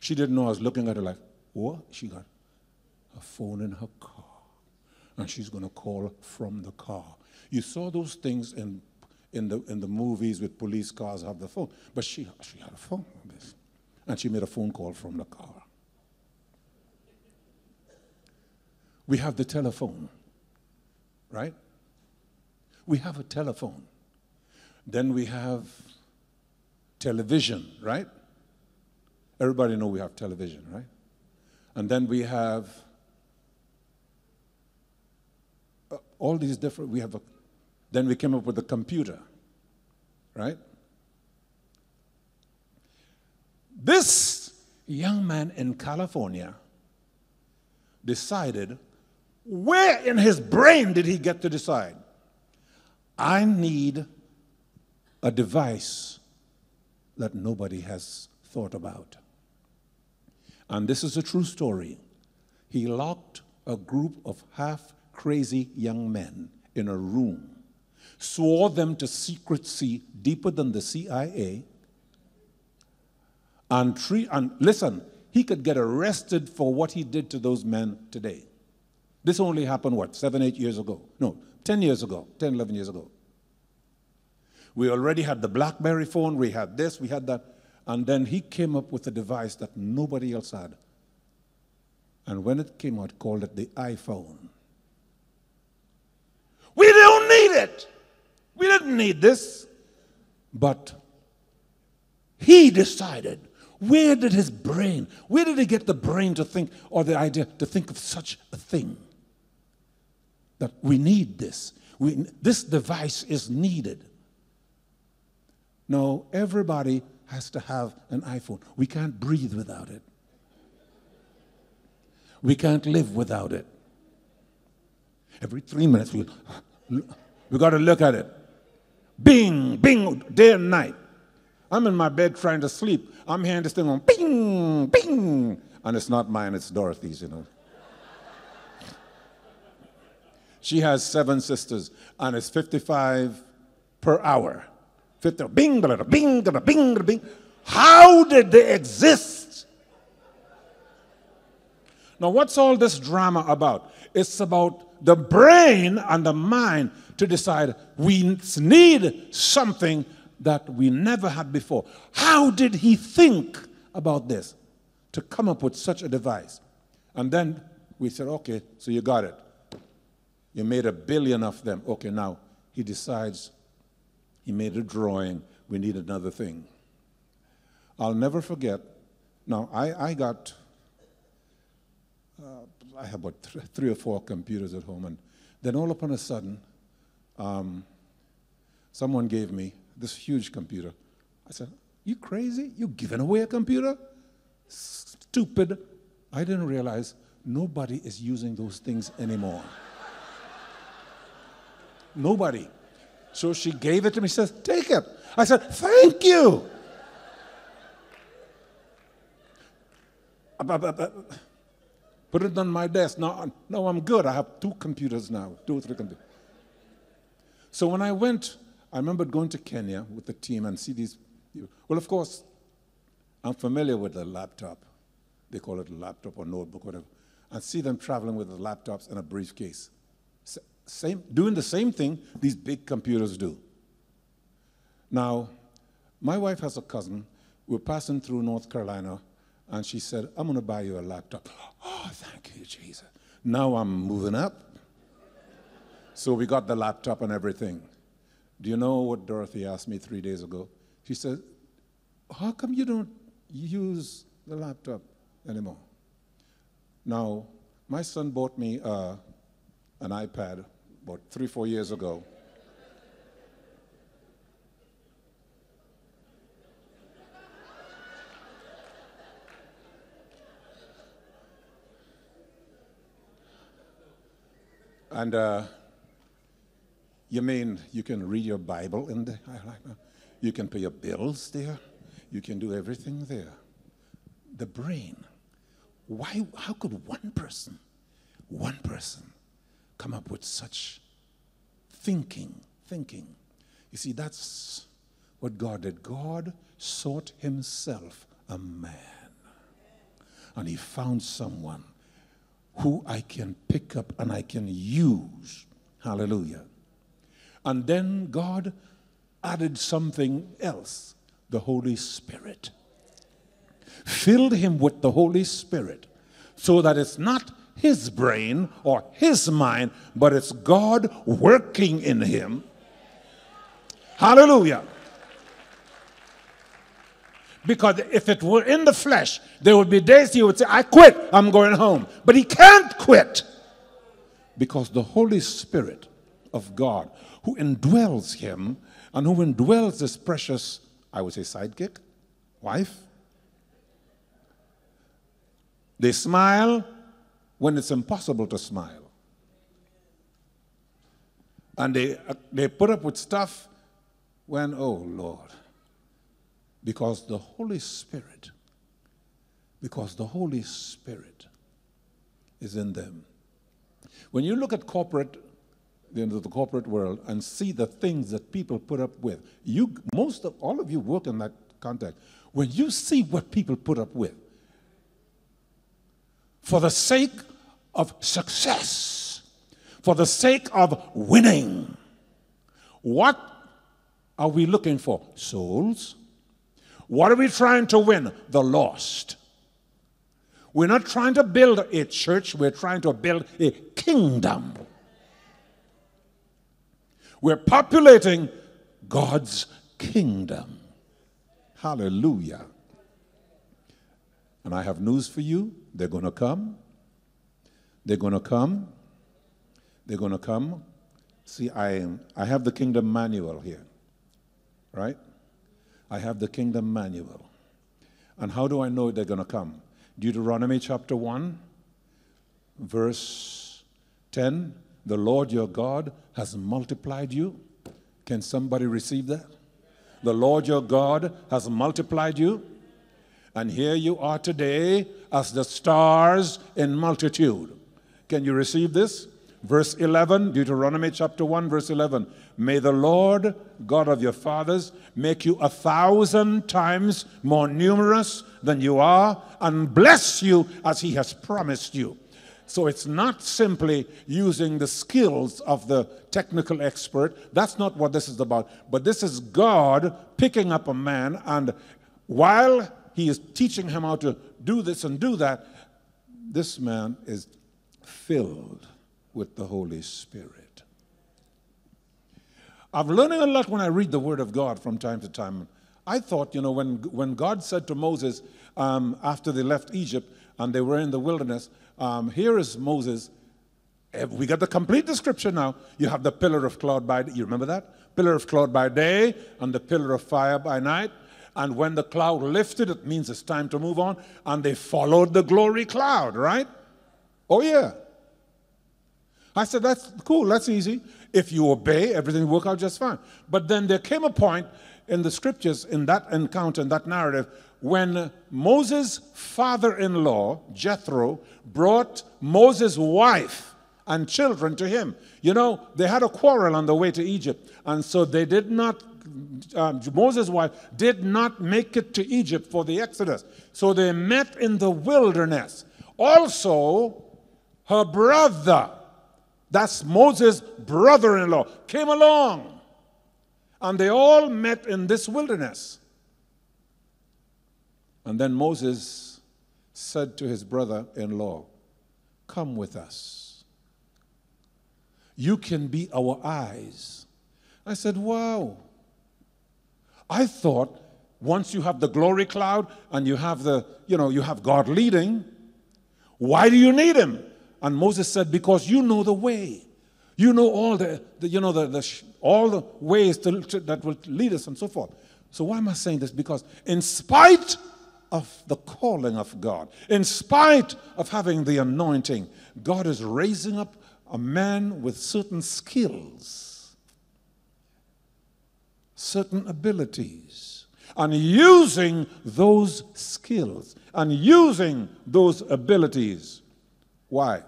She didn't know I was looking at her like, What? She got a phone in her car and she's going to call from the car. You saw those things in, in, the, in the movies with police cars have the phone, but she, she had a phone on this. And she made a phone call from the car. We have the telephone, right? We have a telephone. Then we have television, right? Everybody know we have television, right? And then we have uh, all these different, we have a, then we came up with the computer, right? This young man in California decided, where in his brain did he get to decide? I need a device that nobody has thought about. And this is a true story. He locked a group of half crazy young men in a room, swore them to secrecy deeper than the CIA, and, tre- and listen, he could get arrested for what he did to those men today. This only happened, what, seven, eight years ago? No, 10 years ago, 10, 11 years ago. We already had the Blackberry phone, we had this, we had that. And then he came up with a device that nobody else had. And when it came out, called it the iPhone. We don't need it. We didn't need this. But he decided where did his brain, where did he get the brain to think or the idea to think of such a thing? That we need this. We, this device is needed. No, everybody has to have an iPhone. We can't breathe without it. We can't live without it. Every three minutes, we, we got to look at it. Bing, bing, day and night. I'm in my bed trying to sleep. I'm hearing this thing on bing, bing. And it's not mine, it's Dorothy's, you know. She has seven sisters, and it's 55 per hour. 50, bing, bing, bing, bing, bing. How did they exist? Now, what's all this drama about? It's about the brain and the mind to decide we need something that we never had before. How did he think about this to come up with such a device? And then we said, okay, so you got it. You made a billion of them. Okay, now he decides he made a drawing. We need another thing. I'll never forget. Now, I, I got, uh, I have about th- three or four computers at home, and then all upon a sudden, um, someone gave me this huge computer. I said, You crazy? You giving away a computer? Stupid. I didn't realize nobody is using those things anymore. nobody. So she gave it to me. She says, Take it. I said, Thank you. Uh, put it on my desk. Now, uh, now I'm good. I have two computers now, two or three computers. So when I went, I remember going to Kenya with the team and see these. Well, of course, I'm familiar with the laptop. They call it a laptop or notebook, whatever. And see them traveling with the laptops and a briefcase. Same, doing the same thing these big computers do. Now, my wife has a cousin. We're passing through North Carolina, and she said, I'm going to buy you a laptop. Oh, thank you, Jesus. Now I'm moving up. So we got the laptop and everything. Do you know what Dorothy asked me three days ago? She said, How come you don't use the laptop anymore? Now, my son bought me uh, an iPad about three, four years ago. And uh, you mean you can read your Bible in that. You can pay your bills there. You can do everything there. The brain. Why? How could one person, one person, come up with such thinking? Thinking. You see, that's what God did. God sought Himself a man, and He found someone who I can pick up and I can use. Hallelujah. And then God added something else the Holy Spirit. Filled him with the Holy Spirit so that it's not his brain or his mind, but it's God working in him. Hallelujah. Because if it were in the flesh, there would be days he would say, I quit, I'm going home. But he can't quit because the Holy Spirit of God, who indwells him and who indwells this precious, I would say, sidekick, wife, they smile when it's impossible to smile. And they, uh, they put up with stuff when, oh Lord, because the Holy Spirit, because the Holy Spirit is in them. When you look at corporate, the, the corporate world and see the things that people put up with, you most of all of you work in that context. When you see what people put up with, for the sake of success, for the sake of winning, what are we looking for? Souls what are we trying to win? The lost. We're not trying to build a church, we're trying to build a kingdom. We're populating God's kingdom. Hallelujah. And I have news for you. They're going to come. They're going to come. They're going to come. See, I, I have the kingdom manual here, right? I have the kingdom manual. And how do I know they're going to come? Deuteronomy chapter 1, verse 10 The Lord your God has multiplied you. Can somebody receive that? The Lord your God has multiplied you. And here you are today as the stars in multitude. Can you receive this? Verse 11, Deuteronomy chapter 1, verse 11. May the Lord, God of your fathers, make you a thousand times more numerous than you are and bless you as he has promised you. So it's not simply using the skills of the technical expert. That's not what this is about. But this is God picking up a man, and while he is teaching him how to do this and do that, this man is filled with the Holy Spirit. I'm learning a lot when I read the Word of God from time to time. I thought, you know, when, when God said to Moses um, after they left Egypt and they were in the wilderness, um, here is Moses. Eh, we got the complete description now. You have the pillar of cloud by you remember that pillar of cloud by day and the pillar of fire by night. And when the cloud lifted, it means it's time to move on. And they followed the glory cloud, right? Oh yeah. I said, that's cool, that's easy. If you obey, everything will work out just fine. But then there came a point in the scriptures, in that encounter, in that narrative, when Moses' father in law, Jethro, brought Moses' wife and children to him. You know, they had a quarrel on the way to Egypt, and so they did not, um, Moses' wife did not make it to Egypt for the Exodus. So they met in the wilderness. Also, her brother, that's Moses' brother in law, came along. And they all met in this wilderness. And then Moses said to his brother in law, Come with us. You can be our eyes. I said, Wow. I thought once you have the glory cloud and you have the, you know, you have God leading, why do you need him? And Moses said, Because you know the way. You know all the, the you know, the, the, all the ways to, to- that will lead us and so forth. So why am I saying this? Because in spite of the calling of God, in spite of having the anointing, God is raising up a man with certain skills, certain abilities, and using those skills and using those abilities. Why?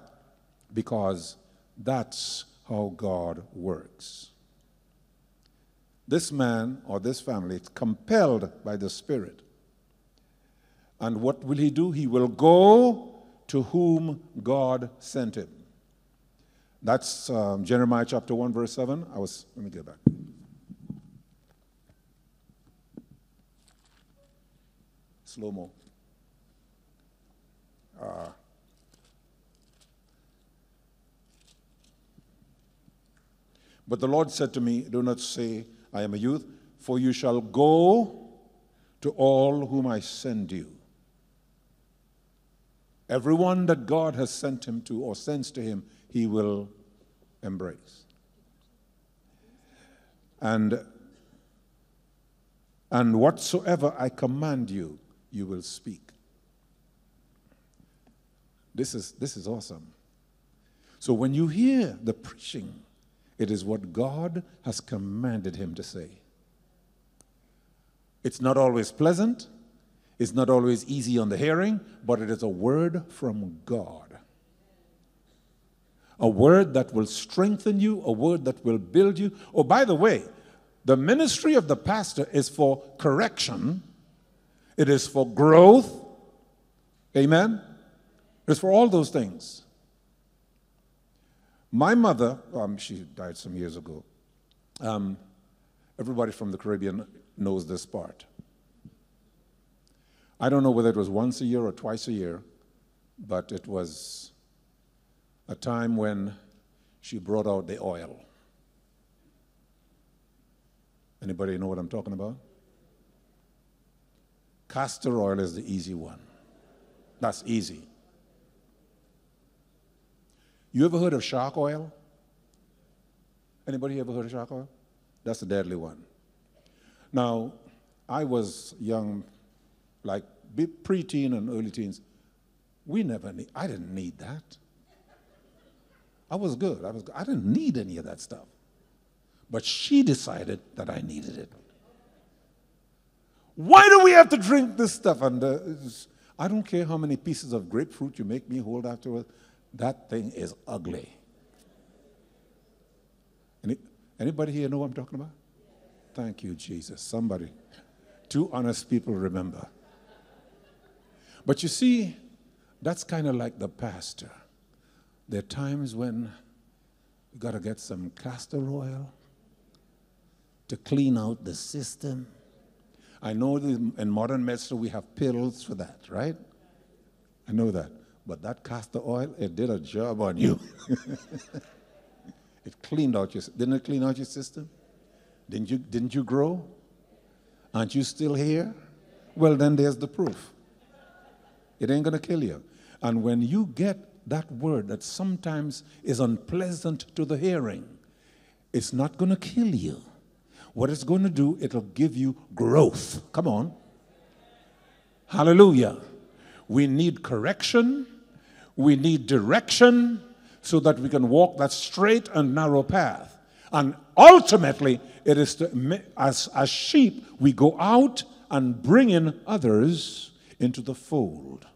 Because that's how God works. This man or this family is compelled by the Spirit. And what will he do? He will go to whom God sent him. That's um, Jeremiah chapter 1, verse 7. I was, let me get back. Slow mo. Uh, but the Lord said to me, Do not say, I am a youth, for you shall go to all whom I send you. Everyone that God has sent him to or sends to him, he will embrace. And, and whatsoever I command you, you will speak. This is, this is awesome. So when you hear the preaching, it is what God has commanded him to say. It's not always pleasant, it's not always easy on the hearing, but it is a word from God. A word that will strengthen you, a word that will build you. Oh, by the way, the ministry of the pastor is for correction, it is for growth. Amen? It's for all those things. My mother, um, she died some years ago. Um, everybody from the Caribbean knows this part. I don't know whether it was once a year or twice a year, but it was a time when she brought out the oil. Anybody know what I'm talking about? Castor oil is the easy one. That's easy. You ever heard of shark oil? Anybody ever heard of shark oil? That's a deadly one. Now, I was young, like preteen and early teens. We never need, I didn't need that. I was good. I, was, I didn't need any of that stuff. But she decided that I needed it. Why do we have to drink this stuff? And uh, I don't care how many pieces of grapefruit you make me hold afterwards. That thing is ugly. Any, anybody here know what I'm talking about? Thank you, Jesus. Somebody. Two honest people remember. But you see, that's kind of like the pastor. There are times when you got to get some castor oil to clean out the system. I know in modern medicine we have pills for that, right? I know that. But that castor oil, it did a job on you. it cleaned out your didn't it clean out your system? Didn't you didn't you grow? Aren't you still here? Well then there's the proof. It ain't gonna kill you. And when you get that word that sometimes is unpleasant to the hearing, it's not gonna kill you. What it's going to do, it'll give you growth. Come on. Hallelujah. We need correction, we need direction so that we can walk that straight and narrow path. And ultimately, it is to, as, as sheep, we go out and bring in others into the fold.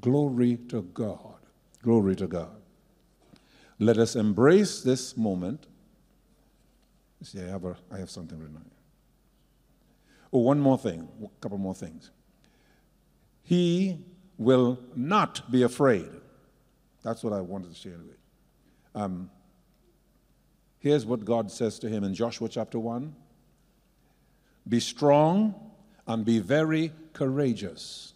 Glory to God. Glory to God. Let us embrace this moment. See, I have, a, I have something written on. Oh, one more thing, a couple more things. He will not be afraid. That's what I wanted to share with. Um, here's what God says to him in Joshua chapter 1 Be strong and be very courageous.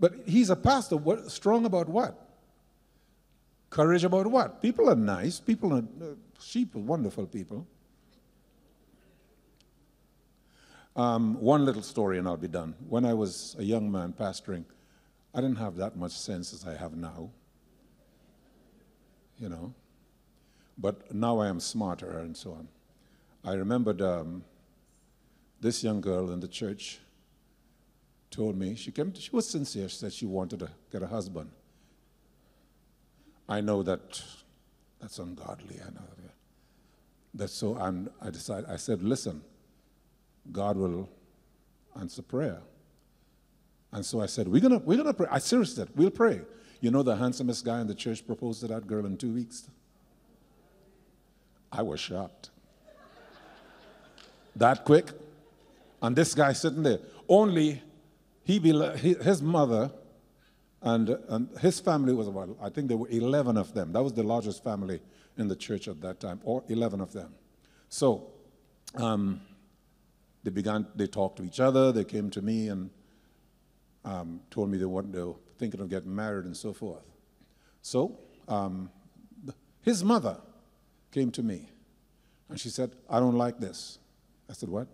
But he's a pastor. What, strong about what? Courage about what? People are nice. People are, uh, sheep are wonderful people. Um, one little story and I'll be done. When I was a young man pastoring, I didn't have that much sense as I have now. You know. But now I am smarter and so on. I remembered um, this young girl in the church told me, she, came, she was sincere, she said she wanted to get a husband. I know that that's ungodly. I know that. That's so I'm, I decided, I said, listen, God will answer prayer. And so I said, we're going we're gonna pray. I seriously said, we'll pray. You know, the handsomest guy in the church proposed to that girl in two weeks? I was shocked. that quick? And this guy sitting there. Only he, his mother and, and his family was about, I think there were 11 of them. That was the largest family in the church at that time, or 11 of them. So um, they began, they talked to each other, they came to me and um, told me they, wanted, they were thinking of getting married and so forth. So um, his mother came to me and she said, I don't like this. I said, What?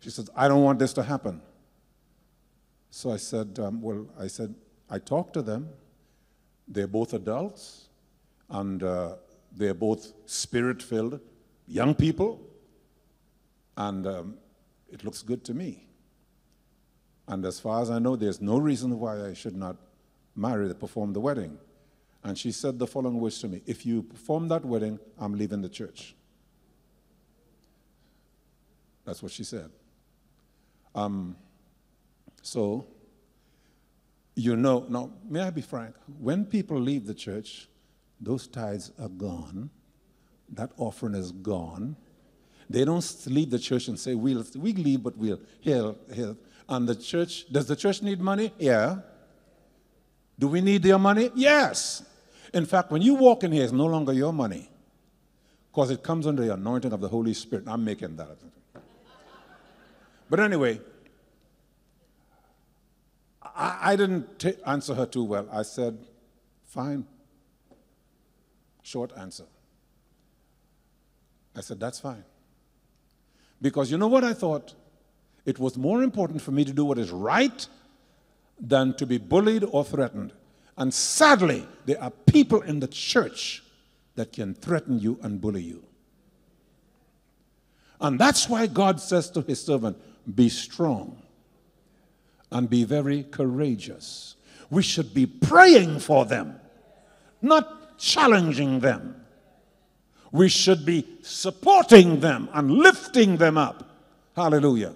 She said, I don't want this to happen. So I said, um, Well, I said, I talked to them. They're both adults and uh, they're both spirit filled young people. And um, it looks good to me. And as far as I know, there's no reason why I should not marry, perform the wedding. And she said the following words to me If you perform that wedding, I'm leaving the church. That's what she said. Um, so, you know, now, may I be frank? When people leave the church, those tithes are gone, that offering is gone. They don't leave the church and say, we'll, we leave, but we'll heal, heal. And the church, does the church need money? Yeah. Do we need their money? Yes. In fact, when you walk in here, it's no longer your money because it comes under the anointing of the Holy Spirit. I'm making that. But anyway, I, I didn't answer her too well. I said, fine. Short answer. I said, that's fine. Because you know what I thought? It was more important for me to do what is right than to be bullied or threatened. And sadly, there are people in the church that can threaten you and bully you. And that's why God says to his servant, Be strong and be very courageous. We should be praying for them, not challenging them. We should be supporting them and lifting them up. Hallelujah.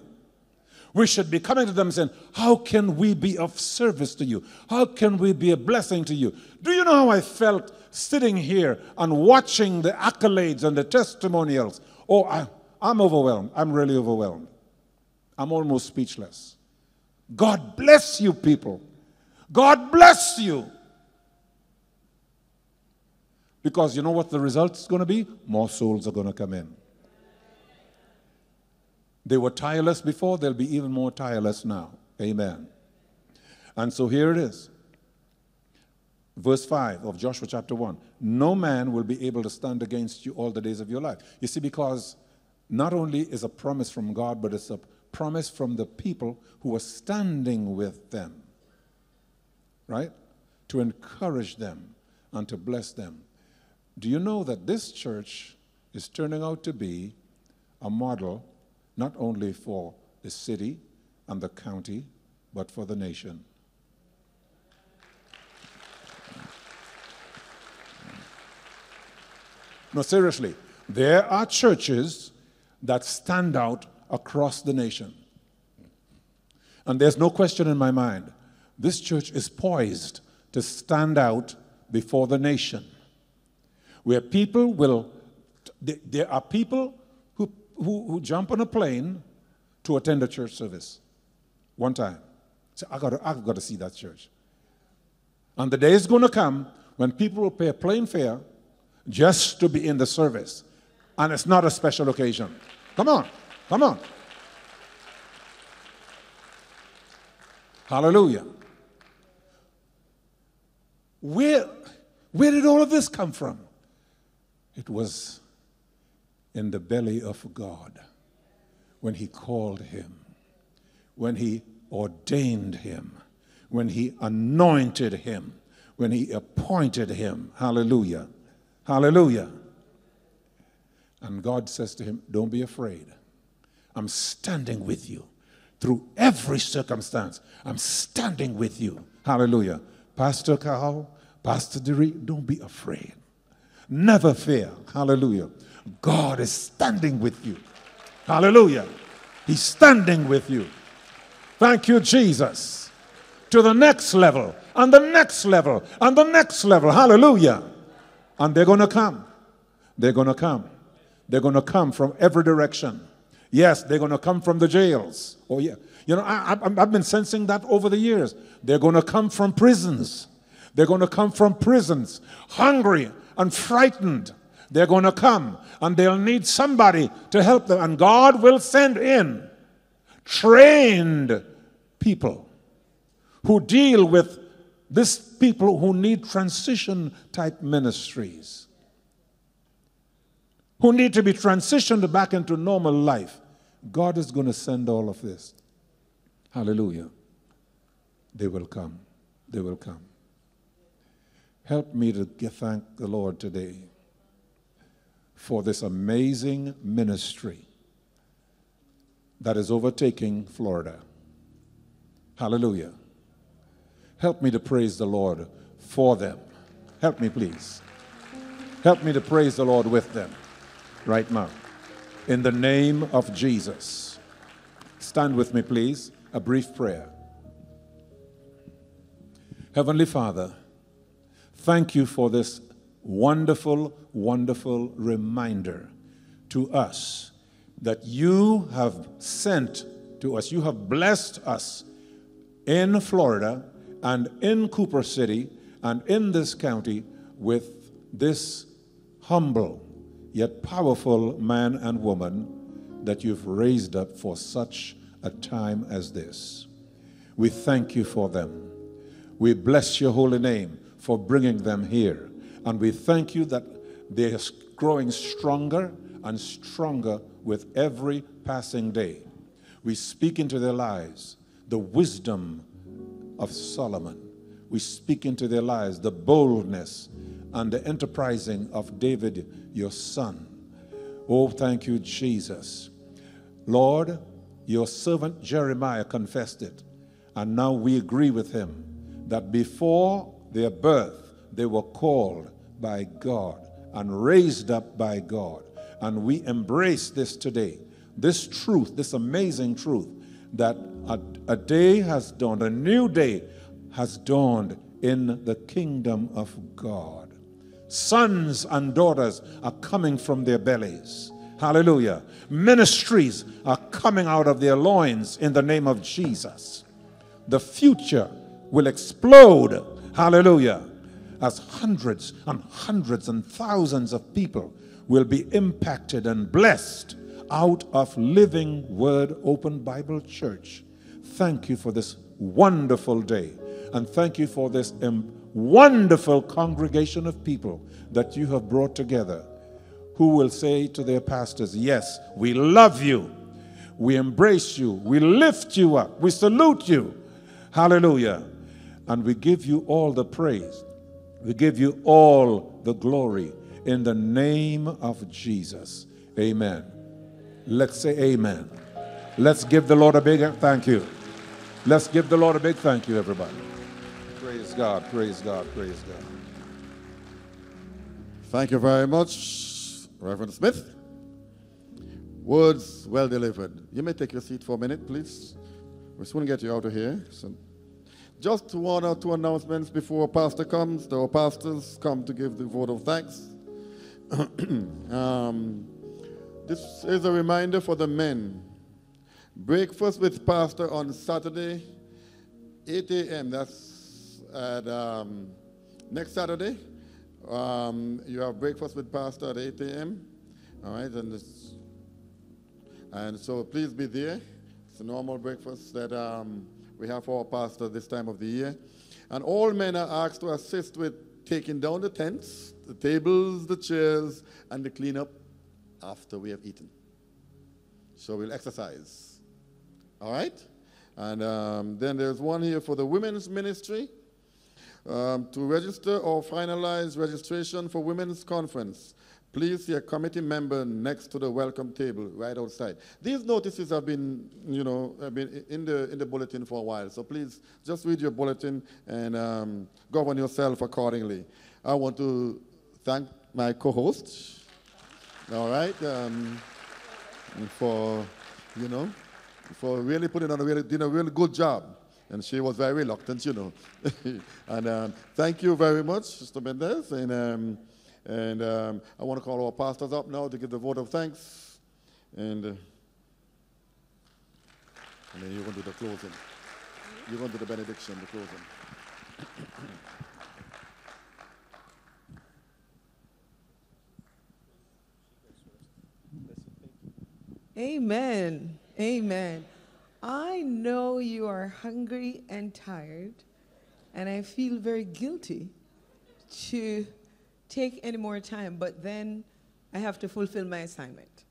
We should be coming to them saying, How can we be of service to you? How can we be a blessing to you? Do you know how I felt sitting here and watching the accolades and the testimonials? Oh, I, I'm overwhelmed. I'm really overwhelmed. I'm almost speechless. God bless you, people. God bless you. Because you know what the result is going to be? More souls are going to come in. They were tireless before, they'll be even more tireless now. Amen. And so here it is. Verse 5 of Joshua chapter 1 No man will be able to stand against you all the days of your life. You see, because not only is a promise from God, but it's a promise from the people who are standing with them, right? To encourage them and to bless them. Do you know that this church is turning out to be a model not only for the city and the county, but for the nation? No, seriously, there are churches that stand out across the nation. And there's no question in my mind, this church is poised to stand out before the nation. Where people will, there are people who, who, who jump on a plane to attend a church service one time. So I've got to see that church. And the day is going to come when people will pay a plane fare just to be in the service. And it's not a special occasion. Come on, come on. Hallelujah. Where, Where did all of this come from? It was in the belly of God when He called him, when He ordained him, when He anointed him, when He appointed him. Hallelujah. Hallelujah. And God says to him, Don't be afraid. I'm standing with you through every circumstance. I'm standing with you. Hallelujah. Pastor Carl, Pastor Diri, don't be afraid. Never fear. Hallelujah. God is standing with you. Hallelujah. He's standing with you. Thank you, Jesus. To the next level, and the next level, and the next level. Hallelujah. And they're going to come. They're going to come. They're going to come from every direction. Yes, they're going to come from the jails. Oh, yeah. You know, I, I've been sensing that over the years. They're going to come from prisons. They're going to come from prisons, hungry and frightened. They're going to come and they'll need somebody to help them. And God will send in trained people who deal with this people who need transition type ministries, who need to be transitioned back into normal life. God is going to send all of this. Hallelujah. They will come. They will come. Help me to thank the Lord today for this amazing ministry that is overtaking Florida. Hallelujah. Help me to praise the Lord for them. Help me, please. Help me to praise the Lord with them right now. In the name of Jesus. Stand with me, please. A brief prayer. Heavenly Father, thank you for this wonderful, wonderful reminder to us that you have sent to us, you have blessed us in Florida and in Cooper City and in this county with this humble yet powerful man and woman that you've raised up for such a time as this. We thank you for them. We bless your holy name for bringing them here. And we thank you that they're growing stronger and stronger with every passing day. We speak into their lives the wisdom of Solomon. We speak into their lives the boldness and the enterprising of David, your son. Oh, thank you, Jesus. Lord, your servant Jeremiah confessed it, and now we agree with him that before their birth, they were called by God and raised up by God. And we embrace this today, this truth, this amazing truth that a, a day has dawned, a new day has dawned in the kingdom of God. Sons and daughters are coming from their bellies. Hallelujah. Ministries are coming out of their loins in the name of Jesus. The future will explode. Hallelujah. As hundreds and hundreds and thousands of people will be impacted and blessed out of Living Word Open Bible Church. Thank you for this wonderful day. And thank you for this wonderful congregation of people that you have brought together who will say to their pastors, Yes, we love you. We embrace you. We lift you up. We salute you. Hallelujah. And we give you all the praise. We give you all the glory in the name of Jesus. Amen. Let's say amen. Let's give the Lord a big thank you. Let's give the Lord a big thank you, everybody. Praise God, praise God, praise God. Thank you very much, Reverend Smith. Words well delivered. You may take your seat for a minute, please. We're soon to get you out of here. So just one or two announcements before Pastor comes. The pastors come to give the vote of thanks. um, this is a reminder for the men. Breakfast with Pastor on Saturday, 8 a.m. That's at um, next Saturday. Um, you have breakfast with Pastor at 8 a.m. All right, and and so please be there. It's a normal breakfast that um, we have for our pastor this time of the year. And all men are asked to assist with taking down the tents, the tables, the chairs, and the cleanup after we have eaten. So we'll exercise. All right? And um, then there's one here for the women's ministry. Um, to register or finalize registration for women's conference, please see a committee member next to the welcome table right outside. These notices have been, you know, have been in the in the bulletin for a while. So please just read your bulletin and um, govern yourself accordingly. I want to thank my co-host. All right, um, for you know, for really putting on a really did a really good job. And she was very reluctant, you know. and um, thank you very much, Mr. Mendez. And, um, and um, I want to call our pastors up now to give the vote of thanks. And, uh, and then you're going to do the closing. You're going to do the benediction, the closing. Amen. Amen. I know you are hungry and tired, and I feel very guilty to take any more time, but then I have to fulfill my assignment.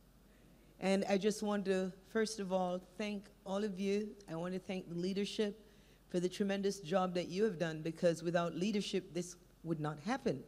And I just want to, first of all, thank all of you. I want to thank the leadership for the tremendous job that you have done because without leadership, this would not happen.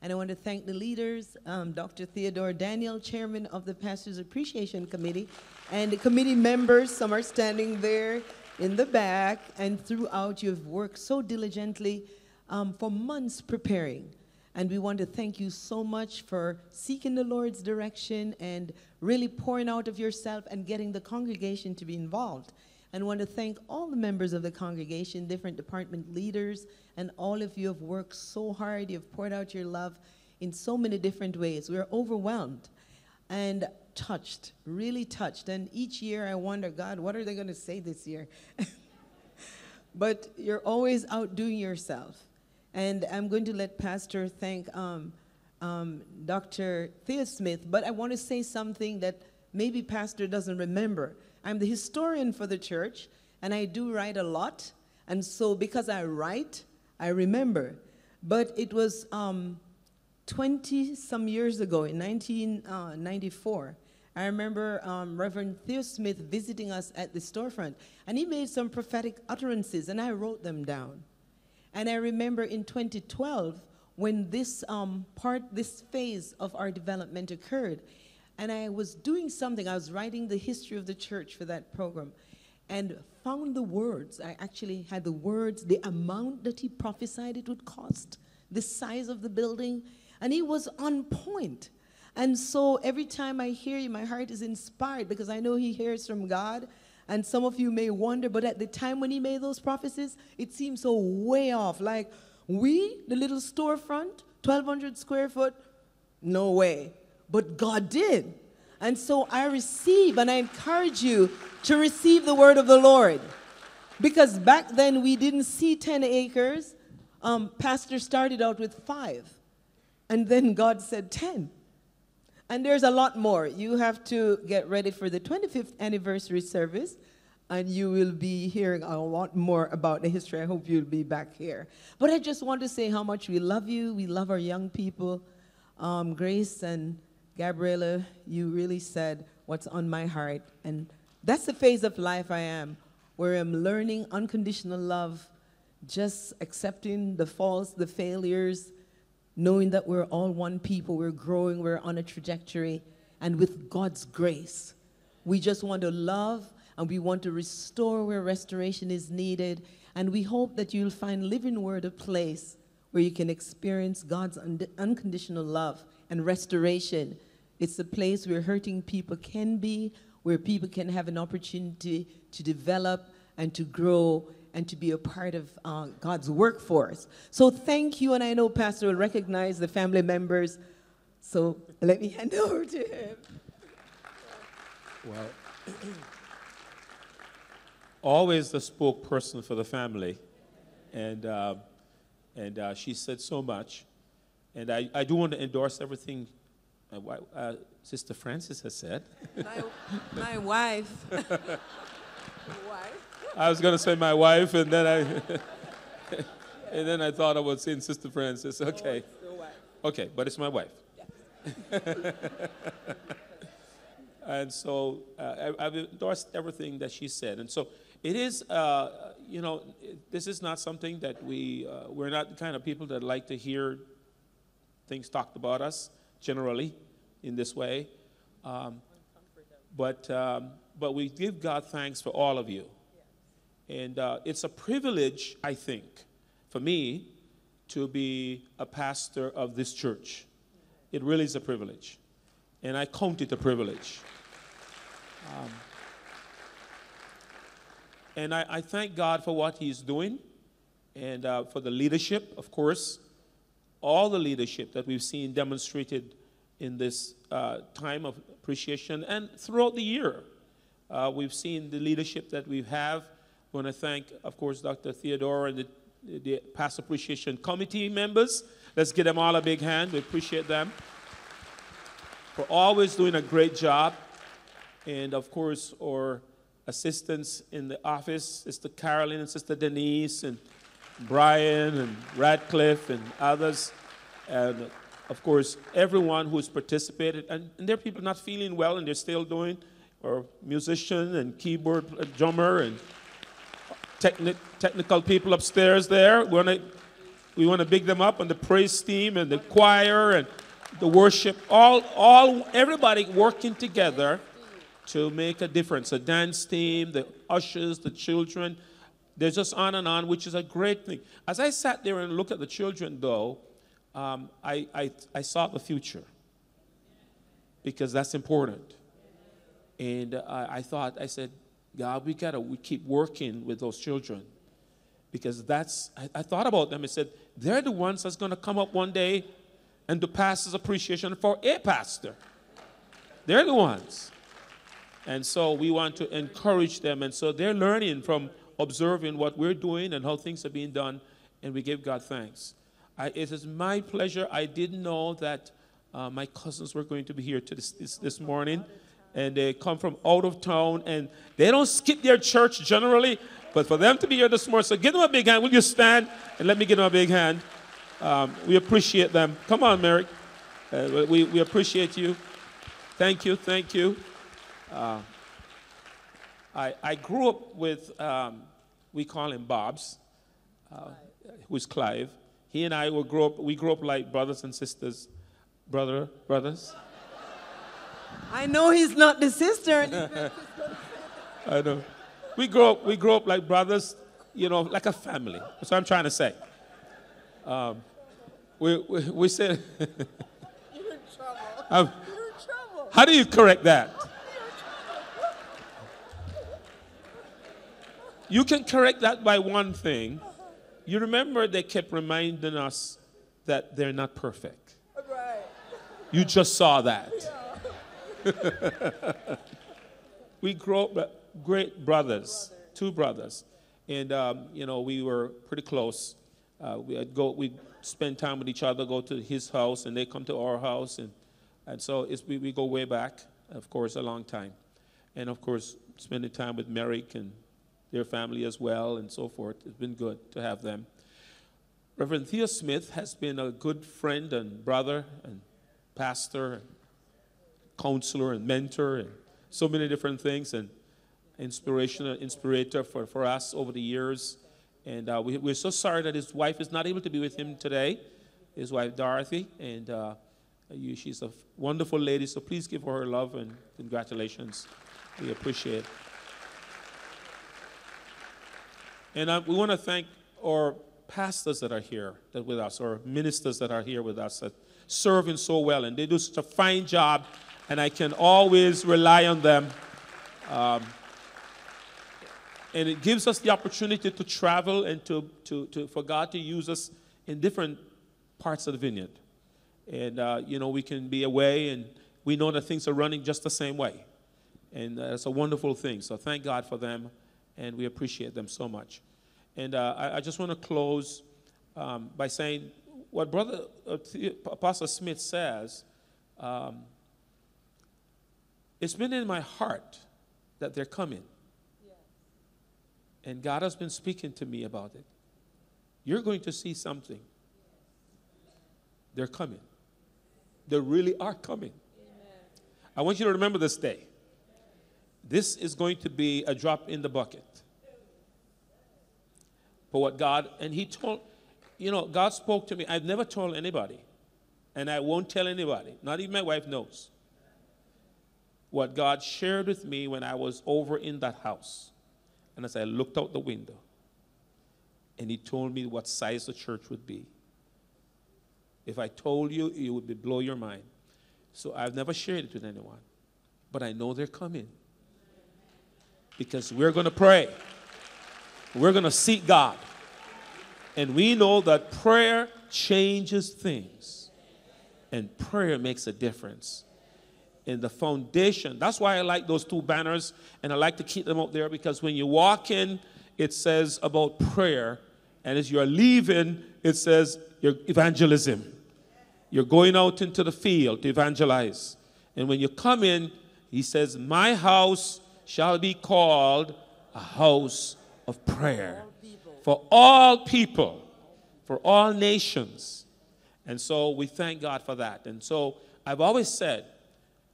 And I want to thank the leaders, um, Dr. Theodore Daniel, chairman of the Pastors Appreciation Committee, and the committee members. Some are standing there in the back, and throughout, you have worked so diligently um, for months preparing. And we want to thank you so much for seeking the Lord's direction and really pouring out of yourself and getting the congregation to be involved. And want to thank all the members of the congregation, different department leaders, and all of you have worked so hard. You've poured out your love in so many different ways. We're overwhelmed and touched, really touched. And each year I wonder, God, what are they going to say this year? but you're always outdoing yourself. And I'm going to let Pastor thank um, um, Dr. Theo Smith, but I want to say something that maybe Pastor doesn't remember. I'm the historian for the church, and I do write a lot. And so, because I write, I remember. But it was 20 um, some years ago, in 1994. I remember um, Reverend Theo Smith visiting us at the storefront, and he made some prophetic utterances, and I wrote them down. And I remember in 2012, when this um, part, this phase of our development occurred, and I was doing something, I was writing the history of the church for that program, and found the words. I actually had the words, the amount that he prophesied it would cost, the size of the building, and he was on point. And so every time I hear you, my heart is inspired because I know he hears from God. And some of you may wonder, but at the time when he made those prophecies, it seemed so way off. Like, we, the little storefront, 1,200 square foot, no way. But God did. And so I receive and I encourage you to receive the word of the Lord. Because back then we didn't see 10 acres. Um, Pastor started out with five. And then God said 10. And there's a lot more. You have to get ready for the 25th anniversary service, and you will be hearing a lot more about the history. I hope you'll be back here. But I just want to say how much we love you. We love our young people. Um, Grace and Gabriella, you really said what's on my heart. And that's the phase of life I am, where I'm learning unconditional love, just accepting the faults, the failures, knowing that we're all one people, we're growing, we're on a trajectory, and with God's grace, we just want to love and we want to restore where restoration is needed. And we hope that you'll find Living Word a place where you can experience God's un- unconditional love and restoration. It's a place where hurting people can be, where people can have an opportunity to develop and to grow and to be a part of uh, God's workforce. So thank you, and I know Pastor will recognize the family members. So let me hand over to him. Well, always the spokesperson for the family, and uh, and uh, she said so much, and I, I do want to endorse everything uh, Sister Francis has said. My, my wife. I was going to say my wife, and then I. and then I thought I was saying Sister Francis. Okay. Okay, but it's my wife. and so uh, I, I've endorsed everything that she said. And so it is, uh, you know, this is not something that we, uh, we're not the kind of people that like to hear things talked about us generally in this way. Um, but, um, but we give God thanks for all of you. And uh, it's a privilege, I think, for me to be a pastor of this church. It really is a privilege. And I count it a privilege. Um, and I, I, thank God for what He's doing and uh, for the leadership, of course, all the leadership that we've seen demonstrated in this uh, time of appreciation and throughout the year. Uh, we've seen the leadership that we have. I want to thank, of course, Dr. Theodore and the, the Past Appreciation Committee members. Let's give them all a big hand. We appreciate them for always doing a great job. And of course, our assistants in the office, Sister Carolyn and Sister Denise, and Brian and Radcliffe and others. And of course, everyone who's participated. And, and there are people not feeling well and they're still doing, or musician and keyboard drummer and techni- technical people upstairs there. We want to we want to big them up and the praise team and the choir and the worship. All all everybody working together to make a difference. The dance team, the ushers, the children. There's just on and on, which is a great thing. As I sat there and looked at the children, though, um, I, I, I saw the future because that's important. And uh, I thought, I said, God, we gotta we keep working with those children because that's. I, I thought about them and said, they're the ones that's gonna come up one day and do pastor's appreciation for a pastor. They're the ones. And so we want to encourage them. And so they're learning from observing what we're doing and how things are being done. And we give God thanks. I, it is my pleasure. I didn't know that uh, my cousins were going to be here to this, this, this morning. And they come from out of town. And they don't skip their church generally. But for them to be here this morning, so give them a big hand. Will you stand and let me give them a big hand? Um, we appreciate them. Come on, Merrick. Uh, we, we appreciate you. Thank you. Thank you. Uh, I, I grew up with, um, we call him Bob's, uh, who's Clive. He and I will grow up, we grew up like brothers and sisters. Brother, brothers. I know he's not the sister. I know. We grow up, we grow up like brothers, you know, like a family. That's what I'm trying to say. Um, we, we, we said, You're in trouble. Um, You're in trouble. how do you correct that? You can correct that by one thing. You remember they kept reminding us that they're not perfect. Right. You just saw that. we grew up great brothers, two brothers, and um, you know we were pretty close. Uh, we'd go, we spend time with each other, go to his house, and they come to our house, and and so we, we go way back, of course, a long time, and of course spending time with Merrick and their family as well, and so forth. It's been good to have them. Reverend Theo Smith has been a good friend and brother and pastor and counselor and mentor and so many different things and inspirational inspirator for, for us over the years. And uh, we, we're so sorry that his wife is not able to be with him today, his wife Dorothy. And uh, you, she's a wonderful lady, so please give her her love and congratulations. We appreciate it. And uh, we want to thank our pastors that are here that with us, or ministers that are here with us, that serving so well, and they do such a fine job, and I can always rely on them. Um, and it gives us the opportunity to travel and to, to, to, for God to use us in different parts of the vineyard. And, uh, you know, we can be away and we know that things are running just the same way. And uh, it's a wonderful thing. So thank God for them, and we appreciate them so much. And uh, I, I, just want to close um, by saying what Brother uh, Apostle Smith says. Um, it's been in my heart that they're coming. And God has been speaking to me about it. you're going to see something. They're coming. They really are coming. I want you to remember this day. This is going to be a drop in the bucket. For what God, and He told, you know, God spoke to me. I've never told anybody, and I won't tell anybody, not even my wife knows, what God shared with me when I was over in that house. And as I looked out the window, and He told me what size the church would be. If I told you, it would blow your mind. So I've never shared it with anyone, but I know they're coming because we're going to pray. We're going to seek God. And we know that prayer changes things, and prayer makes a difference. In the foundation, that's why I like those two banners, and I like to keep them out there because when you walk in, it says about prayer, and as you're leaving, it says your evangelism. You're going out into the field to evangelize. And when you come in, he says, My house shall be called a house of prayer for all people, for all nations. And so we thank God for that. And so I've always said,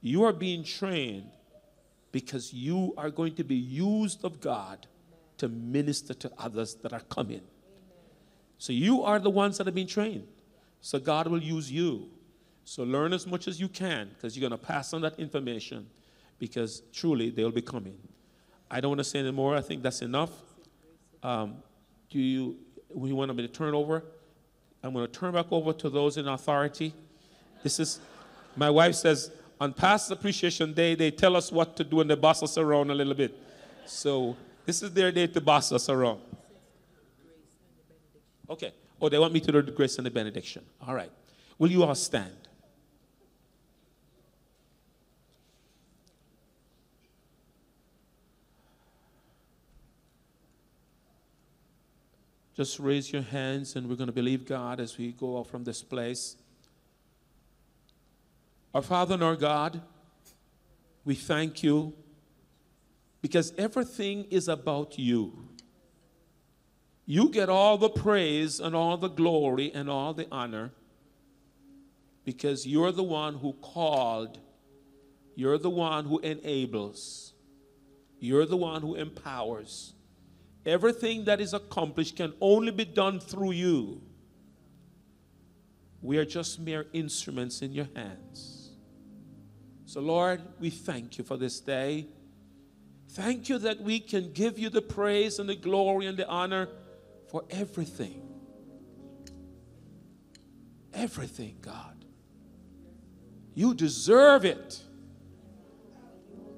you are being trained because you are going to be used of God to minister to others that are coming. So you are the ones that have been trained. So God will use you. So learn as much as you can because you're going to pass on that information because truly they'll be coming. I don't want to say any more. I think that's enough. Um, do you, we want me to turn over? I'm going to turn back over to those in authority. This is, my wife says, on Past Appreciation Day, they tell us what to do and they boss us around a little bit. So this is their day to boss us around. Okay. Oh, they want me to do the grace and the benediction. All right. Will you all stand? Just raise your hands and we're going to believe God as we go out from this place. Our Father and our God, we thank you because everything is about you. You get all the praise and all the glory and all the honor because you're the one who called, you're the one who enables, you're the one who empowers. Everything that is accomplished can only be done through you. We are just mere instruments in your hands. So, Lord, we thank you for this day. Thank you that we can give you the praise and the glory and the honor for everything. Everything, God. You deserve it.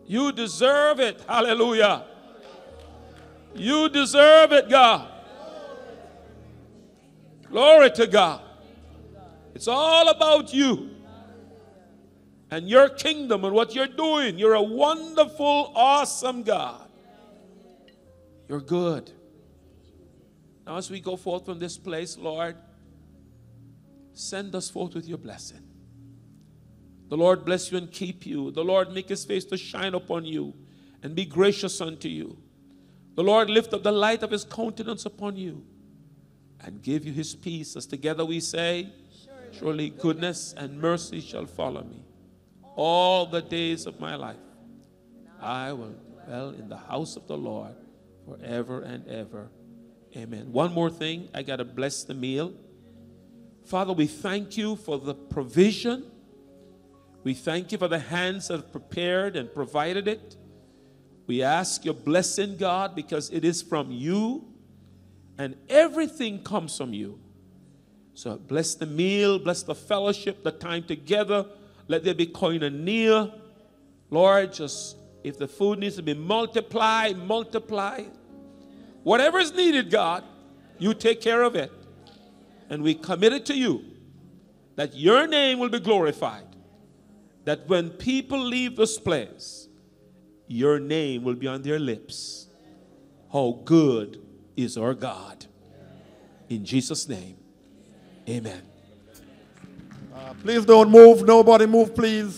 You deserve it. Hallelujah. You deserve it, God. Glory to God. It's all about you and your kingdom and what you're doing. You're a wonderful, awesome God. You're good. Now, as we go forth from this place, Lord, send us forth with your blessing. The Lord bless you and keep you. The Lord make his face to shine upon you and be gracious unto you. The Lord lift up the light of his countenance upon you and give you his peace. As together we say, Surely goodness and mercy shall follow me all the days of my life. I will dwell in the house of the Lord forever and ever. Amen. One more thing, I got to bless the meal. Father, we thank you for the provision. We thank you for the hands that have prepared and provided it. We ask your blessing, God, because it is from you and everything comes from you. So bless the meal, bless the fellowship, the time together. Let there be koinonia. Lord, just if the food needs to be multiplied, multiply. Whatever is needed, God, you take care of it. And we commit it to you that your name will be glorified. That when people leave this place, your name will be on their lips. How good is our God. In Jesus' name, amen. Uh, please don't move. Nobody move, please.